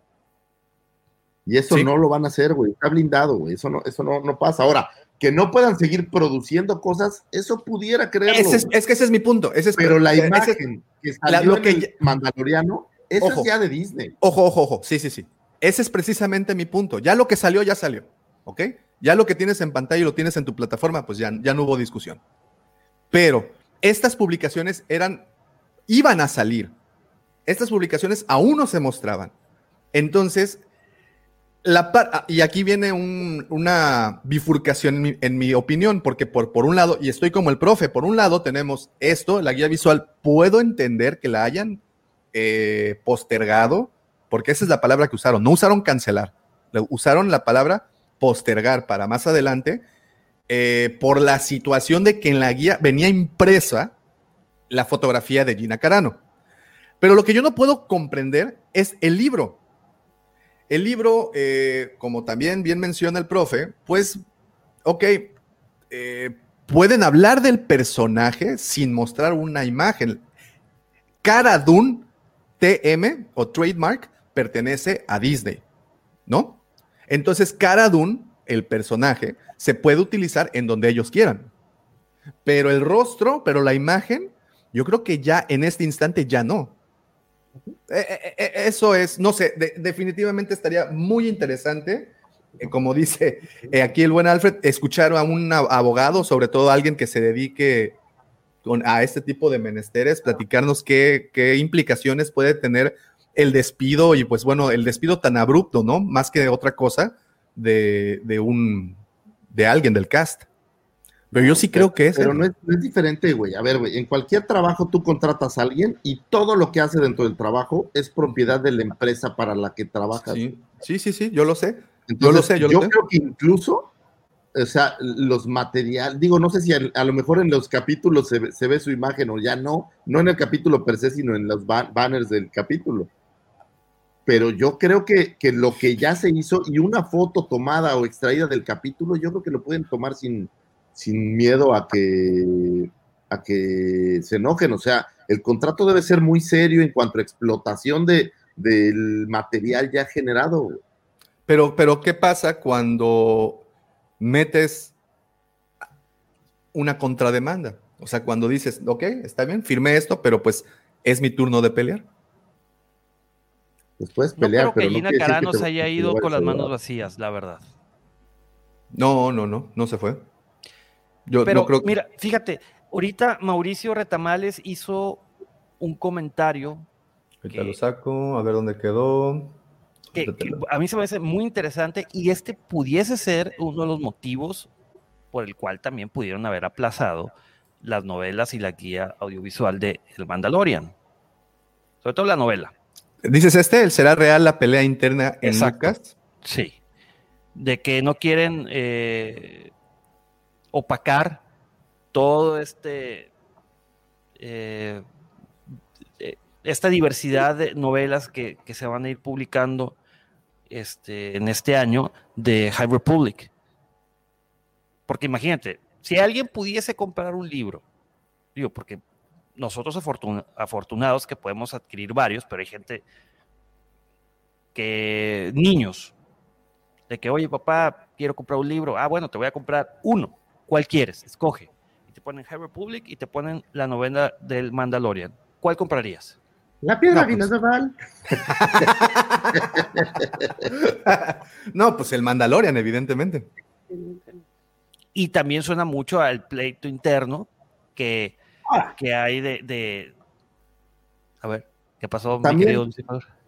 Y eso Sí. no lo van a hacer, güey. Está blindado, güey. Eso no, eso no, no pasa. Ahora, que no puedan seguir produciendo cosas, eso pudiera creerlo. Ese es, que ese es mi punto. Ese es, pero la ese imagen que la- salió lo en que el Mandaloriano, eso Ojo. es ya de Disney. Ojo, ojo, ojo. Sí, sí, sí. Ese es precisamente mi punto. Ya lo que salió, ya salió. ¿Ok? Ya lo que tienes en pantalla y lo tienes en tu plataforma, pues ya, ya no hubo discusión. Pero estas publicaciones eran, iban a salir. Estas publicaciones aún no se mostraban. Entonces, la par- ah, y aquí viene un- una bifurcación en mi, opinión, porque por, por un lado, y estoy como el profe, por un lado tenemos esto, la guía visual, puedo entender que la hayan eh, postergado, porque esa es la palabra que usaron, no usaron cancelar, usaron la palabra postergar para más adelante, eh, por la situación de que en la guía venía impresa la fotografía de Gina Carano. Pero lo que yo no puedo comprender es el libro. El libro, eh, como también bien menciona el profe, pues, ok, eh, pueden hablar del personaje sin mostrar una imagen. Cara Dune TM o trademark pertenece a Disney, ¿no? Entonces, Cara Dune, el personaje, se puede utilizar en donde ellos quieran. Pero el rostro, pero la imagen, yo creo que ya en este instante ya no. Eh, eh, eh, Eso es, no sé, de- definitivamente estaría muy interesante, como dice aquí el buen Alfred, escuchar a un a- abogado, sobre todo alguien que se dedique con- a este tipo de menesteres, platicarnos qué, qué implicaciones puede tener el despido y pues bueno, el despido tan abrupto, ¿no? Más que otra cosa de, de un, de alguien del cast. Pero yo sí creo que es... Pero no es, no es diferente, güey. A ver, güey, en cualquier trabajo tú contratas a alguien y todo lo que hace dentro del trabajo es propiedad de la empresa para la que trabajas. Sí, sí, sí, sí, yo lo sé. Entonces, yo lo sé, yo, yo lo sé. creo que incluso, o sea, los materiales, digo, no sé si a, a lo mejor en los capítulos se, ve- se ve su imagen o ya no, no en el capítulo per se, sino en los ba- banners del capítulo. Pero yo creo que, que lo que ya se hizo y una foto tomada o extraída del capítulo, yo creo que lo pueden tomar sin, sin miedo a que, a que se enojen. O sea, el contrato debe ser muy serio en cuanto a explotación de, del material ya generado. Pero, pero, ¿qué pasa cuando metes una contrademanda? O sea, cuando dices, ok, está bien, firmé esto, pero pues es mi turno de pelear. Pues No pelear, creo que no Gina Carano que se haya que ido con las manos vacías, la verdad. No, no, no, no se fue. Yo Pero no creo mira, fíjate, ahorita Mauricio Retamales hizo un comentario Ahorita lo saco, a ver dónde quedó. que, que a mí se me hace muy interesante y este pudiese ser uno de los motivos por el cual también pudieron haber aplazado las novelas y la guía audiovisual de El Mandalorian. Sobre todo la novela. Dices este, ¿el será real la pelea interna en Exacto. Lucas? Sí. De que no quieren eh, opacar todo este. eh, eh, esta diversidad de novelas que, que se van a ir publicando este, en este año de High Republic. Porque imagínate, si alguien pudiese comprar un libro, digo, porque nosotros afortun- afortunados que podemos adquirir varios, pero hay gente que, niños, de que, oye, papá, quiero comprar un libro, ah, bueno, te voy a comprar uno, ¿cuál quieres? Escoge. Y te ponen High Republic y te ponen la novela del Mandalorian. ¿Cuál comprarías? La piedra No, pues- no, pues el Mandalorian, evidentemente. Y también suena mucho al pleito interno que. Que hay de, de- A ver, ¿qué pasó, mi querido?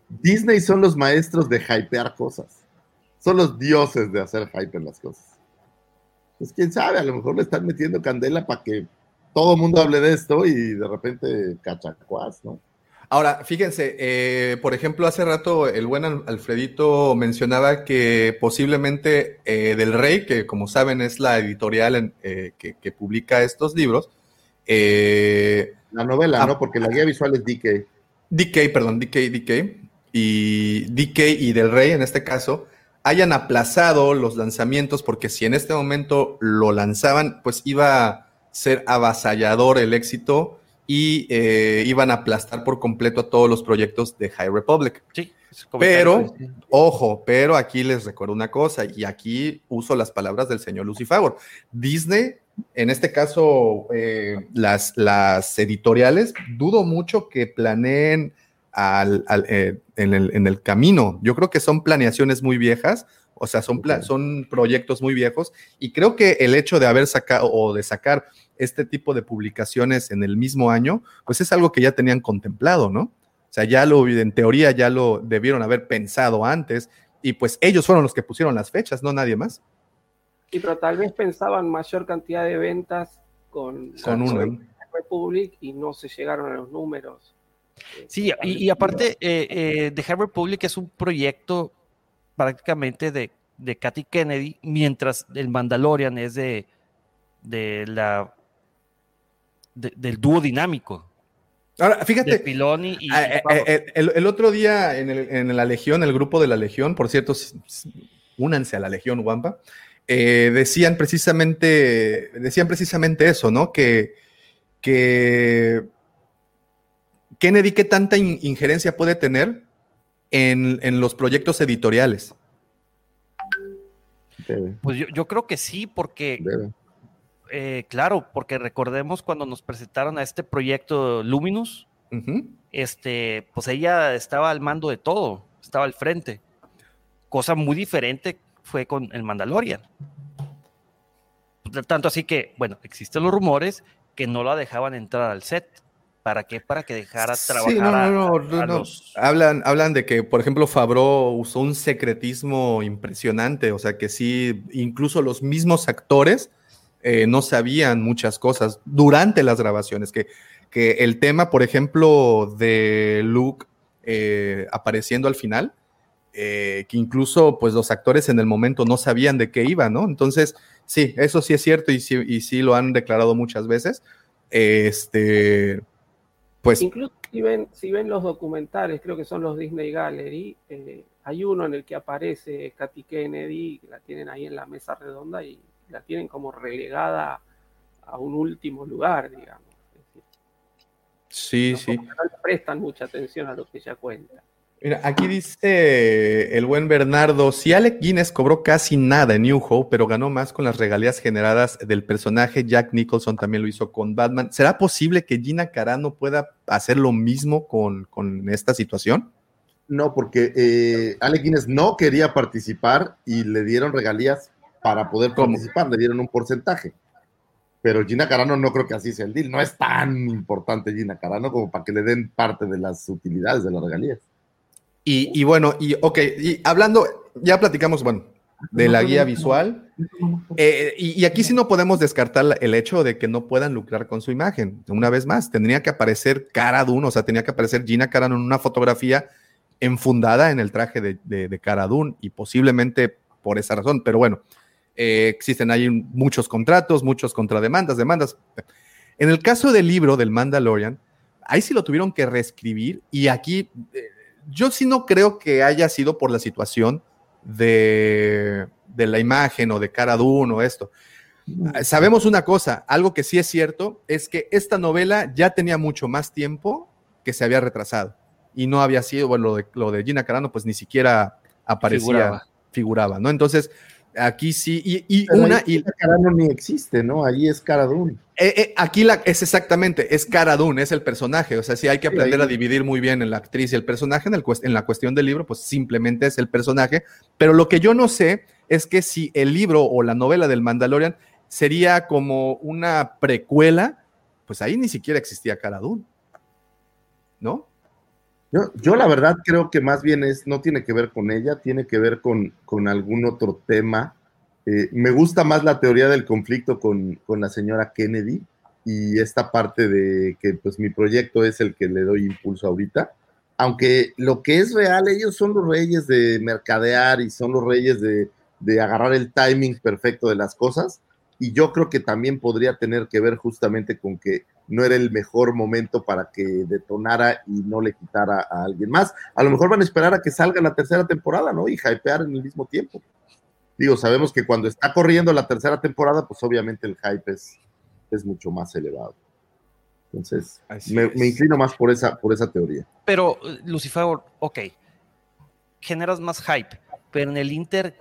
Disney son los maestros de hypear cosas. Son los dioses de hacer hype en las cosas. Pues quién sabe, a lo mejor le están metiendo candela para que todo el mundo hable de esto y de repente cachacuás, ¿no? Ahora, fíjense, eh, por ejemplo, hace rato el buen Al- Alfredito mencionaba que posiblemente eh, Del Rey, que como saben es la editorial en- eh, que, que publica estos libros, eh, La novela, Ah. ¿no? Porque la guía visual es DK. DK, perdón, DK, DK, y DK y Del Rey en este caso, hayan aplazado los lanzamientos, porque si en este momento lo lanzaban, pues iba a ser avasallador el éxito y eh, iban a aplastar por completo a todos los proyectos de High Republic. Sí, Pero, sí. ojo, pero aquí les recuerdo una cosa, y aquí uso las palabras del señor Lucifer. Disney, en este caso, eh, las, las editoriales, dudo mucho que planeen al- al, eh, en, el, en el camino. Yo creo que son planeaciones muy viejas, o sea, son, son proyectos muy viejos, y creo que el hecho de haber sacado o de sacar este tipo de publicaciones en el mismo año, pues es algo que ya tenían contemplado, ¿no? O sea, ya lo, en teoría, ya lo debieron haber pensado antes y pues ellos fueron los que pusieron las fechas, no nadie más. Sí, pero tal vez pensaban mayor cantidad de ventas con, Con la una. Republic y no se llegaron a los números. Sí, y, y aparte, eh, eh, The High Republic es un proyecto prácticamente de, de Katy Kennedy, mientras el Mandalorian es de, de la de- del dúo dinámico. Ahora, fíjate, de y, Ah, eh, eh, el, el otro día en, el- en la Legión, el grupo de la Legión, por cierto, únanse a la Legión Wampa, eh, decían precisamente, decían precisamente eso, ¿no? Que, que Kennedy, ¿qué tanta in- injerencia puede tener en, en los proyectos editoriales? Pues yo, yo creo que sí, porque, eh, claro, porque recordemos cuando nos presentaron a este proyecto Luminous, este, pues ella estaba al mando de todo, estaba al frente. Cosa muy diferente fue con el Mandalorian. Tanto así que, bueno, existen los rumores que no la dejaban entrar al set. ¿Para qué? Para que dejara trabajar Sí, no, a- no, a- no, a no. los Hablan, hablan de que, por ejemplo, Fabro usó un secretismo impresionante, o sea que sí, incluso los mismos actores eh, no sabían muchas cosas durante las grabaciones, que, que el tema, por ejemplo, de Luke eh, apareciendo al final, eh, que incluso pues los actores en el momento no sabían de qué iba, ¿no? Entonces, sí, eso sí es cierto y sí, y sí lo han declarado muchas veces. Este, pues Incluso si ven, si ven los documentales, creo que son los Disney Gallery, eh, hay uno en el que aparece Katy Kennedy, la tienen ahí en la mesa redonda y la tienen como relegada a un último lugar, digamos. sí, sí. No prestan mucha atención a lo que ella cuenta. Mira, aquí dice el buen Bernardo, si Alec Guinness cobró casi nada en New Hope, pero ganó más con las regalías generadas del personaje, Jack Nicholson también lo hizo con Batman, ¿será posible que Gina Carano pueda hacer lo mismo con, con esta situación? No, porque eh, Alec Guinness no quería participar y le dieron regalías para poder participar, le dieron un porcentaje. Pero Gina Carano no creo que así sea el deal. No es tan importante Gina Carano como para que le den parte de las utilidades de las regalías. Y, bueno, y ok, y hablando, ya platicamos, bueno, de la guía visual, eh, y, aquí sí no podemos descartar el hecho de que no puedan lucrar con su imagen. Una vez más, tendría que aparecer Cara Dune, o sea, tenía que aparecer Gina Carano en una fotografía enfundada en el traje de, de, de Cara Dune, y posiblemente por esa razón, pero bueno, eh, existen ahí muchos contratos, muchos contrademandas, demandas. En el caso del libro del Mandalorian, ahí sí lo tuvieron que reescribir, y aquí eh, yo sí no creo que haya sido por la situación de, de la imagen o de Cara Dune o esto. Ah, Sabemos una cosa, algo que sí es cierto, es que esta novela ya tenía mucho más tiempo que se había retrasado. Y no había sido, bueno, lo de, lo de Gina Carano, pues ni siquiera aparecía, Figuraba. figuraba, ¿no? Entonces, aquí sí, y, una, y, Carano ni existe, ¿no? Ahí es Cara Dune. eh, eh, aquí la, es exactamente, es Cara Dune, es el personaje. O sea, sí hay que aprender a dividir muy bien en la actriz y el personaje. En, el cuest- en la cuestión del libro, pues simplemente es el personaje. Pero lo que yo no sé es que si el libro o la novela del Mandalorian sería como una precuela, pues ahí ni siquiera existía Cara Dune. ¿No? Yo, yo la verdad creo que más bien es, no tiene que ver con ella, tiene que ver con, con algún otro tema. Eh, me gusta más la teoría del conflicto con, con la señora Kennedy y esta parte de que pues mi proyecto es el que le doy impulso ahorita. Aunque lo que es real, ellos son los reyes de mercadear y son los reyes de, de agarrar el timing perfecto de las cosas. Y yo creo que también podría tener que ver justamente con que no era el mejor momento para que detonara y no le quitara a alguien más. A lo mejor van a esperar a que salga la tercera temporada, ¿no? Y hypear en el mismo tiempo. Digo, sabemos que cuando está corriendo la tercera temporada, pues obviamente el hype es, es mucho más elevado. Entonces, me, me, inclino más por esa, por esa teoría. Pero, Lucifer, ok, generas más hype, pero en el Inter,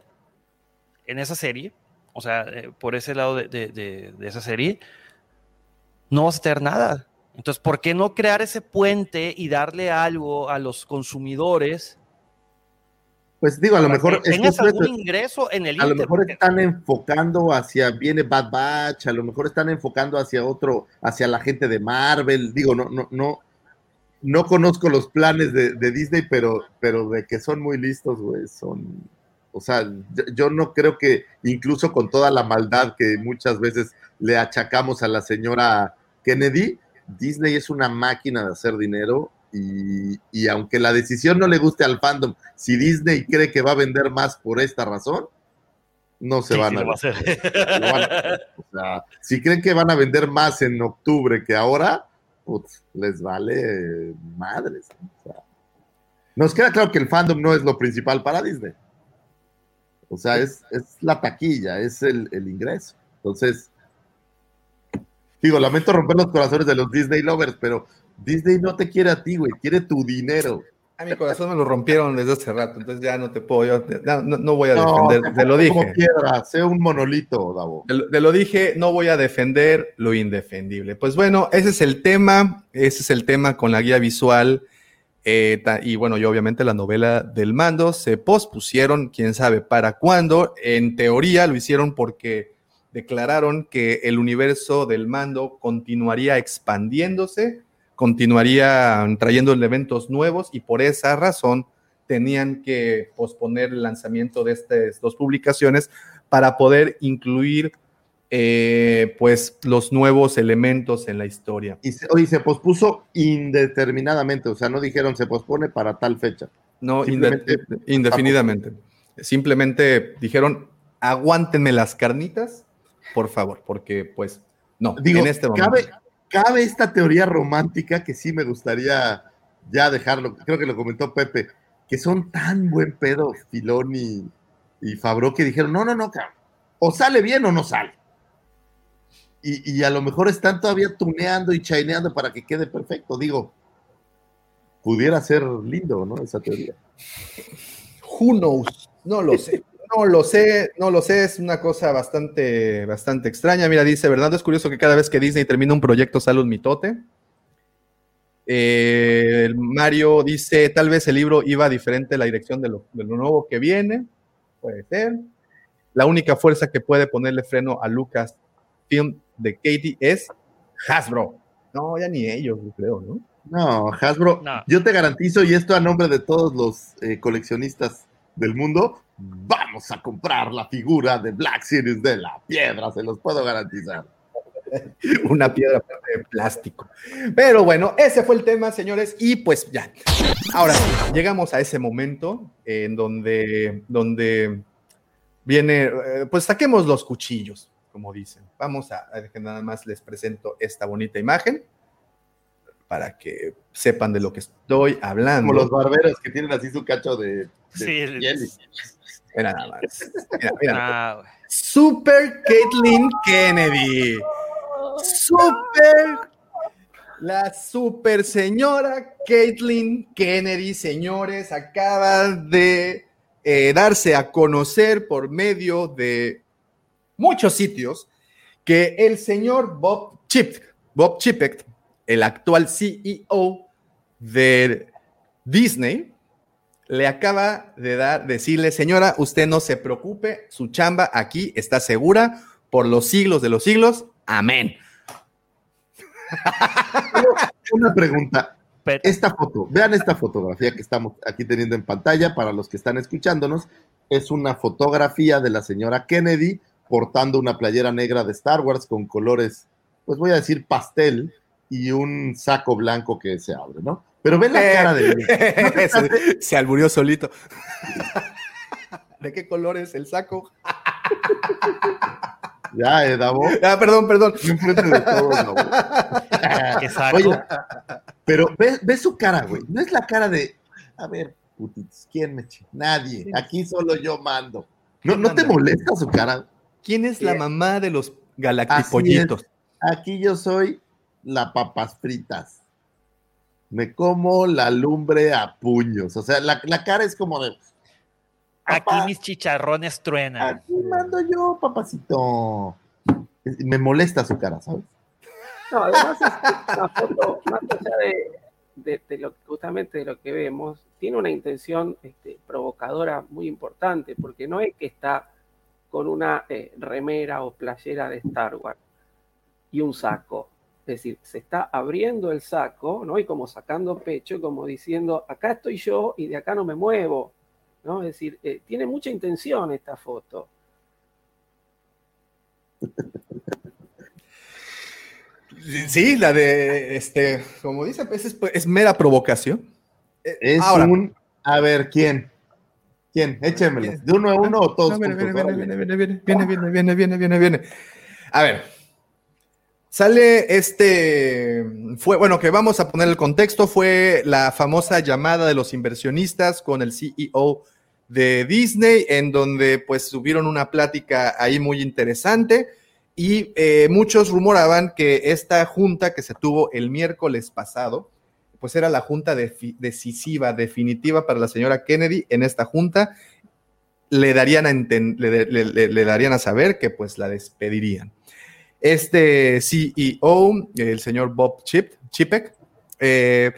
en esa serie, o sea, eh, por ese lado de, de, de, de, esa serie, no vas a tener nada. Entonces, ¿por qué no crear ese puente y darle algo a los consumidores? Pues digo, a lo mejor. Tengas algún ingreso en el A lo mejor están enfocando hacia. Viene Bad Batch, a lo mejor están enfocando hacia otro, hacia la gente de Marvel. Digo, no, no, no. No conozco los planes de, de Disney, pero, pero de que son muy listos, güey, son. O sea, yo, no creo que, incluso con toda la maldad que muchas veces le achacamos a la señora Kennedy, Disney es una máquina de hacer dinero y, y aunque la decisión no le guste al fandom, si Disney cree que va a vender más por esta razón, no se Sí, van sí a, va a hacer. lo van a hacer. O sea, si creen que van a vender más en octubre que ahora, putz, les vale madres. ¿no? O sea, nos queda claro que el fandom no es lo principal para Disney. O sea, es, es la taquilla, es el, el ingreso. Entonces, digo, lamento romper los corazones de los Disney lovers, pero Disney no te quiere a ti, güey, quiere tu dinero. A mi corazón me lo rompieron desde hace rato, entonces ya no te puedo, yo- ya no, no voy a No, defender, te lo Como dije. piedra, sea un monolito, Davo. Te te lo dije, no voy a defender lo indefendible. Pues bueno, ese es el tema, ese es el tema con la guía visual. Eh, y bueno, y obviamente la novela del mando se pospusieron, quién sabe para cuándo. En teoría lo hicieron porque declararon que el universo del mando continuaría expandiéndose, continuaría trayendo eventos nuevos y por esa razón tenían que posponer el lanzamiento de estas dos publicaciones para poder incluir eh, pues los nuevos elementos en la historia. Y se, oye, se pospuso indeterminadamente, o sea, no dijeron se pospone para tal fecha. No, Simplemente- indefinidamente. Simplemente dijeron, aguántenme las carnitas, por favor, porque pues no, Digo, en este momento. cabe, cabe esta teoría romántica que sí me gustaría ya dejarlo, creo que lo comentó Pepe, que son tan buen pedo Filón y, y Fabro que dijeron, no, no, no, cabrón, o sale bien o no sale. Y, a lo mejor están todavía tuneando y chaineando para que quede perfecto. Digo, pudiera ser lindo, ¿no? Esa teoría. Who knows? No lo sé. No lo sé, no lo sé, es una cosa bastante, bastante extraña. Mira, dice Bernardo, es curioso que cada vez que Disney termina un proyecto sale un mitote. Eh, Mario dice, tal vez el libro iba diferente a la dirección de lo, de lo nuevo que viene. Puede ser. La única fuerza que puede ponerle freno a Lucas Film de Katie es Hasbro. No, ya ni ellos, yo creo, ¿no? No, Hasbro, No. yo te garantizo, y esto a nombre de todos los eh, coleccionistas del mundo, vamos a comprar la figura de Black Series de la piedra, se los puedo garantizar. una piedra de plástico. Pero bueno, ese fue el tema, señores, y pues ya. Ahora llegamos a ese momento en donde, donde viene, eh, pues saquemos los cuchillos, como dicen. Vamos a, a que nada más les presento esta bonita imagen para que sepan de lo que estoy hablando. Como los barberos que tienen así su cacho de, de Sí, el- piel Mira nada más. Mira, mira. Ah. Super Caitlyn Kennedy. Super. La super señora Caitlyn Kennedy, señores, acaba de eh, darse a conocer por medio de muchos sitios que el señor Bob Chip, Bob Chipek, el actual CEO de Disney, le acaba de dar, decirle, señora, usted no se preocupe, su chamba aquí está segura por los siglos de los siglos. Amén. Una pregunta. Esta foto, vean esta fotografía que estamos aquí teniendo en pantalla para los que están escuchándonos. Es una fotografía de la señora Kennedy portando una playera negra de Star Wars con colores pues voy a decir pastel y un saco blanco que se abre, ¿no? Pero ve la cara de se, se alburió solito. ¿De qué color es el saco? Ya, eh, Davo. Ah, perdón, perdón. De no. ¿Qué saco? Oye, pero ve, ve su cara, güey. No es la cara de, a ver, putitos, ¿quién me eche? Nadie. Aquí solo yo mando. ¿No, ¿no te molesta su cara? ¿Quién es la Bien. mamá de los galactipollitos? Aquí yo soy la papas fritas. Me como la lumbre a puños. O sea, la, la cara es como de, Aquí mis chicharrones truenan. aquí mando yo, papacito. Me molesta su cara, ¿sabes? No, además es una foto, más allá de, de- de lo justamente de lo que vemos, tiene una intención este, provocadora muy importante, porque no es que está con una eh, remera o playera de Star Wars y un saco. Es decir, se está abriendo el saco, ¿no? Y como sacando pecho, como diciendo, acá estoy yo y de acá no me muevo, ¿no? Es decir, eh, tiene mucha intención esta foto. Sí, la de, este, como dice, pues, es, es mera provocación. Eh, Es ahora, un. A ver, ¿quién? ¿Quién? Échemelo. ¿De uno a uno o todos? viene, viene, viene, viene, viene, viene. viene. A ver, Sale este, fue, bueno, que vamos a poner el contexto, fue la famosa llamada de los inversionistas con el CEO de Disney, en donde pues tuvieron una plática ahí muy interesante y eh, muchos rumoraban que esta junta que se tuvo el miércoles pasado pues era la junta decisiva, definitiva para la señora Kennedy en esta junta, le darían a, le darían a saber que pues la despedirían. Este CEO, el señor Bob Chip, Chipek, eh,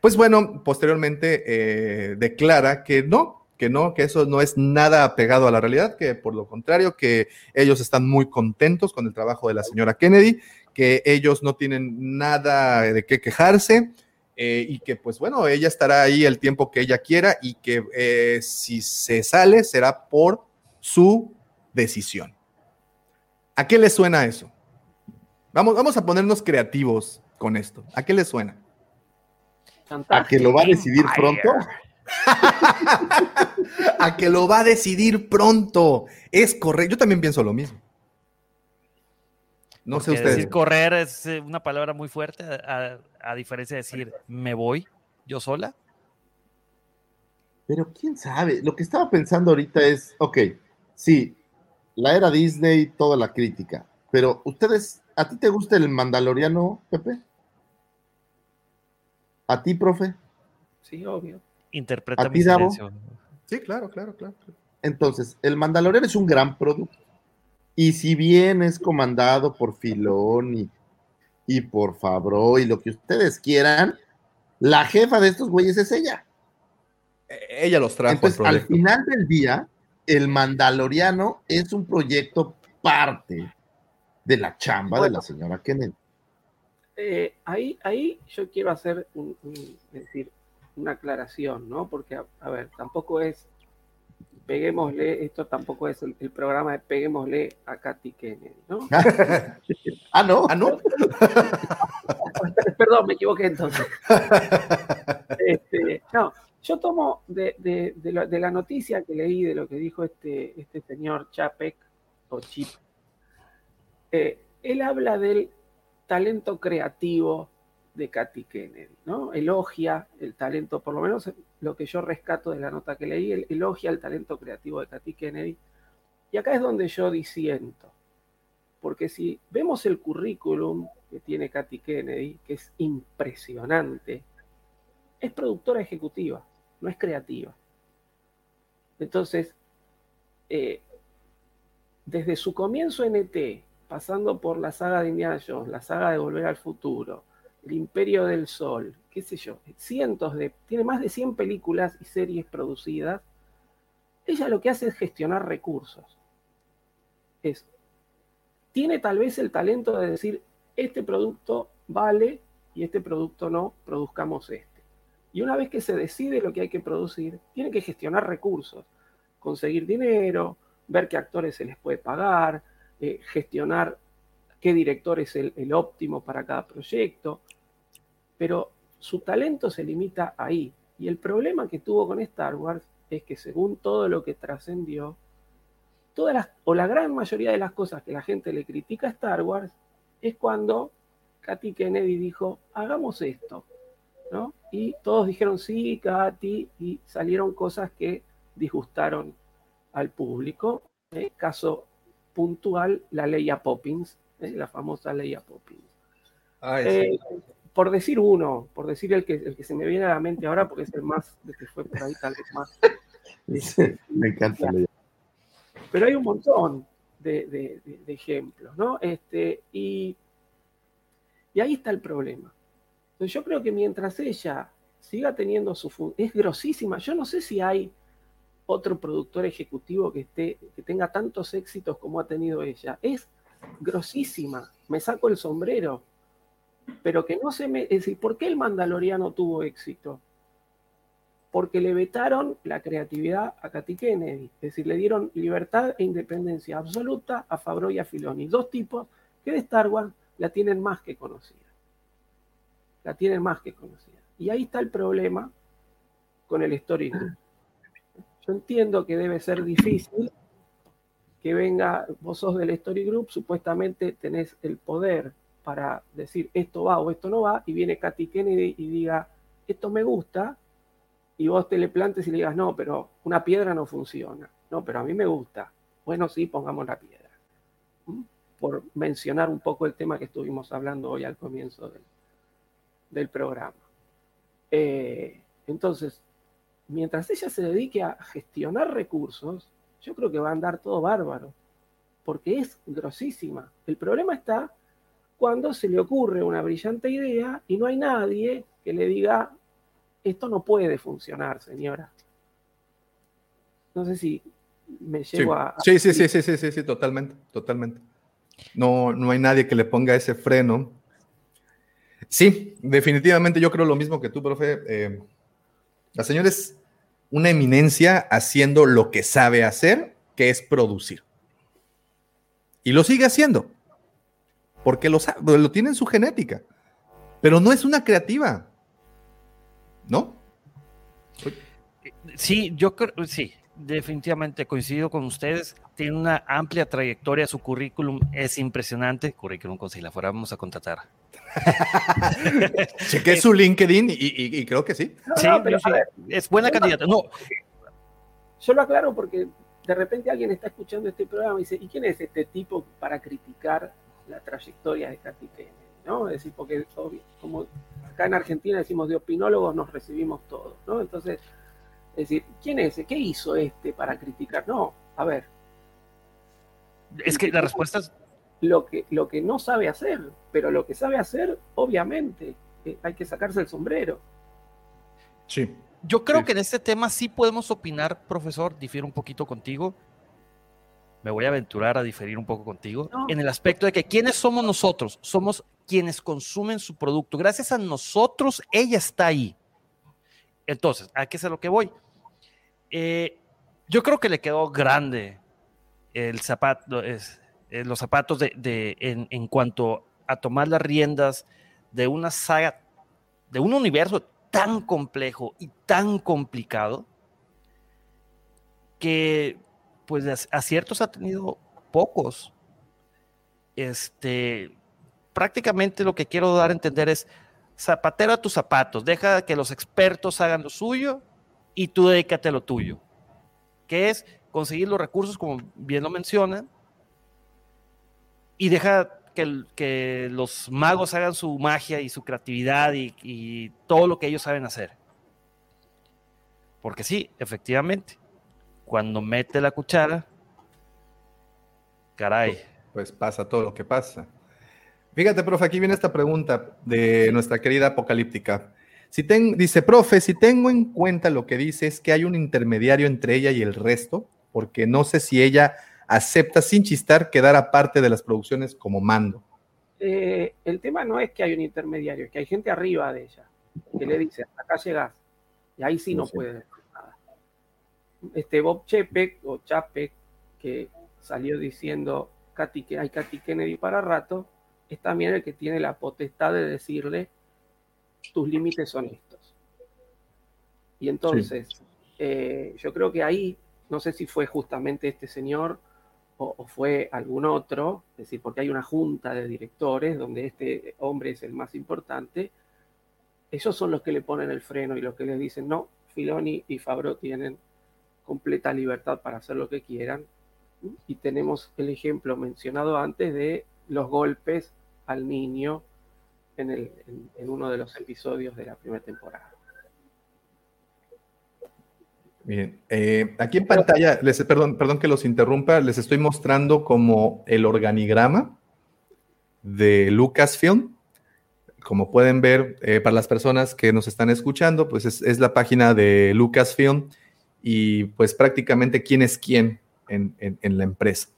pues bueno, posteriormente eh, declara que no, que no, que eso no es nada apegado a la realidad, que por lo contrario, que ellos están muy contentos con el trabajo de la señora Kennedy, que ellos no tienen nada de qué quejarse, eh, y que pues bueno, ella estará ahí el tiempo que ella quiera y que eh, si se sale será por su decisión. ¿A qué le suena eso? Vamos, vamos a ponernos creativos con esto. ¿A qué le suena? ¿A que lo va a decidir pronto? a que lo va a decidir pronto. Es correcto. Yo también pienso lo mismo. No sé ustedes. Decir correr es eh, una palabra muy fuerte, a, diferencia de decir me voy yo sola. Pero quién sabe. Lo que estaba pensando ahorita es, ok, sí, la era Disney, toda la crítica. Pero ustedes, ¿a ti te gusta el Mandaloriano, Pepe? ¿A ti, profe? Sí, obvio. Interpreta ¿A mi ti, Davo? silencio. Sí, claro, claro, claro. Entonces, el Mandaloriano es un gran producto. Y si bien es comandado por Filoni y por Fabro y lo que ustedes quieran, la jefa de estos güeyes es ella. E- Ella los trajo Entonces, al final del día, el Mandaloriano es un proyecto parte de la chamba de la señora Kennedy. Eh, ahí, ahí yo quiero hacer un, decir, una aclaración, ¿no? Porque, a, a ver, tampoco es, peguémosle, esto tampoco es el, el programa de peguémosle a Katy Kennedy, ¿no? ah, no. Ah, no. Perdón, me equivoqué entonces. Este, no, yo tomo de, de- de lo- de la noticia que leí, de lo que dijo este, este señor Chapek, o Chip, eh, él habla del talento creativo de Katy Kennedy, ¿no? Elogia el talento, por lo menos lo que yo rescato de la nota que leí, él elogia el talento creativo de Katy Kennedy. Y acá es donde yo disiento. Porque si vemos el currículum que tiene Katy Kennedy, que es impresionante, es productora ejecutiva, no es creativa. Entonces, eh, desde su comienzo en ET, pasando por la saga de Indiana Jones, la saga de Volver al Futuro, El Imperio del Sol, qué sé yo, cientos de, tiene más de 100 películas y series producidas, ella lo que hace es gestionar recursos. Es, tiene tal vez el talento de decir, este producto vale y este producto no, produzcamos este. Y una vez que se decide lo que hay que producir, tiene que gestionar recursos, conseguir dinero, ver qué actores se les puede pagar, eh, gestionar qué director es el, el óptimo para cada proyecto, pero su talento se limita ahí. Y el problema que tuvo con Star Wars es que según todo lo que trascendió, todas las, o la gran mayoría de las cosas que la gente le critica a Star Wars es cuando Katy Kennedy dijo, hagamos esto, ¿no? Y todos dijeron, sí, Katy, y salieron cosas que disgustaron al público. ¿eh? Caso puntual, la ley a Poppins, ¿eh? la famosa ley a Poppins. Eh, sí. Por decir uno, por decir el que, el que se me viene a la mente ahora, porque es el más, de que fue por ahí tal vez más. Me encanta. Pero hay un montón de, de- de- de ejemplos, ¿no? Este, y, y ahí está el problema. Entonces yo creo que mientras ella siga teniendo su fun- es grosísima. Yo no sé si hay otro productor ejecutivo que esté, que tenga tantos éxitos como ha tenido ella. Es grosísima. Me saco el sombrero. Pero que no se me. Es decir, ¿por qué el Mandaloriano tuvo éxito? Porque le vetaron la creatividad a Katy Kennedy. Es decir, le dieron libertad e independencia absoluta a Favreau y a Filoni. Dos tipos que de Star Wars la tienen más que conocida. La tienen más que conocida. Y ahí está el problema con el Story Group. Yo entiendo que debe ser difícil que venga, vos sos del Story Group, supuestamente tenés el poder para decir esto va o esto no va, y viene Katy Kennedy y diga, esto me gusta, y vos te le plantes y le digas, no, pero una piedra no funciona. No, pero a mí me gusta. Bueno, sí, pongamos la piedra. ¿Mm? Por mencionar un poco el tema que estuvimos hablando hoy al comienzo del, programa. Eh, entonces, mientras ella se dedique a gestionar recursos, yo creo que va a andar todo bárbaro, porque es grosísima. El problema está cuando se le ocurre una brillante idea y no hay nadie que le diga, esto no puede funcionar, señora. No sé si me Sí. llego a... Sí, sí, sí, sí, sí, sí, sí, totalmente, totalmente. No, no hay nadie que le ponga ese freno. Sí, definitivamente yo creo lo mismo que tú, profe. Eh, la señora es una eminencia haciendo lo que sabe hacer, que es producir. Y lo sigue haciendo, porque lo, lo tiene en su genética, pero no es una creativa, ¿no? Sí, yo creo, sí, definitivamente coincido con ustedes. Tiene una amplia trayectoria, su currículum es impresionante. Currículum con si la fuéramos a contratar. Chequé su LinkedIn y, y- y creo que sí. No, Sí, no, pero, sí, a ver, es buena candidata. No, Yo lo aclaro porque de repente alguien está escuchando este programa y dice, ¿y quién es este tipo para criticar la trayectoria de Katy Kennedy? ¿No? Es decir, porque obvio, como acá en Argentina decimos de opinólogos nos recibimos todos, ¿no? Entonces, es decir, ¿quién es? ¿Qué hizo este para criticar? No, a ver, es que la respuesta es lo que, lo que no sabe hacer, pero lo que sabe hacer, obviamente, eh, hay que sacarse el sombrero. Sí. Yo creo Sí. que en este tema sí podemos opinar, profesor, difiero un poquito contigo. Me voy a aventurar a diferir un poco contigo No. en el aspecto de que quiénes somos nosotros, somos quienes consumen su producto. Gracias a nosotros, ella está ahí. Entonces, ¿a qué es a lo que voy? Eh, yo creo que le quedó grande el zapato, es, eh, los zapatos de, de- en, en cuanto a tomar las riendas de una saga, de un universo tan complejo y tan complicado que pues aciertos ha tenido pocos. Este, prácticamente lo que quiero dar a entender es zapatero a tus zapatos, deja que los expertos hagan lo suyo y tú dedícate a lo tuyo, que es conseguir los recursos, como bien lo mencionan, y deja que, los magos hagan su magia y su creatividad y todo lo que ellos saben hacer. Porque sí, efectivamente, cuando mete la cuchara, caray. Pues pasa todo lo que pasa. Fíjate, profe, aquí viene esta pregunta de nuestra querida apocalíptica. Si ten- dice, profe, si tengo en cuenta lo que dice es que hay un intermediario entre ella y el resto, porque no sé si ella acepta sin chistar quedar aparte de las producciones como mando. Eh, el tema no es que hay un intermediario, es que hay gente arriba de ella que le dice, hasta acá llegás. Y ahí sí no puede. Este Bob Chapek o Chapek, que salió diciendo Katy, que hay Katy Kennedy para rato, es también el que tiene la potestad de decirle tus límites son estos. Y entonces, eh, yo creo que ahí, no sé si fue justamente este señor o, o, fue algún otro, es decir, porque hay una junta de directores donde este hombre es el más importante, ellos son los que le ponen el freno y los que les dicen, no, Filoni y Fabro tienen completa libertad para hacer lo que quieran. Y tenemos el ejemplo mencionado antes de los golpes al niño en, el, en, en uno de los episodios de la primera temporada. Bien, eh, aquí en pantalla, les, perdón, perdón que los interrumpa, les estoy mostrando como el organigrama de Lucasfilm. Como pueden ver, eh, para las personas que nos están escuchando, pues es, es, la página de Lucasfilm y pues prácticamente quién es quién en, en, la empresa.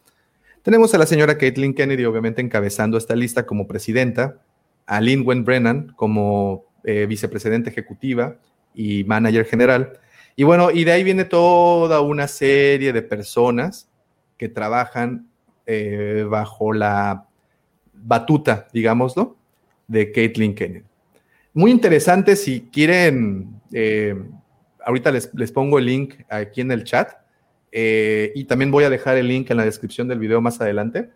Tenemos a la señora Caitlin Kennedy, obviamente, encabezando esta lista como presidenta, a Lynn Wen Brennan como eh, vicepresidenta ejecutiva y manager general. Y bueno, y de ahí viene toda una serie de personas que trabajan eh, bajo la batuta, digámoslo, de Caitlin Kennedy. Muy interesante, si quieren, eh, ahorita les, les, pongo el link aquí en el chat eh, y también voy a dejar el link en la descripción del video más adelante.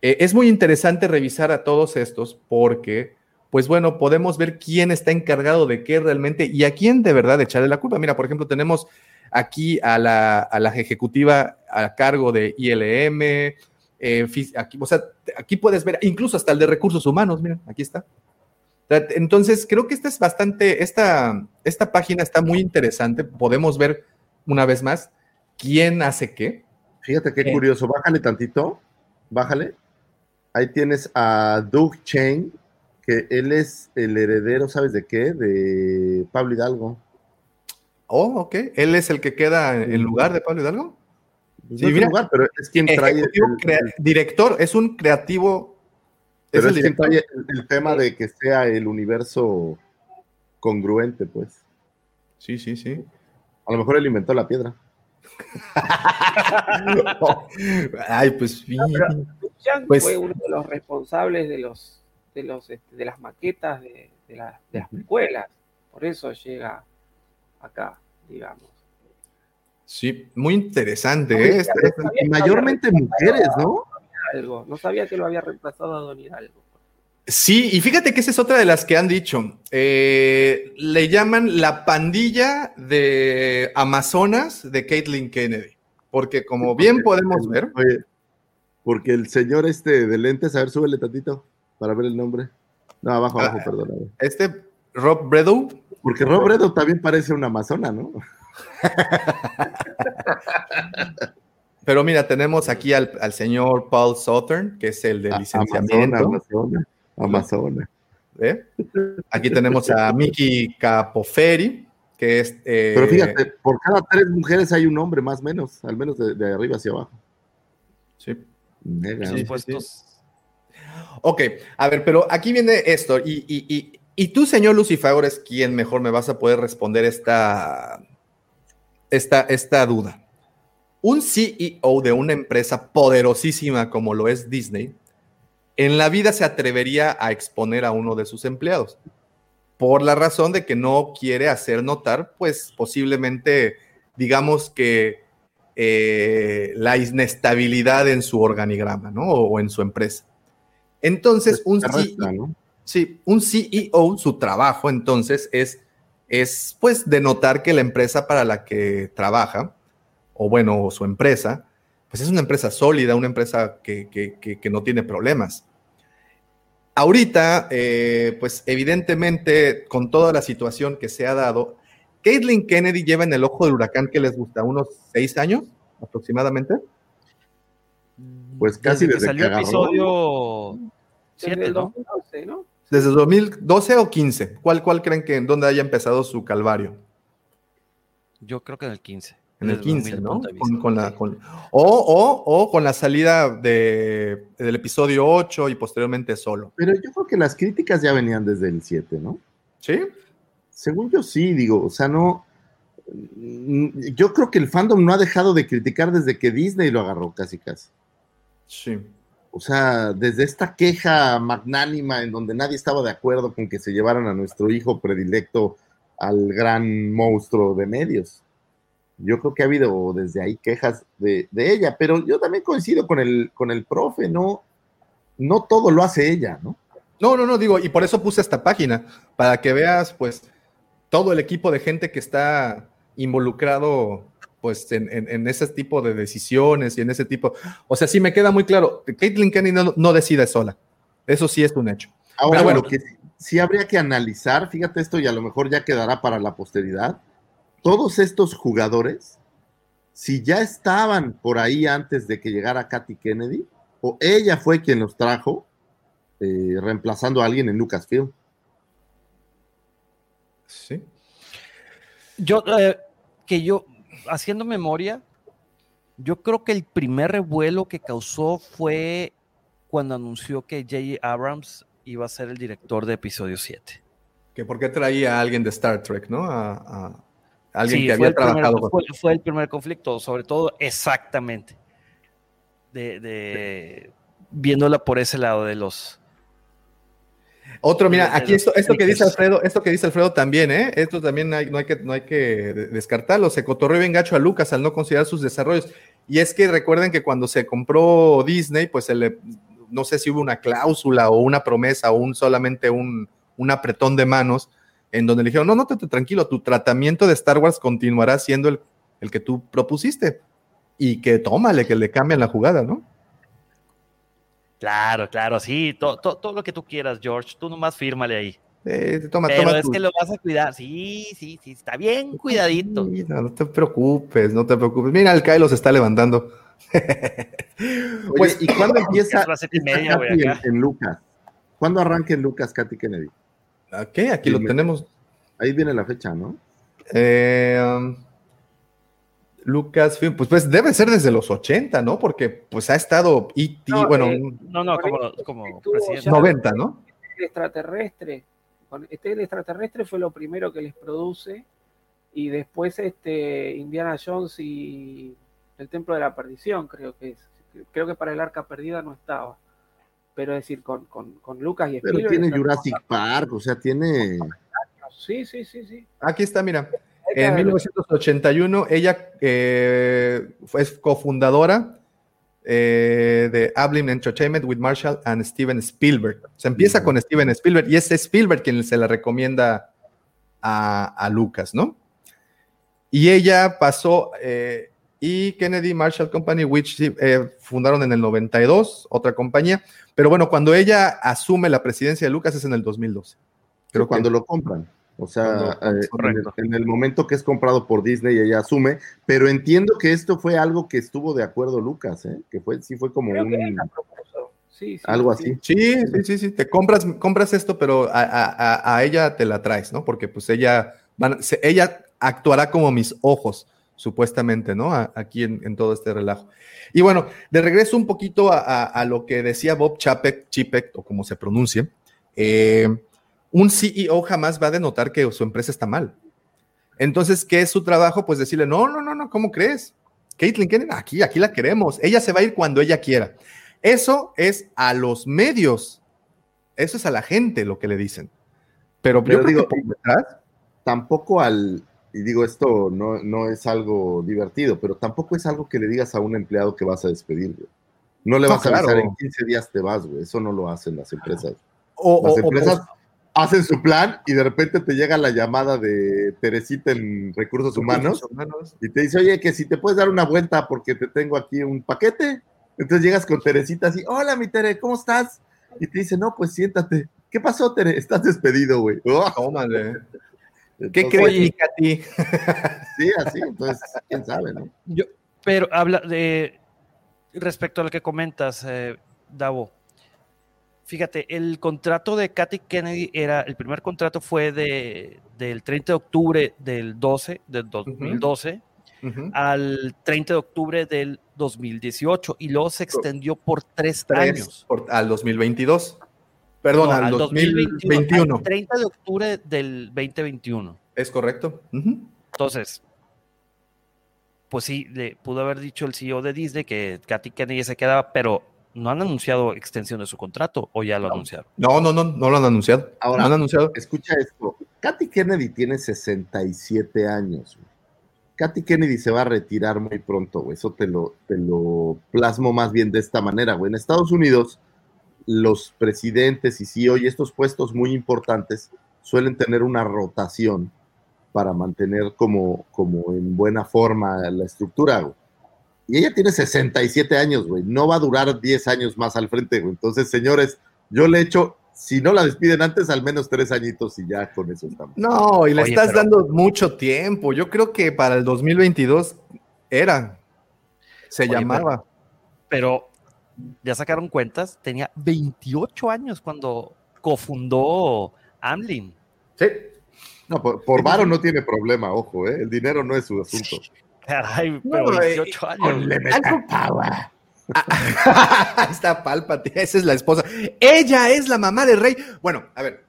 Eh, es muy interesante revisar a todos estos porque, pues bueno, podemos ver quién está encargado de qué realmente y a quién de verdad echarle la culpa. Mira, por ejemplo, tenemos aquí a la, a la ejecutiva a cargo de ILM, eh, aquí, o sea, aquí puedes ver incluso hasta el de recursos humanos, miren, aquí está. Entonces, creo que esta es bastante, esta, esta página está muy interesante, podemos ver una vez más quién hace qué. Fíjate qué curioso, bájale tantito, bájale. Ahí tienes a Doug Chain, que él es el heredero, ¿sabes de qué? De Pablo Hidalgo. Oh, ok. Él es el que queda en lugar de Pablo Hidalgo. No sí, mira, lugar, pero es quien trae. El, el, director, es un creativo. Pero es, el, el, tema de que sea el universo congruente, pues. Sí, sí, sí. A lo mejor él inventó la piedra. Ay, pues, no, pues, fue uno de los responsables de los de los este, de las maquetas de, de, la, de las precuelas. Por eso llega acá, digamos. Sí, muy interesante. ¿eh? Este, mayormente mujeres, ¿no? Algo. No sabía que lo había reemplazado a Don Hidalgo. Sí, y fíjate que esa es otra de las que han dicho. Eh, le llaman la pandilla de Amazonas de Caitlin Kennedy. Porque como bien podemos ver. Oye, porque el señor este de lentes, a ver, súbele tantito para ver el nombre. No, abajo, abajo, ah, perdón. Este, Rob Bredow. Porque Rob Bredow también parece una amazona, ¿no? Pero mira, tenemos aquí al, al, señor Paul Southern, que es el de licenciamiento. Amazona, Amazona. Amazonas. ¿Eh? Aquí tenemos a Miki Capoferi, que es. Eh, Pero fíjate, por cada tres mujeres hay un hombre, más o menos, al menos de, de arriba hacia abajo. Sí. Mega, sí, pues, sí. Ok, a ver, pero aquí viene esto, y, y, y, y tú, señor Lucifer, es quien mejor me vas a poder responder esta, esta, esta duda. Un CEO de una empresa poderosísima como lo es Disney, en la vida se atrevería a exponer a uno de sus empleados, por la razón de que no quiere hacer notar, pues posiblemente, digamos que eh, la inestabilidad en su organigrama, ¿no? O, o en su empresa. Entonces, un, CEO, ¿no? sí, un CEO, su trabajo entonces es, es, pues, denotar que la empresa para la que trabaja, o bueno, su empresa, pues es una empresa sólida, una empresa que, que, que, que no tiene problemas. Ahorita, eh, pues evidentemente, con toda la situación que se ha dado, Caitlin Kennedy lleva en el ojo del huracán que les gusta, unos seis años aproximadamente. Pues casi desde, desde que salió el episodio 7, ¿no? 2012, ¿no? Desde 2012 o 15. ¿Cuál, ¿Cuál creen que en dónde haya empezado su calvario? Yo creo que en el 15 en el 15, ¿no? Con, con la, con, o, o, o, con la salida de, del episodio 8 y posteriormente solo. Pero yo creo que las críticas ya venían desde el 7, ¿no? Sí. Según yo sí, digo, o sea, no. Yo creo que el fandom no ha dejado de criticar desde que Disney lo agarró casi casi. Sí. O sea, desde esta queja magnánima en donde nadie estaba de acuerdo con que se llevaran a nuestro hijo predilecto al gran monstruo de medios. Yo creo que ha habido desde ahí quejas de, de ella, pero yo también coincido con el, con el profe, ¿no? No todo lo hace ella, ¿no? No, no, no, digo, y por eso puse esta página, para que veas, pues, todo el equipo de gente que está involucrado, pues, en, en- en ese tipo de decisiones y en ese tipo. O sea, sí me queda muy claro, Caitlyn Kennedy no, no decide sola. Eso sí es un hecho. Ahora, Pero bueno, lo que sí, sí habría que analizar, fíjate esto y a lo mejor ya quedará para la posteridad, todos estos jugadores, si ya estaban por ahí antes de que llegara Katy Kennedy, o ella fue quien los trajo, eh, reemplazando a alguien en Lucasfilm. Sí. Yo, eh, que yo, haciendo memoria, yo creo que el primer revuelo que causó fue cuando anunció que J.J. Abrams iba a ser el director de episodio 7. Que por qué traía a alguien de Star Trek, ¿no? A, a alguien Sí, que fue había el primer- trabajado. con- fue, fue el primer conflicto, sobre todo exactamente. De, de- viéndola por ese lado de los. Otro, mira, de aquí esto, esto que dice. Alfredo, esto que dice Alfredo también, ¿eh? Esto también hay- no, hay que, no hay que de- descartarlo. Se cotorreó bien gacho a Lucas al no considerar sus desarrollos. Y es que recuerden que cuando se compró Disney, pues se le, no sé si hubo una cláusula o una promesa o un solamente un, un apretón de manos en donde le dijeron, no, no, te, te- tranquilo, tu tratamiento de Star Wars continuará siendo el, el que tú propusiste. Y que tómale, que le cambian la jugada, ¿no? Claro, claro, sí, to- to- todo lo que tú quieras, George. Tú nomás fírmale ahí. Eh, toma, Pero toma es tu- que lo vas a cuidar. Sí, sí, sí, está bien cuidadito. Sí, No, no te preocupes, no te preocupes. Mira, el Kylo se está levantando. Oye, Pues, ¿y cuándo empieza las siete y esta media, güey, en, en Lucas? ¿Cuándo arranca en Lucas Katy Kennedy? Ok, aquí lo tenemos. Ahí viene la fecha, ¿no? Eh, um, Lucas, pues, pues debe ser desde los 80, ¿no? Porque pues ha estado E.T., No, bueno, eh, No, no, como, como estuvo presidente. ya- 90, ¿no? el extraterrestre. Este el extraterrestre fue lo primero que les produce y después este Indiana Jones y el Templo de la Perdición, creo que es. Creo que para el Arca Perdida no estaba. Pero es decir, con, con, con Lucas y Pero Spielberg. tiene está- Jurassic Park, o sea, tiene... Sí, sí, sí, sí. Aquí está, mira. En de los- 1981, ella eh, fue cofundadora eh, de Ablin Entertainment with Marshall and Steven Spielberg. Se empieza con Steven Spielberg y es Spielberg quien se la recomienda a, a Lucas, ¿no? Y ella pasó, eh, y Kennedy Marshall Company, which sí, eh, fundaron en el 92, otra compañía, pero bueno, cuando ella asume la presidencia de Lucas es en el 2012. Pero Creo cuando que- lo compran. O sea, Cuando- eh, en, el, en el momento que es comprado por Disney, ella asume, pero entiendo que esto fue algo que estuvo de acuerdo Lucas, ¿eh? que fue, sí fue como Creo un. Sí, sí, algo sí. así. Sí, sí, sí, sí, te compras, compras esto, pero a, a- a- a ella te la traes, ¿no? Porque pues ella, van- se- ella actuará como mis ojos, supuestamente, ¿no? A- aquí en, en todo este relajo. Y bueno, de regreso un poquito a, a- a lo que decía Bob Chapek, Chipek, o como se pronuncie, eh, un CEO jamás va a denotar que su empresa está mal. Entonces, ¿qué es su trabajo? Pues decirle, no, no, no, no, ¿cómo crees? Caitlin Kennedy, aquí, aquí la queremos. Ella se va a ir cuando ella quiera. Eso es a los medios. Eso es a la gente lo que le dicen. Pero, Pero yo digo, que por detrás, Tampoco al, y digo esto no, no es algo divertido, pero tampoco es algo que le digas a un empleado que vas a despedir, güey. No le No, vas a avisar en 15 días te vas, güey. Eso no lo hacen las empresas. o, Las o- o- empresas hacen su plan y de repente te llega la llamada de Teresita en recursos humanos humanos. y te dice, oye, que si te puedes dar una vuelta porque te tengo aquí un paquete. Entonces llegas con Teresita así, hola, mi Tere, ¿cómo estás? Y te dice, no, pues siéntate. ¿Qué pasó, Tere? Estás despedido, güey. Oh, Tómale. ¿Qué crees, Katy? Sí, así, entonces, quién sabe, ¿no? Yo, pero habla de respecto a lo que comentas, eh, Davo. Fíjate, el contrato de Katy Kennedy era, el primer contrato fue de, del 30 de octubre del 12, del 2012, Ujú. al 30 de octubre del 2018 y luego se extendió por tres, Tres años. por- al 2022. Perdón, No, al, 2021. al 30 de octubre del 2021. Es correcto. Entonces, pues sí, le pudo haber dicho el CEO de Disney que Katy Kennedy se quedaba, pero no han anunciado extensión de su contrato o ya lo anunciaron. No, no, no, no lo han anunciado. Ahora, no han anunciado. escucha esto. Katy Kennedy tiene 67 años. güey. Katy Kennedy se va a retirar muy pronto, güey. Eso te lo, te lo plasmo más bien de esta manera, güey. En Estados Unidos, los presidentes y CEO y estos puestos muy importantes suelen tener una rotación para mantener como, como en buena forma la estructura, güey. Y ella tiene 67 años, güey. No va a durar 10 años más al frente, güey. Entonces, señores, yo le echo, si no la despiden antes, al menos tres añitos y ya con eso estamos. No, y le Oye, estás pero- dando mucho tiempo. Yo creo que para el 2022 era. Se Oye, llamaba. Pero ya sacaron cuentas, tenía 28 años cuando cofundó Amlin. Sí. No, por, por varo no tiene problema, ojo, ¿eh? El dinero no es su asunto. Caray, No, pero eh, 28 años. Algo-. Ahí está Pálpate, esa es la esposa. Ella es la mamá del rey. Bueno, a ver.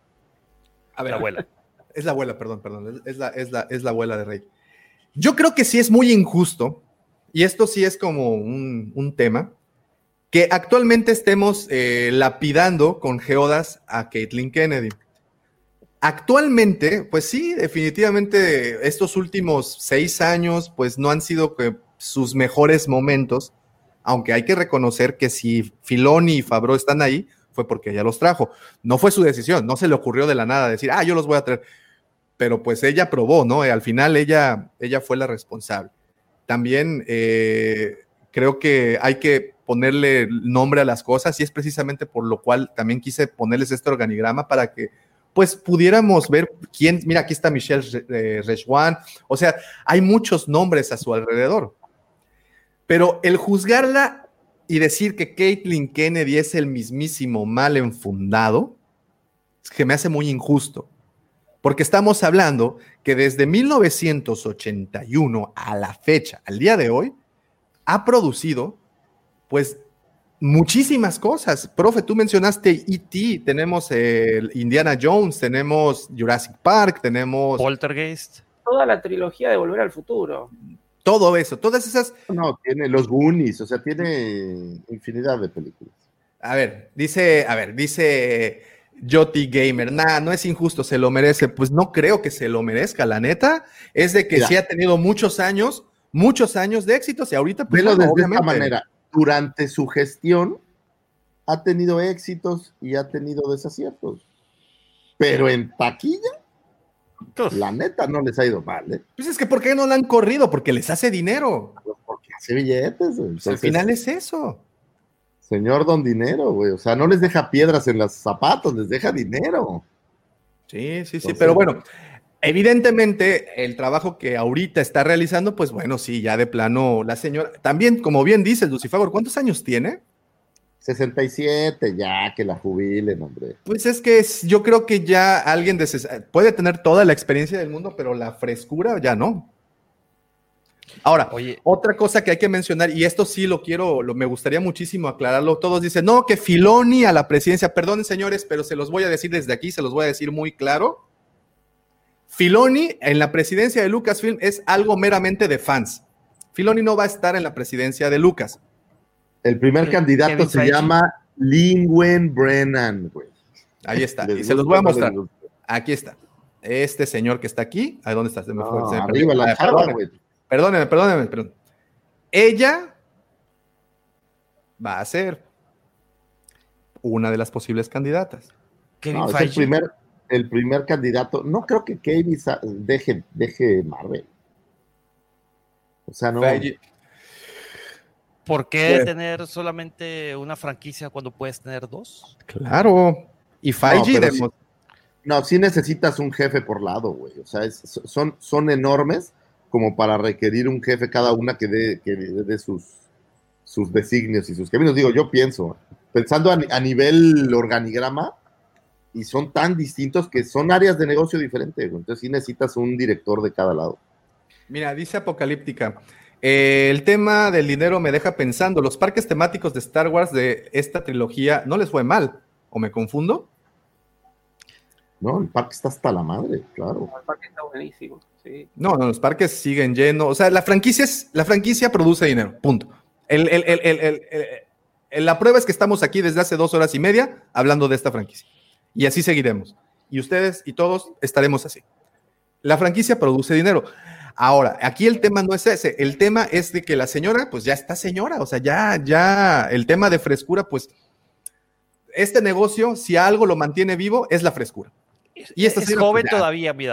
A ver, La abuela. Es la abuela, perdón, perdón. Es la, es la, es la abuela del rey. Yo creo que sí es muy injusto, y esto sí es como un, un tema, que actualmente estemos eh, lapidando con geodas a Caitlyn Kennedy. Actualmente, pues sí, definitivamente estos últimos seis años, pues no han sido sus mejores momentos, aunque hay que reconocer que si Filoni y Fabro están ahí, fue porque ella los trajo. No fue su decisión, no se le ocurrió de la nada decir, ah, yo los voy a traer. Pero pues ella probó, ¿no? Al final ella, ella fue la responsable. También eh, creo que hay que ponerle nombre a las cosas y es precisamente por lo cual también quise ponerles este organigrama para que pues pudiéramos ver quién, mira, aquí está Michelle eh, Rejwan, o sea, hay muchos nombres a su alrededor. Pero el juzgarla y decir que Caitlyn Kennedy es el mismísimo mal enfundado, es que me hace muy injusto. Porque estamos hablando que desde 1981 a la fecha, al día de hoy, ha producido, pues, muchísimas cosas. Profe, tú mencionaste E.T., tenemos el Indiana Jones, tenemos Jurassic Park, tenemos Poltergeist. Toda la trilogía de Volver al Futuro. todo eso, todas esas No, tiene los Goonies, o sea, tiene infinidad de películas. A ver, dice, a ver, dice Joti Gamer, nah, no es injusto, se lo merece. Pues no creo que se lo merezca, la neta. Es de que Mira. sí ha tenido muchos años, muchos años de éxitos y ahorita, pues, Velo bueno, desde esta manera. Durante su gestión ha tenido éxitos y ha tenido desaciertos. Pero en taquilla, la neta no les ha ido mal, ¿eh? Pues es que ¿por qué no la han corrido? Porque les hace dinero. Pues porque hace billetes. güey. Pues al Entonces, final es eso. Señor Don Dinero, güey. O sea, no les deja piedras en los zapatos, les deja dinero. Sí, sí, sí, Entonces- pero bueno, evidentemente el trabajo que ahorita está realizando, pues bueno, sí, ya de plano la señora, también como bien dices, Lucifagor, ¿cuántos años tiene? 67, ya que la jubilen, hombre. Pues es que es- yo creo que ya alguien de ses- puede tener toda la experiencia del mundo, pero la frescura ya no. Ahora, Oye, otra cosa que hay que mencionar, y esto sí lo quiero, lo, me gustaría muchísimo aclararlo. Todos dicen, no, que Filoni a la presidencia, perdonen señores, pero se los voy a decir desde aquí, se los voy a decir muy claro. Filoni en la presidencia de Lucasfilm es algo meramente de fans. Filoni no va a estar en la presidencia de Lucas. El primer candidato se llama Lingwen Brennan, güey. Ahí está, Les y se los voy a mostrar. Aquí está. Este señor que está aquí, ¿a dónde está? Se me fue, No, se me arriba la Ah, perdóneme, güey. perdóneme, perdóneme, perdón. Ella va a ser una de las posibles candidatas. Kevin No, es el primer, el primer candidato. No creo que Kevin sa- deje, deje Marvel. O sea, no. Feige- ¿Por qué Pues- tener solamente una franquicia cuando puedes tener dos? Claro. Y Feige pero demo- No, sí necesitas un jefe por lado, güey. O sea, es- son, son enormes como para requerir un jefe cada una que dé, que dé sus, sus designios y sus caminos. Digo, yo pienso, pensando a nivel organigrama, y son tan distintos que son áreas de negocio diferentes. güey. Entonces sí necesitas un director de cada lado. Mira, dice Apocalíptica. eh, el tema del dinero me deja pensando. Los parques temáticos de Star Wars de esta trilogía no les fue mal. ¿O me confundo? No, el parque está hasta la madre, claro. El parque está buenísimo. Sí. No, no, los parques siguen llenos. O sea, la franquicia, es, la franquicia produce dinero. Punto. El, el- el- el- el- el- La prueba es que estamos aquí desde hace dos horas y media hablando de esta franquicia. Y así seguiremos. Y ustedes y todos estaremos así. La franquicia produce dinero. Ahora, aquí el tema no es ese. El tema es de que la señora, pues ya está señora. O sea, ya, ya, el tema de frescura, pues, este negocio, si algo lo mantiene vivo, es la frescura. Y esta es joven todavía, mi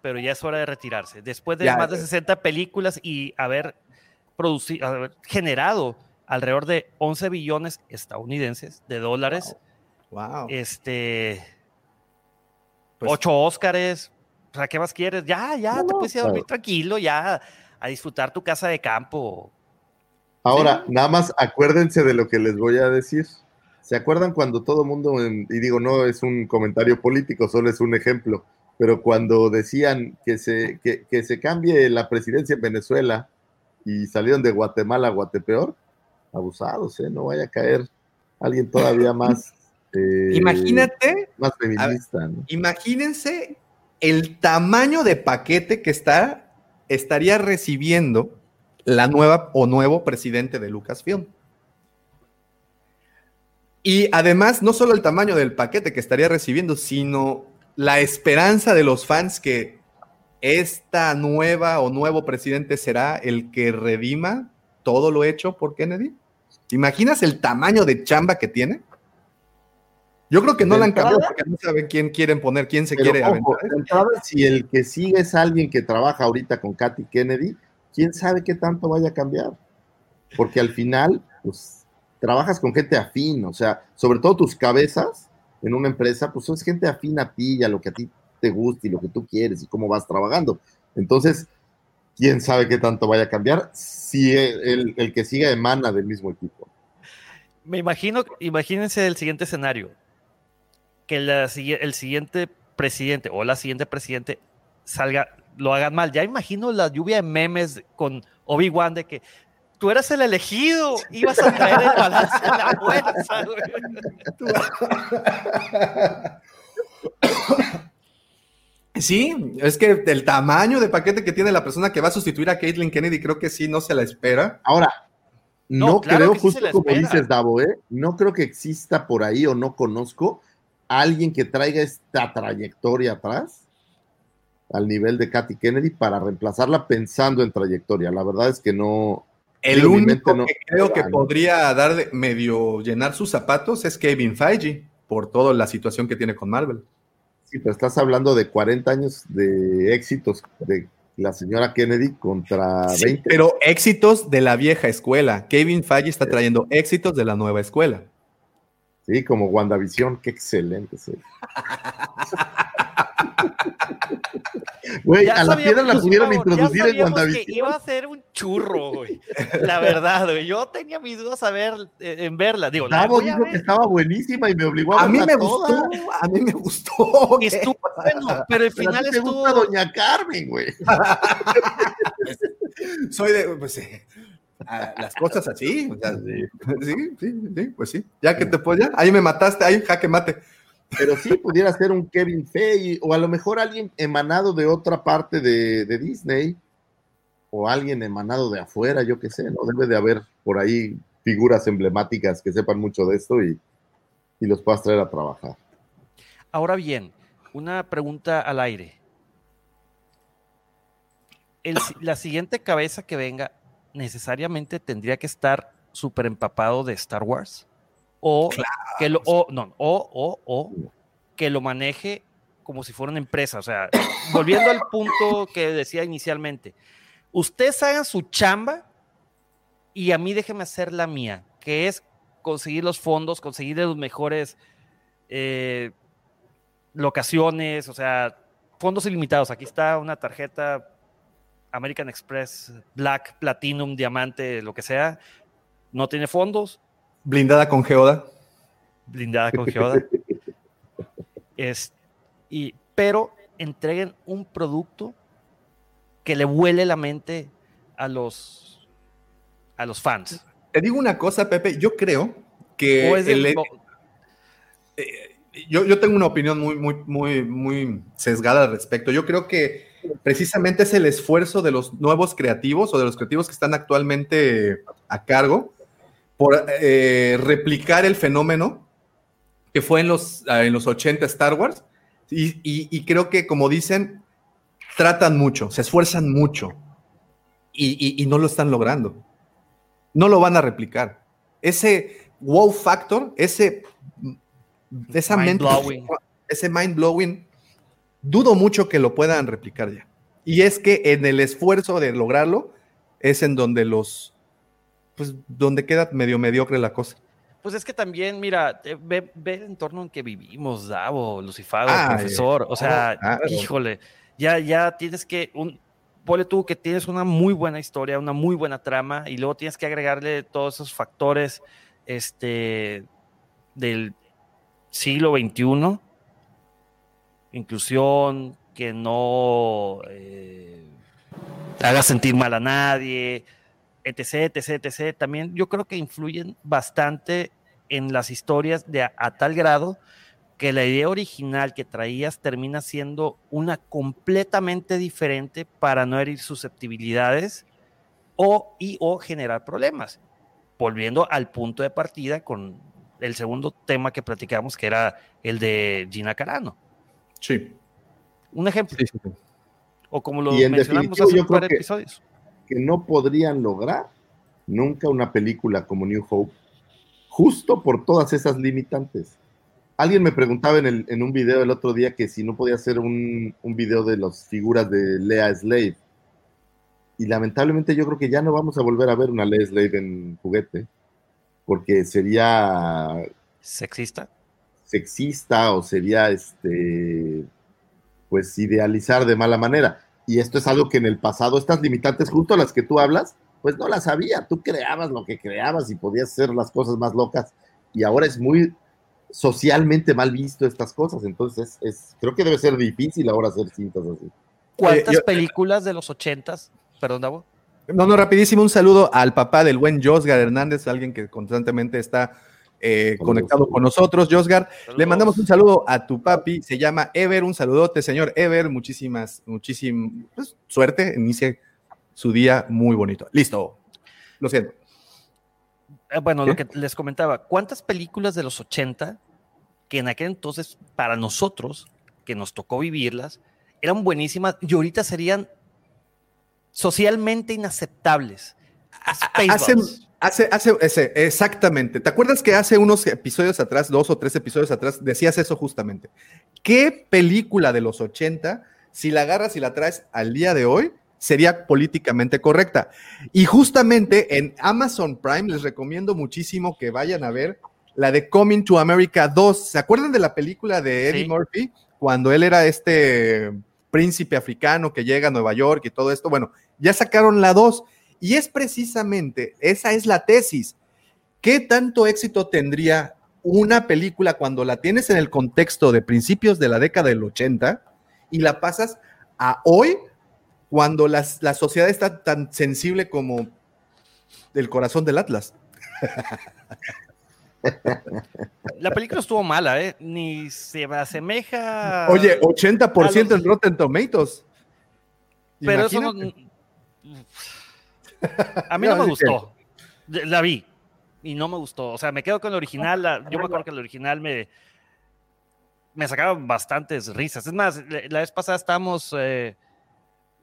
pero ya es hora de retirarse. Después de más de 60 películas y haber producido, haber generado alrededor de 11 billones estadounidenses de dólares. Wow. Este. Pues, ocho Óscares. O sea, ¿qué más quieres? Ya, ya, te puedes ir a dormir tranquilo, ya, a disfrutar tu casa de campo. Ahora, nada más acuérdense de lo que les voy a decir. ¿Se acuerdan cuando todo mundo, y digo, no es un comentario político, solo es un ejemplo, pero cuando decían que se, que, se cambie la presidencia en Venezuela y salieron de Guatemala a Guatepeor, abusados, ¿eh? No vaya a caer alguien todavía más. Eh, Imagínate. Más feminista. Imagínense el tamaño de paquete que está, estaría recibiendo la nueva o nuevo presidente de Lucasfilm. Y además, no solo el tamaño del paquete que estaría recibiendo, sino la esperanza de los fans que esta nueva o nuevo presidente será el que redima todo lo hecho por Kennedy. ¿Te imaginas el tamaño de chamba que tiene? Yo creo que no la han cambiado porque no saben quién quieren poner, quién se quiere aventar. si el que sigue es alguien que trabaja ahorita con Katy Kennedy, quién sabe qué tanto vaya a cambiar. Porque al final, pues trabajas con gente afín, o sea, sobre todo tus cabezas en una empresa, pues es gente afín a ti y a lo que a ti te gusta y lo que tú quieres y cómo vas trabajando. Entonces, quién sabe qué tanto vaya a cambiar si el, que siga emana del mismo equipo. Me imagino, imagínense el siguiente escenario, que el siguiente presidente o la siguiente presidente salga, lo hagan mal. Ya imagino la lluvia de memes con Obi-Wan de que tú eras el elegido, ibas a traer el balance a la fuerza. Sí, es que el tamaño de paquete que tiene la persona que va a sustituir a Caitlyn Kennedy creo que sí no se la espera. Ahora, no, creo, justo como dices, Davo, ¿eh? no creo que exista por ahí o no conozco alguien que traiga esta trayectoria atrás al nivel de Katy Kennedy para reemplazarla pensando en trayectoria. La verdad es que no, el único que creo que podría dar medio llenar sus zapatos es Kevin Feige, por toda la situación que tiene con Marvel. Sí, pero estás hablando de 40 años de éxitos de la señora Kennedy contra 20. pero éxitos de la vieja escuela. Kevin Feige está trayendo éxitos de la nueva escuela. Sí, como WandaVision, qué excelente. Güey, a la piedra la pudieron introducir en WandaVision. Que iba a ser un churro, güey. La verdad, güey. Yo tenía mis dudas a ver, eh, en verla. Digo, Davo dijo que estaba buenísima y me obligó a A mí me gustó, a mí me gustó. Estuvo bueno, pero el final te estuvo. Gusta Doña Carmen, güey. Soy de. Pues, eh, las cosas así. O sea, sí, sí, sí, pues sí. Ya que te ya, ahí me mataste, ahí jaque mate. Pero sí pudiera ser un Kevin Feige o a lo mejor alguien emanado de otra parte de, Disney o alguien emanado de afuera, yo qué sé, ¿no? Debe de haber por ahí figuras emblemáticas que sepan mucho de esto y, y los puedas traer a trabajar. Ahora bien, una pregunta al aire. la siguiente cabeza que venga necesariamente tendría que estar súper empapado de Star Wars o que lo, o, no, o, o, que lo maneje como si fuera una empresa. O sea, volviendo al punto que decía inicialmente, ustedes hagan su chamba y a mí déjeme hacer la mía, que es conseguir los fondos, conseguir los mejores eh, locaciones, o sea, fondos ilimitados. Aquí está una tarjeta American Express, Black, Platinum, Diamante, lo que sea. No tiene fondos, Blindada con Geoda. Blindada con Geoda. es, y, pero entreguen un producto que le huele la mente a los, a los fans. Te digo una cosa, Pepe, yo creo que eh, yo, yo, tengo una opinión muy, muy, muy, muy sesgada al respecto. Yo creo que precisamente es el esfuerzo de los nuevos creativos o de los creativos que están actualmente a cargo por eh, replicar el fenómeno que fue en los, ah, en los 80 Star Wars. Y, y- y creo que, como dicen, tratan mucho, se esfuerzan mucho y no lo están logrando. No lo van a replicar. Ese wow factor, ese, esa Mind mente, blowing. ese mind blowing, dudo mucho que lo puedan replicar ya. Y es que en el esfuerzo de lograrlo es en donde los, pues, donde queda medio mediocre la cosa. Pues es que también, mira, eh, ve, ve el entorno en que vivimos, Davo, Lucifago, Ay, profesor. O sea, claro. híjole, ya, ya tienes que, un, ponle tú que tienes una muy buena historia, una muy buena trama, y luego tienes que agregarle todos esos factores este, del siglo XXI, inclusión, que no eh, haga sentir mal a nadie, etc, etc, etc. También yo creo que influyen bastante en las historias de a, a tal grado que la idea original que traías termina siendo una completamente diferente para no herir susceptibilidades o y o generar problemas. Volviendo al punto de partida con el segundo tema que platicamos, que era el de Gina Carano. Sí. Un ejemplo. Sí, sí, sí. O como lo Y mencionamos hace un par de que- episodios. que no podrían lograr nunca una película como New Hope, justo por todas esas limitantes. Alguien me preguntaba en, el- en un video el otro día que si no podía hacer un, un video de las figuras de Lea Slave. Y lamentablemente yo creo que ya no vamos a volver a ver una Lea Slave en juguete, porque sería Sexista. Sexista o sería este pues idealizar de mala manera. Y esto es algo que en el pasado, estas limitantes, justo las que tú hablas, pues no las había. Tú creabas lo que creabas y podías hacer las cosas más locas. Y ahora es muy socialmente mal visto estas cosas. Entonces, es, creo que debe ser difícil ahora hacer cintas así. ¿Cuántas Eh, yo- películas de los ochentas? Perdón, Davo. No, no, rapidísimo, un saludo al papá del buen Josgar Hernández, alguien que constantemente está eh, conectado con nosotros. Josgar, le mandamos un saludo a tu papi, se llama Ever, un saludote, señor Ever, muchísimas, muchísima pues, suerte, inicie su día muy bonito. Listo, lo siento. Eh, bueno, lo que les comentaba, ¿cuántas películas de los 80 que en aquel entonces, para nosotros, que nos tocó vivirlas, eran buenísimas y ahorita serían socialmente inaceptables? Hace, Spaceballs. Hace, hace, ese, exactamente. ¿Te acuerdas que hace unos episodios atrás, dos o tres episodios atrás, decías eso justamente? ¿Qué película de los 80, si la agarras y la traes al día de hoy, sería políticamente correcta? Y justamente en Amazon Prime les recomiendo muchísimo que vayan a ver la de Coming to America 2. ¿Se acuerdan de la película de Eddie Sí. Murphy? Cuando él era este príncipe africano que llega a Nueva York y todo esto. Bueno, ya sacaron la 2. Y es precisamente, esa es la tesis. ¿Qué tanto éxito tendría una película cuando la tienes en el contexto de principios de la década del 80 y la pasas a hoy cuando las- la sociedad está tan sensible como el corazón del Atlas? La película estuvo mala, ¿eh? Ni se asemeja. Oye, 80% a los- en Rotten Tomatoes. Pero eso no. A mí no, No, me gustó. La vi y no me gustó. O sea, me quedo con la original. la- yo me acuerdo que la original me, me sacaba bastantes risas. Es más, la, vez pasada estábamos eh,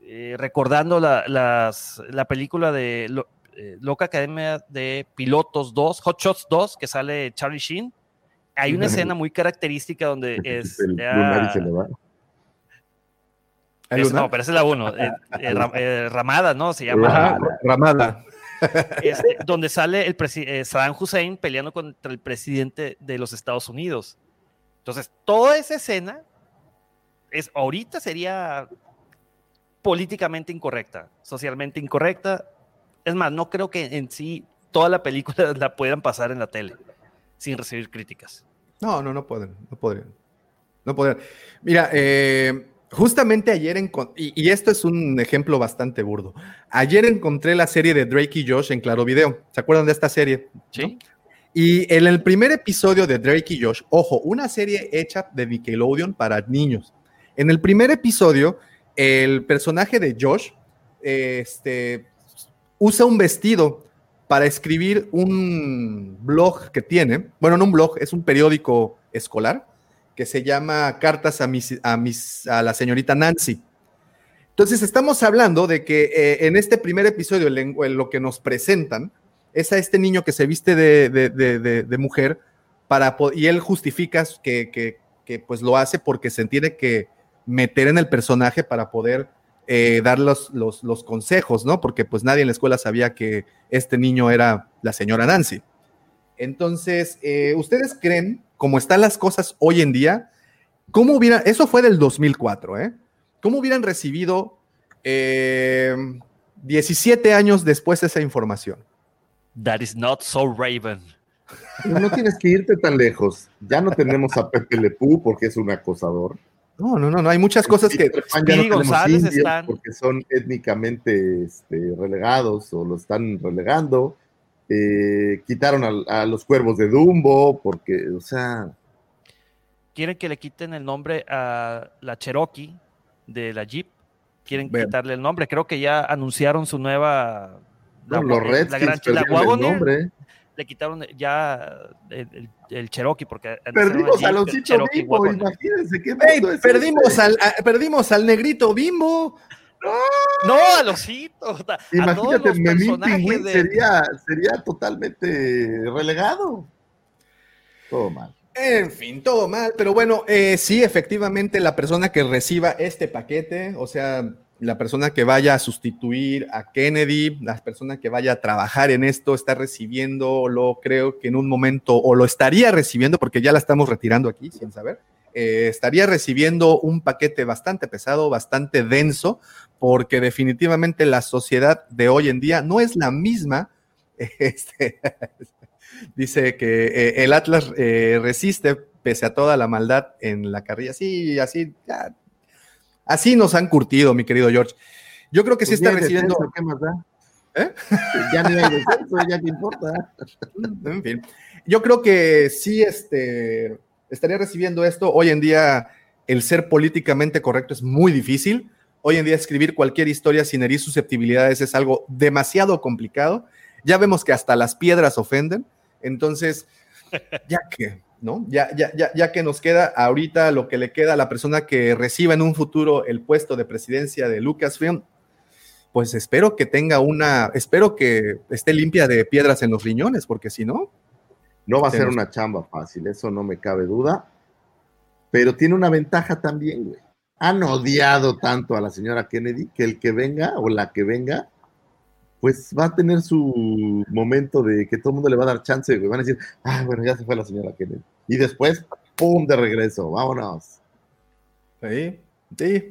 eh, recordando la, las- la película de Lo- eh, Loca Academia de Pilotos 2, Hot Shots 2, que sale Charlie Sheen. Hay una escena muy característica donde es. El ah, lunar y se le va. ¿El es- no, pero esa es la 1. Ramada, ¿no? Se llama. Ajá, Ramada. Este, donde sale el eh, Saddam Hussein peleando contra el presidente de los Estados Unidos. Entonces, toda esa escena es ahorita sería políticamente incorrecta, socialmente incorrecta. Es más, no creo que en sí toda la película la puedan pasar en la tele sin recibir críticas. No, no, no pueden, no podrían. No podrían. Mira, eh, justamente ayer encontré, y, y esto es un ejemplo bastante burdo. Ayer encontré la serie de Drake y Josh en Claro Video. ¿Se acuerdan de esta serie? Sí. Y en el primer episodio de Drake y Josh, ojo, una serie hecha de Nickelodeon para niños. En el primer episodio, el personaje de Josh este, usa un vestido para escribir un blog que tiene, bueno, no un blog, es un periódico escolar que se llama Cartas a, mis, a, mis, a la señorita Nancy. Entonces, estamos hablando de que eh, en este primer episodio, en lo que nos presentan, es a este niño que se viste de, de, de, mujer para, y él justifica que, que, pues lo hace porque se tiene que meter en el personaje para poder eh, dar los, los, los, consejos, ¿no? Porque pues nadie en la escuela sabía que este niño era la señora Nancy. Entonces, eh, ¿ustedes creen, como están las cosas hoy en día, cómo hubiera, eso fue del 2004, ¿eh? ¿Cómo hubieran recibido eh, 17 años después de esa información? That is not so Raven. No, tienes que irte tan lejos. Ya no tenemos a Pepe Lepú porque es un acosador. No, no, no, no, hay muchas cosas que ya no González están... porque son étnicamente este, relegados o lo están relegando. Eh, quitaron a, a, los cuervos de Dumbo porque, o sea... Quieren que le quiten el nombre a la Cherokee de la Jeep. Quieren Bien. quitarle el nombre. Creo que ya anunciaron su nueva... No, la, los Redskins la, gran, la Wagoner, nombre. Le quitaron ya el, el, el Cherokee porque perdimos al osito bimbo, imagínense qué hey, perdimos al, a, perdimos al negrito bimbo. No, no al osito. Imagínate, Memín Pingüín de... sería, sería totalmente relegado. Todo mal. En fin, todo mal, pero bueno, eh, sí, efectivamente, la persona que reciba este paquete, o sea, la persona que vaya a sustituir a Kennedy, la persona que vaya a trabajar en esto, está recibiendo, lo creo que en un momento, o lo estaría recibiendo, porque ya la estamos retirando aquí, sin saber, eh, estaría recibiendo un paquete bastante pesado, bastante denso, porque definitivamente la sociedad de hoy en día no es la misma. Este, dice que eh, el Atlas eh, resiste pese a toda la maldad en la carrilla. Sí, así, ya, Así nos han curtido, mi querido George. Yo creo que sí pues está recibiendo. Descenso, ¿Qué más da? ¿Eh? Ya ni hay descenso, ya te importa. En fin. Yo creo que sí este, estaría recibiendo esto. Hoy en día, el ser políticamente correcto es muy difícil. Hoy en día, escribir cualquier historia sin herir susceptibilidades es algo demasiado complicado. Ya vemos que hasta las piedras ofenden. Entonces, ya que ¿no? Ya, ya, ya, ya que nos queda ahorita lo que le queda a la persona que reciba en un futuro el puesto de presidencia de Lucasfilm, pues espero que tenga una, espero que esté limpia de piedras en los riñones, porque si no... No va a ser una chamba fácil, eso no me cabe duda, pero tiene una ventaja también, güey. Han odiado tanto a la señora Kennedy que el que venga o la que venga pues va a tener su momento de que todo el mundo le va a dar chance, güey. Van a decir, ah, bueno, ya se fue la señora Kennedy. Y después, ¡pum! de regreso, vámonos. Sí, sí.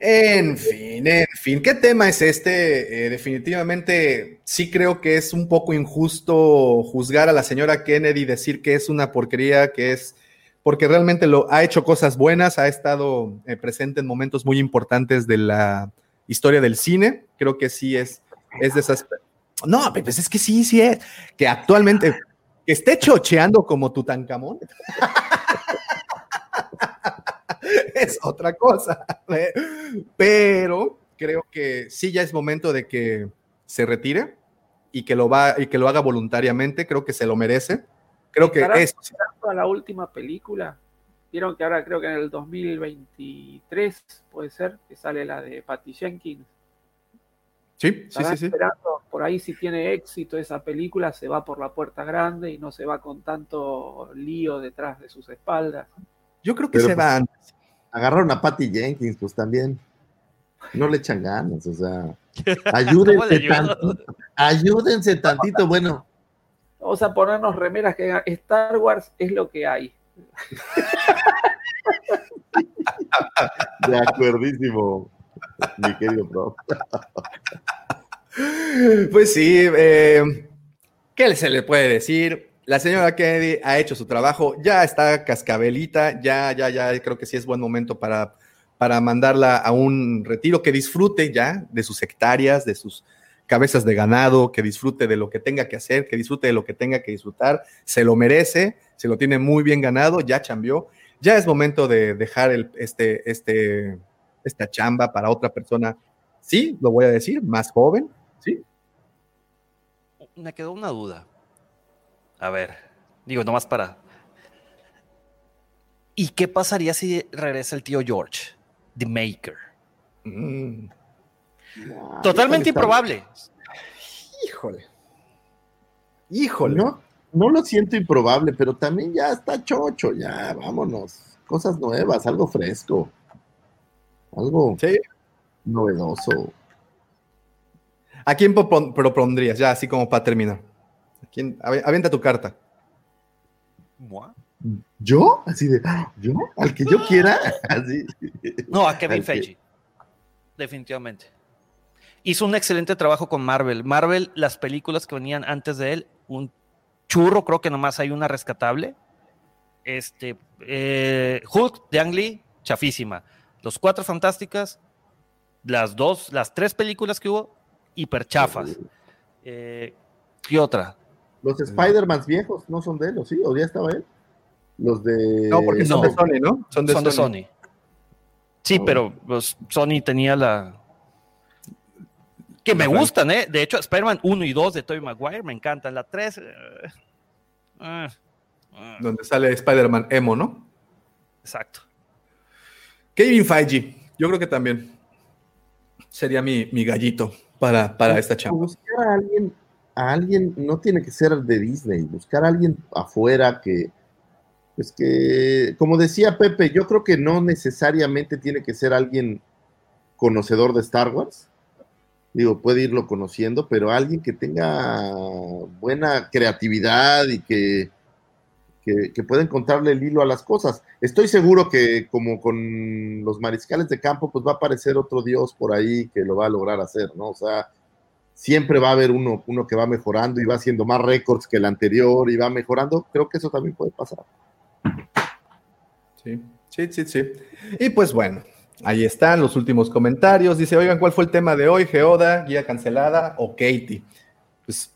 En fin, en fin, ¿qué tema es este? Eh, definitivamente sí creo que es un poco injusto juzgar a la señora Kennedy, decir que es una porquería, que es porque realmente lo ha hecho cosas buenas, ha estado eh, presente en momentos muy importantes de la historia del cine. Creo que sí es es de esas. No, pues es que sí, sí es. Que actualmente esté chocheando como Tutankamón. es otra cosa. Pero creo que sí ya es momento de que se retire y que lo va y que lo haga voluntariamente. Creo que se lo merece. Creo que es. a la última película. Vieron que ahora creo que en el 2023 puede ser que sale la de Patty Jenkins. Sí, sí, sí, sí. Por ahí si tiene éxito esa película, se va por la puerta grande y no se va con tanto lío detrás de sus espaldas. Yo creo que Pero se pues, van. Agarraron a Patty Jenkins, pues también. No le echan ganas, o sea. Ayúdense, tantito, ayúdense tantito, bueno. Vamos a ponernos remeras que Star Wars es lo que hay. De acuerdísimo mi querido pro. Pues sí, eh, ¿qué se le puede decir? La señora Kennedy ha hecho su trabajo, ya está cascabelita, ya, ya, ya, creo que sí es buen momento para, para mandarla a un retiro, que disfrute ya de sus hectáreas, de sus cabezas de ganado, que disfrute de lo que tenga que hacer, que disfrute de lo que tenga que disfrutar, se lo merece, se lo tiene muy bien ganado, ya cambió, ya es momento de dejar este, este, esta chamba para otra persona, sí, lo voy a decir, más joven, sí. me quedó una duda. A ver, digo, nomás para. ¿Y qué pasaría si regresa el tío George, The Maker? Mm. Totalmente improbable. Híjole. Híjole. No, no lo siento improbable, pero también ya está chocho, ya, vámonos. Cosas nuevas, algo fresco. Algo Sí. novedoso. ¿A quién propon- propondrías? Ya, así como para terminar. ¿A quién? Avienta tu carta. ¿Yo? Así de, "Ah, ¿yo? Al que yo quiera. Así. No, a Kevin que- Feige. Definitivamente. Hizo un excelente trabajo con Marvel. Marvel, las películas que venían antes de él, un churro, creo que nomás hay una rescatable. Este, eh, Hulk de Ang Lee, chafísima. Los Cuatro Fantásticas, las dos, las tres películas que hubo, hiper chafas. Eh, ¿Qué otra? Los Spider-Man viejos no son de él, ¿o sí? ¿O ya estaba él? Los de. No, porque son No. de Sony, ¿no? Son de Son de Sony. Sí, Oh. pero pues, Sony tenía la. Que me La gustan, ¿eh? De hecho, Spider-Man 1 y 2 de Tobey Maguire me encantan. La 3. eh, ah, ah, Donde sale Spider-Man Emo, ¿no? exacto. Kevin Feige. Yo creo que también sería mi, mi gallito para, para esta O chamba. Buscar a alguien, a alguien, no tiene que ser de Disney, buscar a alguien afuera que, pues que, como decía Pepe, yo creo que no necesariamente tiene que ser alguien conocedor de Star Wars. Digo, puede irlo conociendo, pero alguien que tenga buena creatividad y que, que, que pueda encontrarle el hilo a las cosas. Estoy seguro que como con los mariscales de campo, pues va a aparecer otro dios por ahí que lo va a lograr hacer, ¿no? O sea, siempre va a haber uno, uno que va mejorando y va haciendo más récords que el anterior y va mejorando. Creo que eso también puede pasar. Sí, sí, sí, sí. Y pues bueno, ahí están los últimos comentarios. Dice, oigan, ¿cuál fue el tema de hoy? ¿Geoda, guía cancelada o Katie? Pues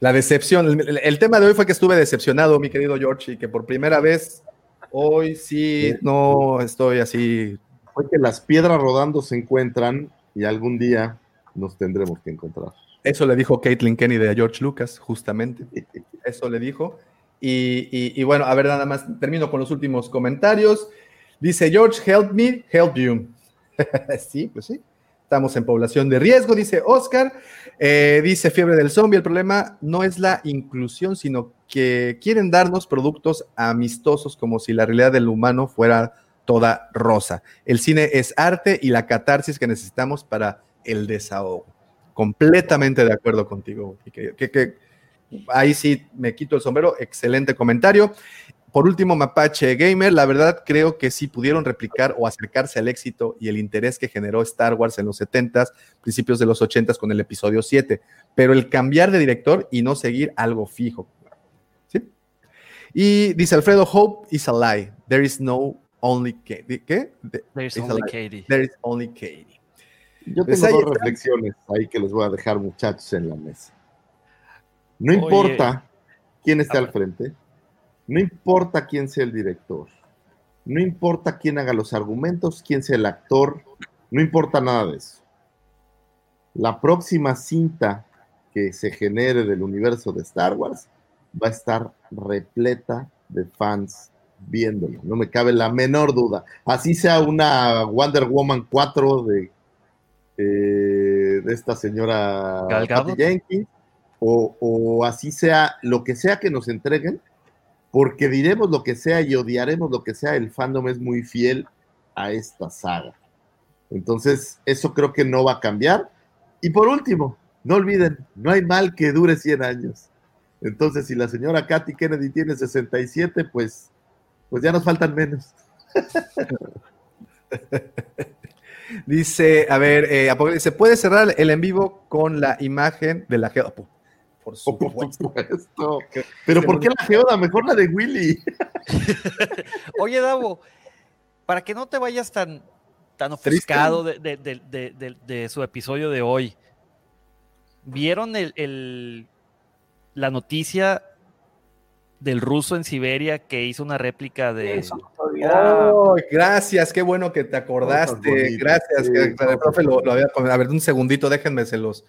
la decepción. El, el tema de hoy fue que estuve decepcionado, mi querido George, y que por primera vez hoy sí no estoy así. Fue que las piedras rodando se encuentran y algún día nos tendremos que encontrar. Eso le dijo Caitlin Kennedy a George Lucas, justamente. Eso le dijo. Y, y- y bueno, a ver, nada más termino con los últimos comentarios. Dice George, help me, help you. sí, pues sí. Estamos en población de riesgo, dice Oscar. Eh, dice Fiebre del Zombie, el problema no es la inclusión, sino que quieren darnos productos amistosos como si la realidad del humano fuera toda rosa. El cine es arte y la catarsis que necesitamos para el desahogo. Completamente de acuerdo contigo. Que, que- ahí sí me quito el sombrero. Excelente comentario. Por último, Mapache Gamer, la verdad creo que sí pudieron replicar o acercarse al éxito y el interés que generó Star Wars en los 70s, principios de los 80s con el episodio 7, pero el cambiar de director y no seguir algo fijo. ¿Sí? Y dice Alfredo, Hope is a lie. There is no only Katie. ¿Qué? There is only. Katie. There is only Katie. Yo Pues tengo dos está. reflexiones ahí que les voy a dejar, muchachos, en la mesa. No Oye. importa quién esté al frente, no importa quién sea el director, no importa quién haga los argumentos, quién sea el actor, no importa nada de eso. La próxima cinta que se genere del universo de Star Wars va a estar repleta de fans viéndolo, no me cabe la menor duda. Así sea una Wonder Woman 4 de, eh, de esta señora. Patty Jenkins, o, o así sea lo que sea que nos entreguen, porque diremos lo que sea y odiaremos lo que sea, el fandom es muy fiel a esta saga. Entonces, eso creo que no va a cambiar. Y por último, no olviden, no hay mal que dure 100 años. Entonces, si la señora Katy Kennedy tiene 67, pues, pues ya nos faltan menos. Dice, a ver, eh, Apocalipsis, ¿se puede cerrar el en vivo con la imagen de la Geo? Por Por supuesto. supuesto. Pero ¿por qué la geoda? Mejor la de Willy. Oye, Davo, para que no te vayas tan, tan ofuscado de, de- de- de- de- de su episodio de hoy, ¿vieron el, el- la noticia del ruso en Siberia que hizo una réplica de... Eso. Oh, gracias, qué bueno que te acordaste. Gracias, sí, que- el profe lo, lo había. A ver, un segundito, déjenme se los.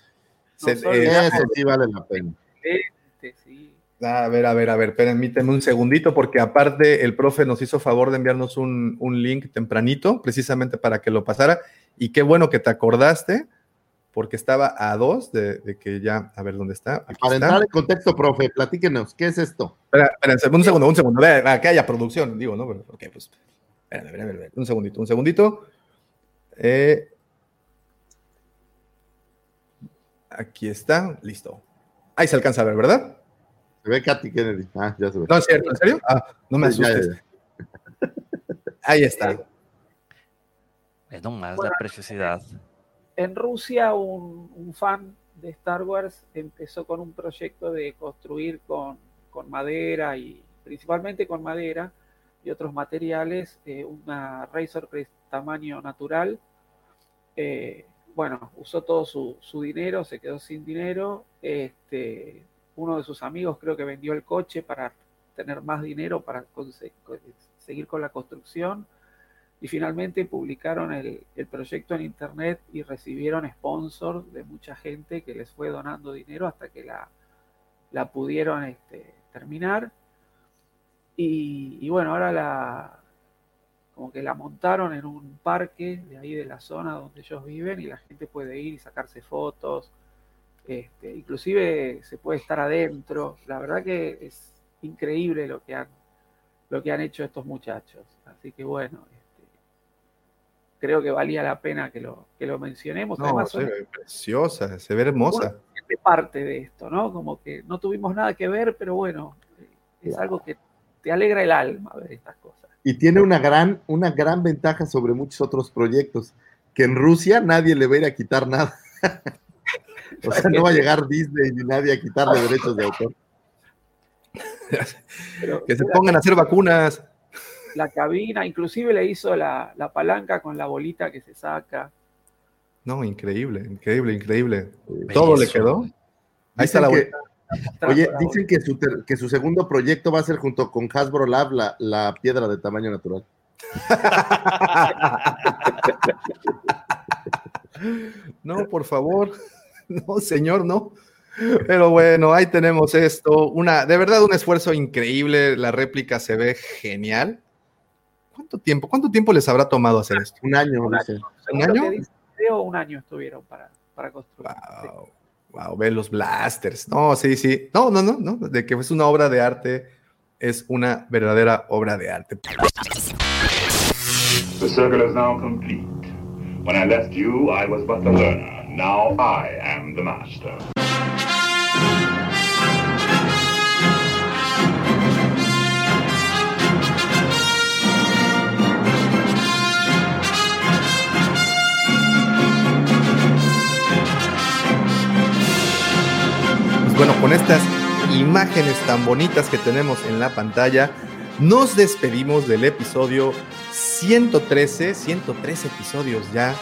se- eh, sí vale la pena. Sí. A ver, a ver, a ver, permíteme un segundito, porque aparte el profe nos hizo favor de enviarnos un, un link tempranito, precisamente para que lo pasara. Y qué bueno que te acordaste, porque estaba a dos de, de que ya, a ver dónde está. Aquí Para está. entrar en contexto, profe, platíquenos, ¿qué es esto? Espera, espera, un segundo, un segundo. Ve, Acá haya producción, digo, ¿no? Porque, pues, espérame, espérame, espérame. un segundito, un segundito. Eh, aquí está, listo. Ahí se alcanza a ver, ¿verdad? Se ve Katy Kennedy. Ah, ya se ve. No, es cierto, ¿en serio? Ah, no me ya, asustes. ya, Ahí está. Es nomás Bueno, la preciosidad. En Rusia, un, fan de Star Wars empezó con un proyecto de construir con, madera y principalmente con madera y otros materiales eh, una Razor Crest tamaño natural. Eh, bueno, usó todo su, su dinero, se quedó sin dinero. Este, uno de sus amigos creo que vendió el coche para tener más dinero para seguir con la construcción y finalmente publicaron el, proyecto en internet y recibieron sponsors de mucha gente que les fue donando dinero hasta que la, pudieron este, terminar. Y, bueno, ahora la como que la montaron en un parque de ahí de la zona donde ellos viven y la gente puede ir y sacarse fotos. Este, inclusive se puede estar adentro. La verdad que es increíble lo que han, hecho estos muchachos. Así que bueno, creo que valía la pena que lo, que lo mencionemos. No, Además, se son ve preciosa, se ve hermosa. de parte de esto, ¿no? Como que no tuvimos nada que ver, pero bueno, es algo que te alegra el alma ver estas cosas. Y tiene una gran, una gran ventaja sobre muchos otros proyectos, que en Rusia nadie le va a ir a quitar nada. o sea, no va a llegar Disney ni nadie a quitarle derechos de autor. Pero Que se pongan a hacer vacunas. La cabina, inclusive le hizo la, la palanca con la bolita que se saca. No, increíble, increíble, increíble. Todo le quedó. Ahí está la que- bolita. Oye, dicen que su, ter- que su segundo proyecto va a ser junto con Hasbro Lab la, la piedra de tamaño natural. No, por favor. No, señor, no. Pero bueno, ahí tenemos esto. Una, de verdad, un esfuerzo increíble. La réplica se ve genial. ¿Cuánto tiempo? ¿Cuánto tiempo les habrá tomado hacer esto? Un año, Un dice. año. ¿Un año? dice un año estuvieron para, para construir. Wow, wow, ve los blasters. No, sí, sí. No, no, no, no. De que es una obra de arte, es una verdadera obra de arte. The circle is now complete. When I left you, I was but the learner. Now I am the master. Bueno, con estas imágenes tan bonitas que tenemos en la pantalla, nos despedimos del episodio 113, 113 episodios ya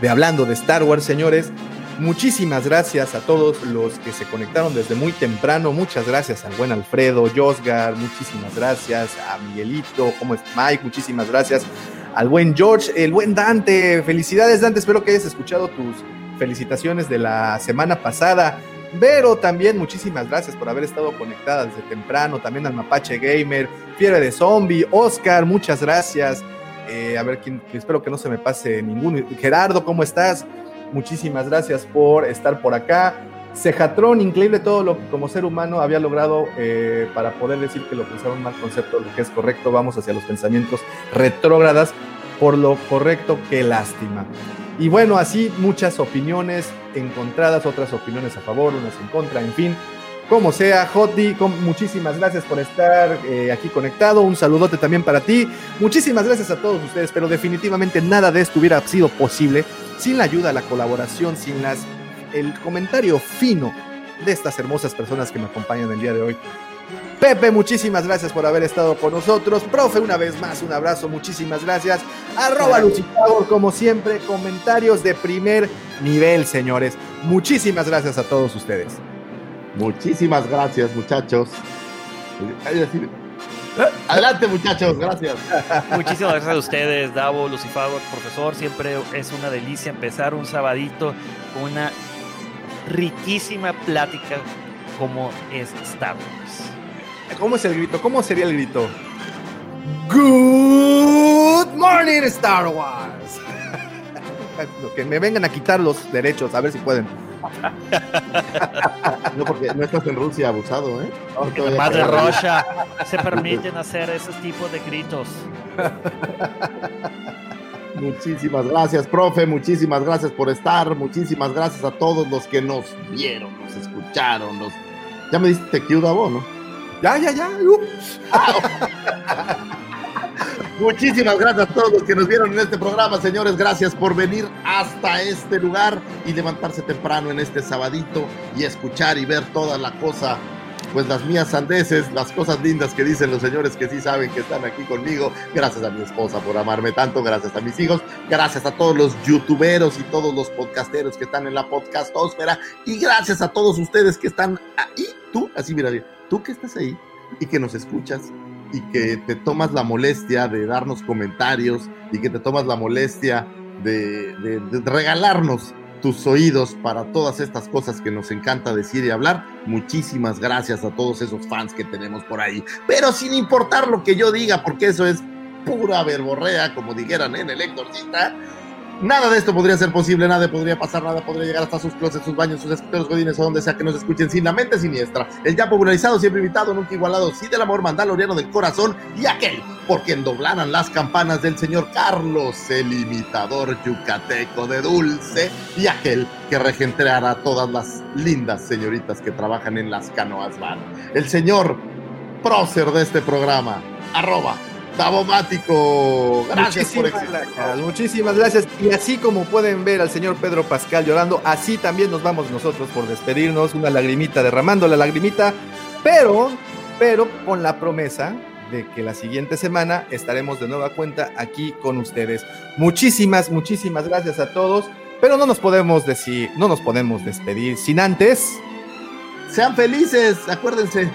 de Hablando de Star Wars, señores. Muchísimas gracias a todos los que se conectaron desde muy temprano. Muchas gracias al buen Alfredo, Josgar, muchísimas gracias a Miguelito, ¿cómo es Mike? Muchísimas gracias al buen George, el buen Dante. Felicidades, Dante. Espero que hayas escuchado tus felicitaciones de la semana pasada. Vero también, muchísimas gracias por haber estado conectada desde temprano. También al Mapache Gamer, Fiebre de Zombie, Oscar, muchas gracias. Eh, a ver, quién, espero que no se me pase ninguno. Gerardo, ¿cómo estás? Muchísimas gracias por estar por acá. Cejatrón, increíble todo lo que como ser humano había logrado eh, para poder decir que lo pensaba un mal concepto, lo que es correcto. Vamos hacia los pensamientos retrógradas. Por lo correcto, qué lástima. Y bueno, así muchas opiniones encontradas, otras opiniones a favor, unas en contra, en fin. Como sea, con muchísimas gracias por estar eh, aquí conectado. Un saludote también para ti. Muchísimas gracias a todos ustedes, pero definitivamente nada de esto hubiera sido posible sin la ayuda, la colaboración, sin las, el comentario fino de estas hermosas personas que me acompañan el día de hoy. Pepe, muchísimas gracias por haber estado con nosotros. Profe, una vez más, un abrazo, muchísimas gracias. Arroba Lucifago, como siempre, comentarios de primer nivel, señores. Muchísimas gracias a todos ustedes. Muchísimas gracias, muchachos. Decir- Adelante, muchachos, gracias. Muchísimas gracias a ustedes, Davo, Lucifago, profesor. Siempre es una delicia empezar un sabadito con una riquísima plática cómo es Star Wars. ¿Cómo es el grito? ¿Cómo sería el grito? Good morning, Star Wars. que me vengan a quitar los derechos, a ver si pueden. No, porque no estás en Rusia abusado, ¿eh? Porque además de Russia se permiten hacer esos tipos de gritos. Muchísimas gracias, profe. Muchísimas gracias por estar. Muchísimas gracias a todos los que nos vieron, nos escucharon. Nos... Ya me diste que Davo, ¿no? Ya, ya, ya. Muchísimas gracias a todos los que nos vieron en este programa, señores. Gracias por venir hasta este lugar y levantarse temprano en este sabadito y escuchar y ver toda la cosa, pues las mías sandeces, las cosas lindas que dicen los señores que sí saben que están aquí conmigo. Gracias a mi esposa por amarme tanto, gracias a mis hijos, gracias a todos los youtuberos y todos los podcasteros que están en la podcastósfera y gracias a todos ustedes que están ahí, tú, así mira, tú que estás ahí y que nos escuchas y que te tomas la molestia de darnos comentarios y que te tomas la molestia de, regalarnos tus oídos para todas estas cosas que nos encanta decir y hablar. Muchísimas gracias a todos esos fans que tenemos por ahí. Pero sin importar lo que yo diga, porque eso es pura verborrea, como dijeran en el exorcista. Nada de esto podría ser posible, nada podría pasar, nada podría llegar hasta sus closets, sus baños, sus escritorios godines o donde sea que nos escuchen sin la mente siniestra. El ya popularizado, siempre invitado, nunca igualado, sí del amor mandaloriano del corazón y aquel por quien doblaran las campanas del señor Carlos, el imitador yucateco de dulce y aquel que regenteará a todas las lindas señoritas que trabajan en las canoas bar. El señor prócer de este programa, arroba Tabomático. Gracias muchísimas por gracias, muchísimas gracias. Y así como pueden ver al señor Pedro Pascal llorando, así también nos vamos nosotros por despedirnos, una lagrimita derramando la lagrimita, pero, pero con la promesa de que la siguiente semana estaremos de nueva cuenta aquí con ustedes. Muchísimas, muchísimas gracias a todos, pero no nos podemos decir, no nos podemos despedir sin antes. Sean felices, acuérdense.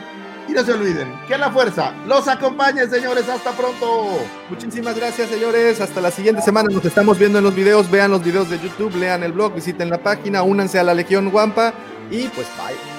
Y no se olviden que la fuerza los acompañe, señores. Hasta pronto. Muchísimas gracias, señores. Hasta la siguiente semana. Nos estamos viendo en los videos. Vean los videos de YouTube, lean el blog, visiten la página, únanse a la Legión Guampa y pues bye.